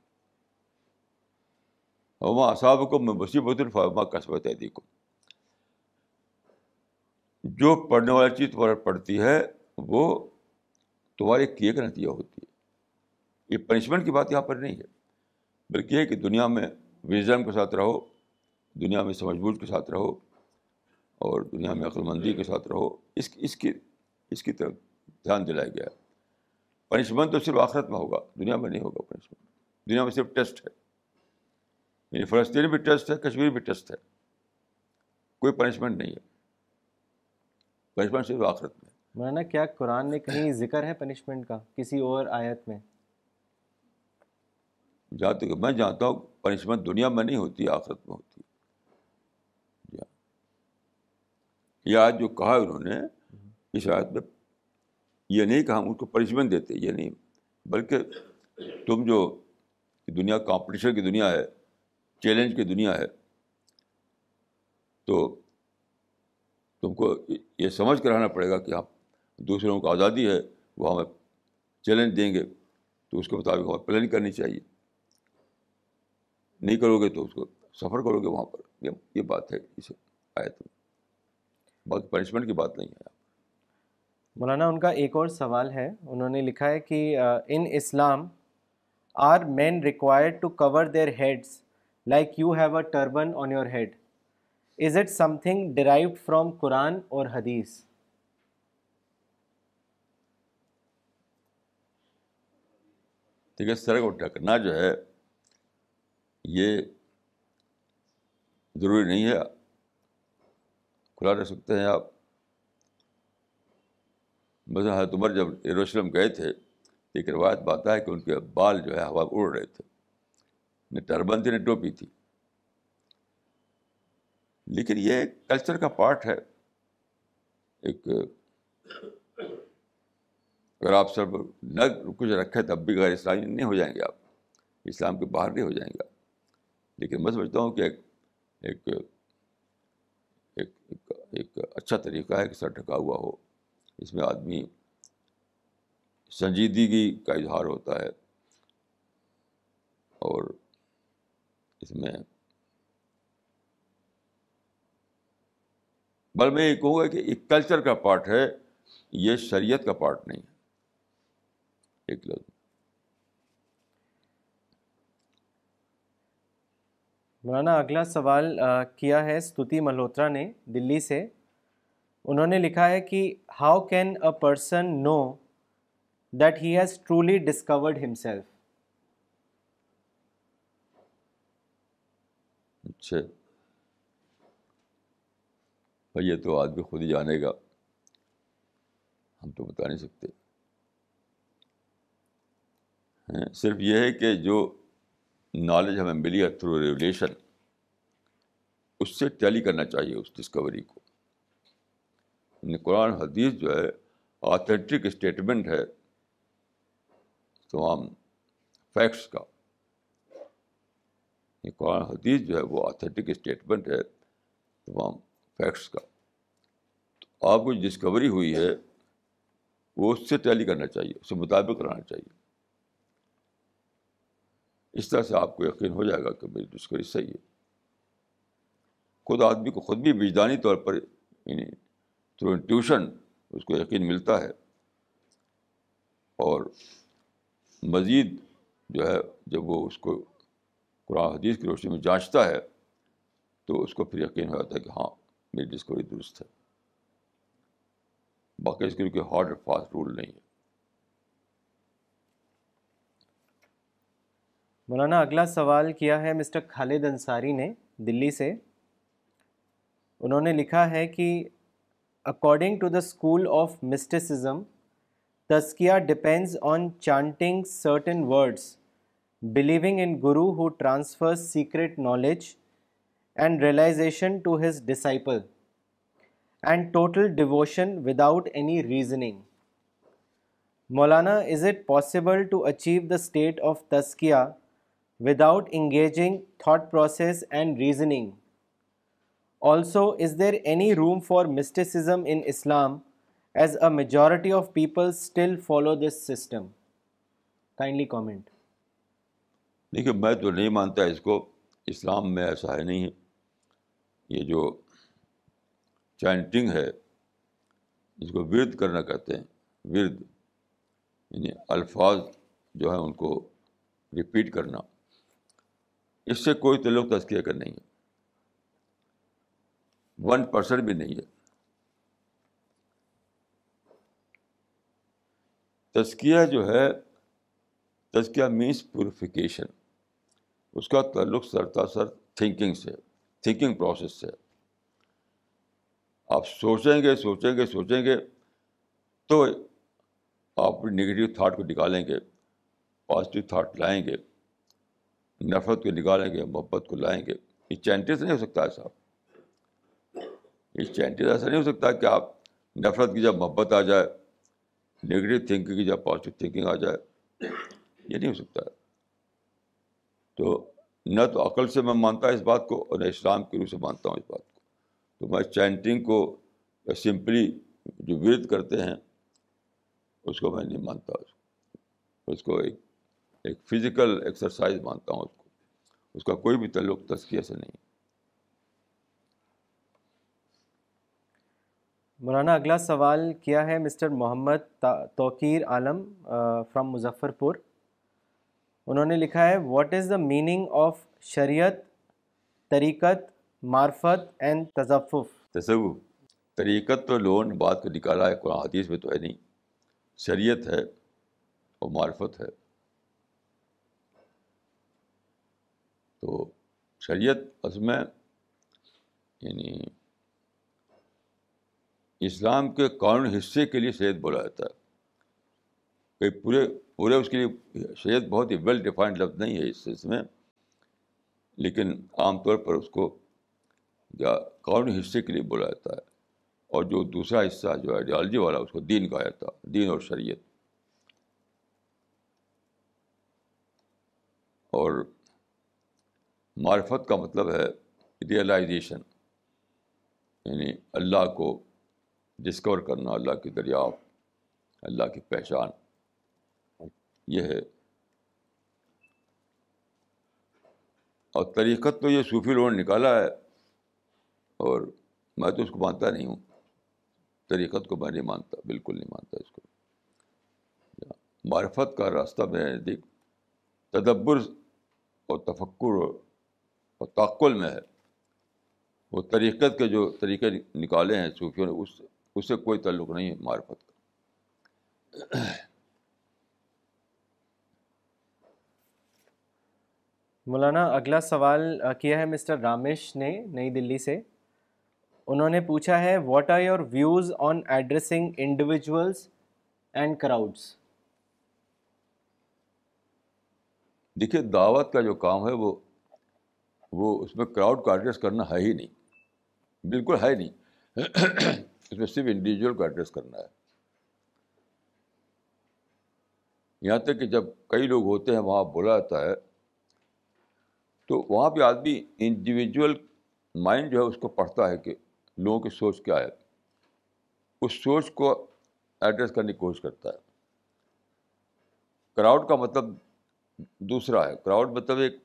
Speaker 1: اوما اصاب کو میں مصب الفام قصبت کو جو پڑھنے والی چیز تمہارے پڑھتی ہے وہ تمہارے کیے کا نتیجہ ہوتی ہے یہ پنشمنٹ کی بات یہاں پر نہیں ہے بلکہ یہ کہ دنیا میں وزم کے ساتھ رہو دنیا میں سمجھ بوجھ کے ساتھ رہو اور دنیا میں عقل مندی کے ساتھ رہو اس کی اس کی طرف دھیان دلایا گیا ہے پنشمنٹ تو صرف آخرت میں ہوگا دنیا میں نہیں ہوگا پنشمنٹ دنیا میں صرف ٹیسٹ ہے یعنی فلسطین بھی ٹیسٹ ہے کشمیر بھی ٹیسٹ ہے کوئی پنشمنٹ نہیں ہے پنشمنٹ صرف آخرت میں
Speaker 2: مولانا کیا قرآن میں کہیں ذکر ہے پنشمنٹ کا کسی اور آیت میں
Speaker 1: جہاں تک میں جانتا ہوں پنشمنٹ دنیا میں نہیں ہوتی آخرت میں ہوتی جی ہاں۔ یہ آج جو کہا انہوں نے اس آیت میں یہ نہیں کہا ہم ان کو پنشمنٹ دیتے یہ نہیں بلکہ تم جو دنیا کمپٹیشن کی دنیا ہے چیلنج کی دنیا ہے تو تم کو یہ سمجھ کر رہنا پڑے گا کہ ہم دوسروں کو آزادی ہے وہ ہمیں چیلنج دیں گے تو اس کے مطابق ہمیں پلاننگ کرنی چاہیے نہیں کرو گے تو اس کو سفر کرو گے وہاں پر یہ بات ہے اسے آئے تم باقی پنشمنٹ کی بات نہیں ہے
Speaker 2: مولانا ان کا ایک اور سوال ہے انہوں نے لکھا ہے کہ in Islam are men required to cover their heads like you have a turban on your head is it something derived from قرآن اور حدیث
Speaker 1: سر کو ڈھکنا جو ہے یہ ضروری نہیں ہے کھلا رہ سکتے ہیں آپ حضرت عمر جب یروشلم گئے تھے ایک روایت بات ہے کہ ان کے بال جو ہے ہوا اڑ رہے تھے نہ ٹربن تھی نہ ٹوپی تھی لیکن یہ کلچر کا پارٹ ہے ایک اگر آپ سر نہ کچھ رکھے تب بھی غیر اسلامی نہیں ہو جائیں گے آپ اسلام کے باہر نہیں ہو جائیں گے لیکن میں سمجھتا ہوں کہ ایک ایک اچھا طریقہ ہے کہ سر ڈھکا ہوا ہو اس میں آدمی سنجیدگی کا اظہار ہوتا ہے اور اس میں بل میں یہ کہوں گا کہ ایک کلچر کا پارٹ ہے یہ شریعت کا پارٹ نہیں ہے
Speaker 2: مولانا اگلا سوال کیا ہے ستوتی ملہوترا نے دلی سے انہوں نے لکھا ہے کہ how can a person know that he has truly discovered himself
Speaker 1: اچھے بھائی یہ تو آج بھی خود ہی جانے گا ہم تو بتا نہیں سکتے ہاں، صرف یہ ہے کہ جو نالج ہمیں ملی ہے تھرو ریولیشن اس سے ٹیلی کرنا چاہیے اس ڈسکوری کو یعنی قرآن حدیث جو ہے آتھینٹک اسٹیٹمنٹ ہے تمام فیکٹس کا قرآن حدیث جو ہے وہ آتھینٹک اسٹیٹمنٹ ہے تمام فیکٹس کا تو آپ کو ڈسکوری ہوئی ہے وہ اس سے ٹیلی کرنا چاہیے اس سے مطابق کرانا چاہیے اس طرح سے آپ کو یقین ہو جائے گا کہ میری ڈسکوری صحیح ہے خود آدمی کو خود بھی بجدانی طور پر یعنی تھرو انٹیوشن اس کو یقین ملتا ہے اور مزید جو ہے جب وہ اس کو قرآن حدیث کی روشنی میں جانچتا ہے تو اس کو پھر یقین ہو جاتا ہے کہ ہاں میری ڈسکوری درست ہے باقی اس کے لیے کوئی ہارڈ اینڈ فاسٹ رول نہیں ہے
Speaker 2: مولانا اگلا سوال کیا ہے مسٹر خالد انصاری نے دلی سے انہوں نے لکھا ہے کہ according to the school of mysticism تسکیا depends on chanting certain words believing in Guru who transfers secret knowledge and realization to his disciple, and total devotion without any reasoning. Maulana, is it possible to achieve the state of tazkiyah without engaging thought process and reasoning? Also, is there any room for mysticism in Islam, as a majority of people still follow this system? Kindly comment.
Speaker 1: دیکھیے میں تو نہیں مانتا اس کو اسلام میں ایسا ہے نہیں ہے یہ جو چینٹنگ ہے اس کو ورد کرنا کہتے ہیں ورد یعنی الفاظ جو ہیں ان کو رپیٹ کرنا اس سے کوئی تو لوگ تذکیہ کر نہیں ہے ون پرسنٹ بھی نہیں ہے تذکیہ جو ہے تذکیہ مینس پیوریفیکیشن اس کا تعلق سر سر تھنکنگ سے تھنکنگ پروسیس سے آپ سوچیں گے سوچیں گے سوچیں گے تو آپ نگیٹیو تھاٹ کو نکالیں گے پازیٹیو تھاٹ لائیں گے نفرت کو نکالیں گے محبت کو لائیں گے یہ چینٹیز نہیں ہو سکتا ایسا یہ چینٹیز ایسا نہیں ہو سکتا کہ آپ نفرت کی جب محبت آ جائے نگیٹیو تھنکنگ کی جب پازیٹیو تھنکنگ آ جائے یہ نہیں ہو سکتا ہے تو نہ تو عقل سے میں مانتا اس بات کو اور نہ اسلام کے روح سے مانتا ہوں اس بات کو تو میں چینٹنگ کو سمپلی جو ورد کرتے ہیں اس کو میں نہیں مانتا اس کو اس کو ایک ایک فزیکل ایکسرسائز مانتا ہوں اس کو اس کا کوئی بھی تعلق تذکیہ سے نہیں
Speaker 2: مولانا اگلا سوال کیا ہے mister Muhammad Tauqeer Alam from Muzaffarpur انہوں نے لکھا ہے what is the meaning of شریعت طریقت معرفت اینڈ تصوف
Speaker 1: تصوف طریقت تو لوگوں نے بات کو نکالا ہے قرآن حدیث میں تو ہے نہیں شریعت ہے اور معرفت ہے تو شریعت اس میں یعنی اسلام کے قانون حصے کے لیے شریعت بولا جاتا ہے کہ پورے پورے اس کے لیے شریعت بہت ہی ویل ڈیفائنڈ لفظ نہیں ہے اس میں لیکن عام طور پر اس کو یا قانون حصے کے لیے بولا جاتا ہے اور جو دوسرا حصہ جو آئیڈیالوجی والا اس کو دین کہا جاتا ہے دین اور شریعت اور معرفت کا مطلب ہے ریئلائزیشن یعنی اللہ کو ڈسکور کرنا اللہ کی دریافت اللہ کی پہچان یہ ہے اور طریقت تو یہ صوفی لوگوں نے نکالا ہے اور میں تو اس کو مانتا نہیں ہوں طریقت کو میں نہیں مانتا بالکل نہیں مانتا اس کو معرفت کا راستہ میں دیکھ تدبر اور تفکر اور تعقل میں ہے وہ طریقت کے جو طریقے نکالے ہیں صوفیوں نے اس اس سے کوئی تعلق نہیں ہے معرفت کا
Speaker 2: مولانا اگلا سوال کیا ہے مسٹر رامیش نے نئی دلی سے انہوں نے پوچھا ہے what are your views on addressing individuals and crowds
Speaker 1: دیکھیے دعوت کا جو کام ہے وہ وہ اس میں کراؤڈ کو ایڈریس کرنا ہے ہی نہیں بالکل ہے نہیں اس میں صرف انڈیویجول کو ایڈریس کرنا ہے یہاں تک کہ جب کئی لوگ ہوتے ہیں وہاں بولا جاتا ہے تو وہاں پہ آدمی انڈیویجول مائنڈ جو ہے اس کو پڑھتا ہے کہ لوگوں کی سوچ کیا ہے اس سوچ کو ایڈریس کرنے کی کوشش کرتا ہے کراؤڈ کا مطلب دوسرا ہے کراؤڈ مطلب ایک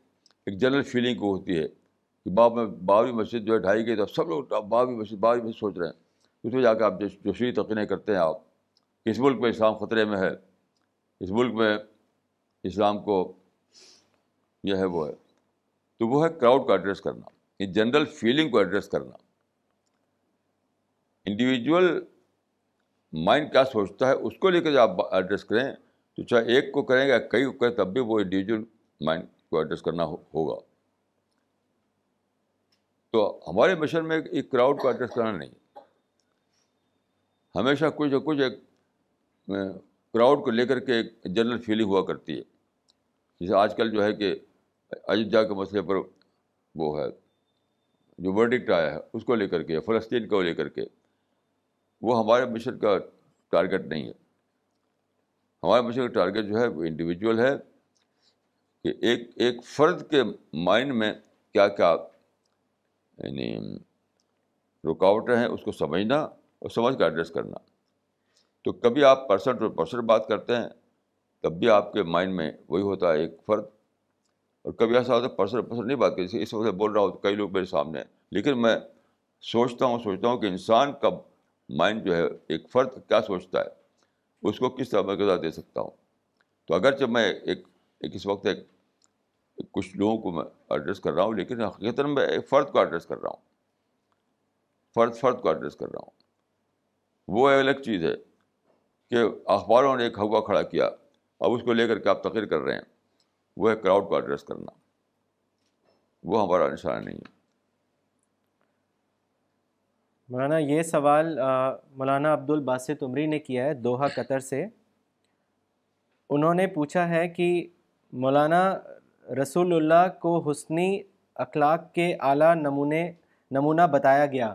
Speaker 1: ایک جنرل فیلنگ کو ہوتی ہے کہ باب میں بابری مسجد جو ہے ڈھائی گئی تو سب لوگ بابری مسجد بابری مسجد سوچ رہے ہیں اس میں جا کے آپ جوشی تکنے کرتے ہیں آپ اس ملک میں اسلام خطرے میں ہے اس ملک میں اسلام کو یہ ہے وہ ہے تو وہ ہے کراؤڈ کو ایڈریس کرنا جنرل فیلنگ کو ایڈریس کرنا انڈیویجول مائنڈ کیا سوچتا ہے اس کو لے کے جب آپ ایڈریس کریں تو چاہے ایک کو کریں گے کئی کو کریں تب بھی وہ انڈیویجول مائنڈ کو ایڈریس کرنا ہوگا تو ہمارے مشن میں ایک کراؤڈ کو ایڈریس کرنا نہیں ہمیشہ کچھ نہ کچھ ایک کراؤڈ کو لے کر کے ایک جنرل فیلنگ ہوا کرتی ہے جیسے آج کل جو ہے کہ ایودھیا کے مسئلے پر وہ ہے جو ورڈکٹ آیا ہے اس کو لے کر کے فلسطین کو لے کر کے وہ ہمارے مشن کا ٹارگیٹ نہیں ہے ہمارے مشن کا ٹارگیٹ جو ہے وہ انڈیویجول ہے کہ ایک ایک فرد کے مائنڈ میں کیا کیا یعنی رکاوٹیں ہیں اس کو سمجھنا اور سمجھ کر ایڈریس کرنا تو کبھی آپ پرسن ٹو پرسن بات کرتے ہیں تب بھی آپ کے مائنڈ میں وہی ہوتا ہے ایک فرد اور کبھی ایسا ہوتا ہے پرسنل پرسنل نہیں بات اس وقت بول رہا ہوں تو کئی لوگ میرے سامنے ہیں لیکن میں سوچتا ہوں سوچتا ہوں کہ انسان کا مائنڈ جو ہے ایک فرد کیا سوچتا ہے اس کو کس طرح میں غذا دے سکتا ہوں تو اگرچہ میں ایک ایک اس وقت ایک کچھ لوگوں کو میں ایڈریس کر رہا ہوں لیکن حقیقت میں ایک فرد کو ایڈریس کر رہا ہوں فرد فرد کو ایڈریس کر رہا ہوں وہ الگ چیز ہے کہ اخباروں نے ایک ہوا کھڑا کیا اب اس کو لے کر کے آپ تقریر کر رہے ہیں وہ ہے کراؤڈ کو ایڈریس کرنا وہ ہمارا نشانہ نہیں ہے
Speaker 2: مولانا یہ سوال مولانا عبد الباسط عمری نے کیا ہے دوحہ قطر سے انہوں نے پوچھا ہے کہ مولانا رسول اللہ کو حسنی اخلاق کے اعلیٰ نمونے نمونہ بتایا گیا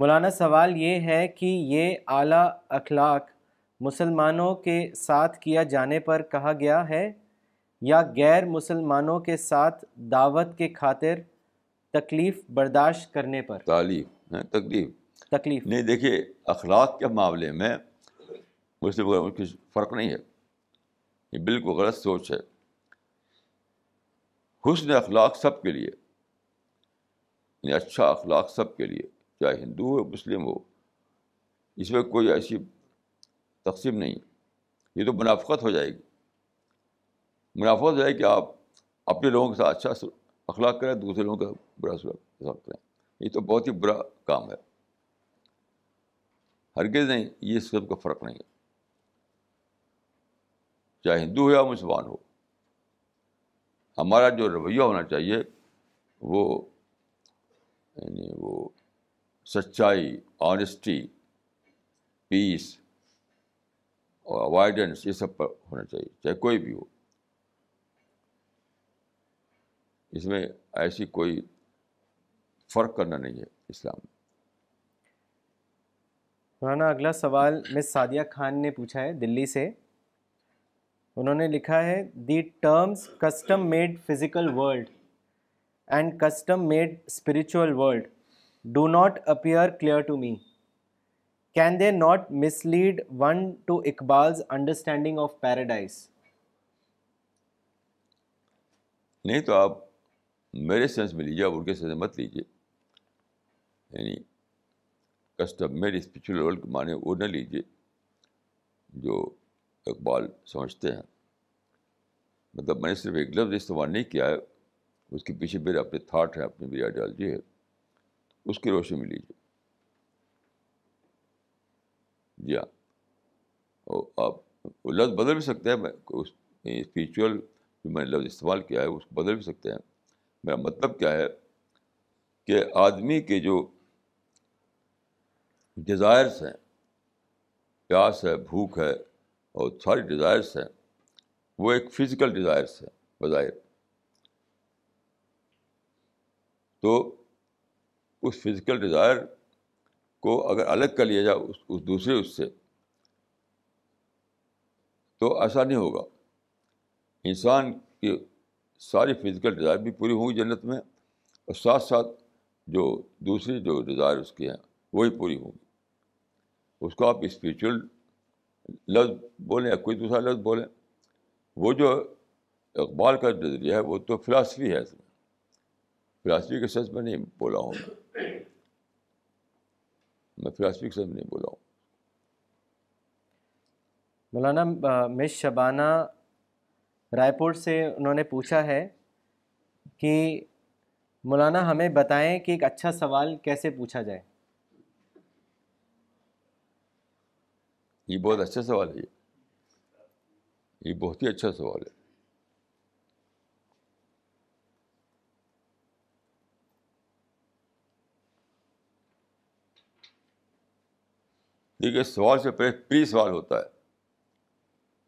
Speaker 2: مولانا سوال یہ ہے کہ یہ اعلیٰ اخلاق مسلمانوں کے ساتھ کیا جانے پر کہا گیا ہے یا غیر مسلمانوں کے ساتھ دعوت کے خاطر تکلیف برداشت کرنے پر
Speaker 1: تعلیم ہاں، تکلیف
Speaker 2: تکلیف
Speaker 1: نہیں دیکھیے اخلاق کے معاملے میں مسلم فرق نہیں ہے یہ بالکل غلط سوچ ہے حسن اخلاق سب کے لیے یعنی اچھا اخلاق سب کے لیے چاہے ہندو ہو مسلم ہو اس میں کوئی ایسی تقسیم نہیں یہ تو منافقت ہو جائے گی منافع جو ہے کہ آپ اپنے لوگوں کے ساتھ اچھا اخلاق کریں دوسرے لوگوں کا برا سلوک کریں یہ تو بہت ہی برا کام ہے ہرگز نہیں یہ سب کا فرق نہیں ہے چاہے ہندو ہو یا مسلمان ہو ہمارا جو رویہ ہونا چاہیے وہ یعنی وہ سچائی آنیسٹی پیس اور اوائڈنس یہ سب پر ہونا چاہیے چاہے کوئی بھی ہو اس میں ایسی کوئی فرق کرنا نہیں ہے اسلام میں
Speaker 2: مولانا اگلا سوال مس سعدیہ خان نے پوچھا ہے دلی سے انہوں نے لکھا ہے the terms custom made physical world and custom made spiritual world do not appear clear to me can they not mislead one to Iqbal's understanding of paradise
Speaker 1: نہیں تو آپ میرے سینس میں لیجیے آپ ان کے سینس مت لیجیے یعنی کسٹم میرے اسپریچل ورلڈ معنی وہ نہ لیجیے جو اقبال سمجھتے ہیں مطلب میں نے صرف ایک لفظ استعمال نہیں کیا ہے اس کے پیچھے میرے اپنے تھاٹ ہیں اپنی میری آئیڈیالوجی ہے اس کی روشنی میں لیجیے جی ہاں اور آپ لفظ بدل بھی سکتے ہیں میں اسپریچوئل جو میں نے لفظ استعمال کیا ہے اس کو بدل بھی سکتے ہیں میرا مطلب کیا ہے کہ آدمی کے جو ڈیزائرس ہیں پیاس ہے بھوک ہے اور ساری ڈیزائرس ہیں وہ ایک فزیکل ڈیزائرس ہیں بظاہر تو اس فزیکل ڈیزائر کو اگر الگ کر لیا جائے اس دوسرے اس سے تو ایسا نہیں ہوگا انسان کی ساری فزیکل ڈیزائر بھی پوری ہوں گی جنت میں اور ساتھ ساتھ جو دوسری جو ڈیزائر اس کی ہیں وہی پوری ہوں گی اس کو آپ اسپریچل لفظ بولیں یا کوئی دوسرا لفظ بولیں وہ جو اقبال کا نظریہ ہے وہ تو فلاسفی ہے اس میں فلاسفی کے سچ میں نہیں بولا ہوں میں فلاسفی کے سچ میں نہیں بولا ہوں
Speaker 2: مولانا مس شبانہ رائے پور سے انہوں نے پوچھا ہے کہ مولانا ہمیں بتائیں کہ ایک اچھا سوال کیسے پوچھا جائے
Speaker 1: یہ بہت اچھا سوال ہے یہ بہت ہی اچھا سوال ہے سوال سے پہلے پری سوال ہوتا ہے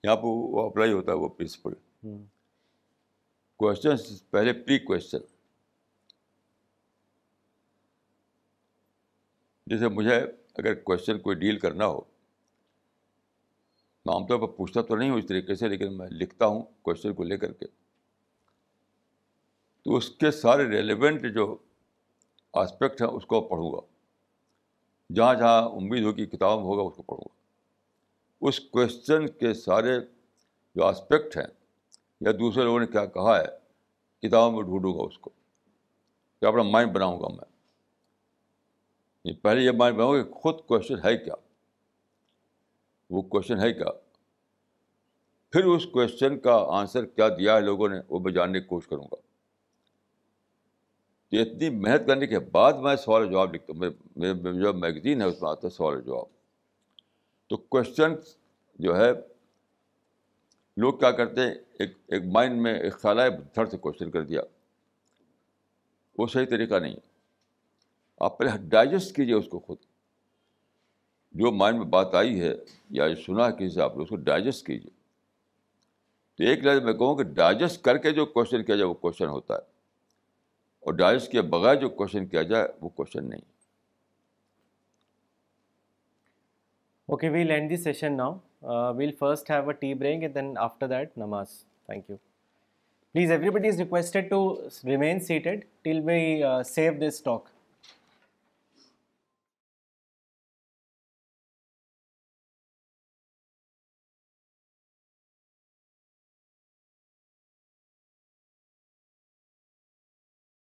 Speaker 1: یہاں پہ وہ اپلائی ہوتا ہے وہ پرنسپل کوشچن پہلے پری کوشچن جیسے مجھے اگر کوشچن کوئی ڈیل کرنا ہو میں عام طور پر پوچھتا تو نہیں ہوں اس طریقے سے لیکن میں لکھتا ہوں کوشچن کو لے کر کے تو اس کے سارے ریلیونٹ جو آسپیکٹ ہیں اس کو پڑھوں گا جہاں جہاں امید ہوگی کتاب ہوگا اس کو پڑھوں گا اس کوشچن کے سارے جو آسپیکٹ ہیں یا دوسرے لوگوں نے کیا کہا ہے کتابوں میں ڈھونڈوں گا اس کو یا اپنا مائنڈ بناؤں گا میں یہ پہلے یہ مائنڈ بناؤں گا کہ خود کویشچن ہے کیا وہ کویشچن ہے کیا پھر اس کویشچن کا آنسر کیا دیا ہے لوگوں نے وہ میں جاننے کی کوشش کروں گا تو اتنی محنت کرنے کے بعد میں سوال جواب لکھتا ہوں جو میگزین ہے اس میں آتا ہے سوال جواب تو کوشچن جو ہے لوگ کیا کرتے ہیں ایک ایک مائنڈ میں ایک خیال ہے دھڑ سے کوشچن کر دیا وہ صحیح طریقہ نہیں ہے آپ پہلے ڈائجسٹ کیجیے اس کو خود جو مائنڈ میں بات آئی ہے یا سنا ہے کسی سے آپ نے اس کو ڈائجسٹ کیجیے تو ایک لہٰذا میں کہوں کہ ڈائجسٹ کر کے جو کوشچن کیا جائے وہ کوشچن ہوتا ہے اور ڈائجسٹ کیا بغیر جو کوشچن کیا جائے وہ کوشچن نہیں
Speaker 2: Okay, we'll end this session now. Uh, we'll first have a tea break and then after that namaz. Thank you. Please, everybody is requested to remain seated till we uh, save this talk.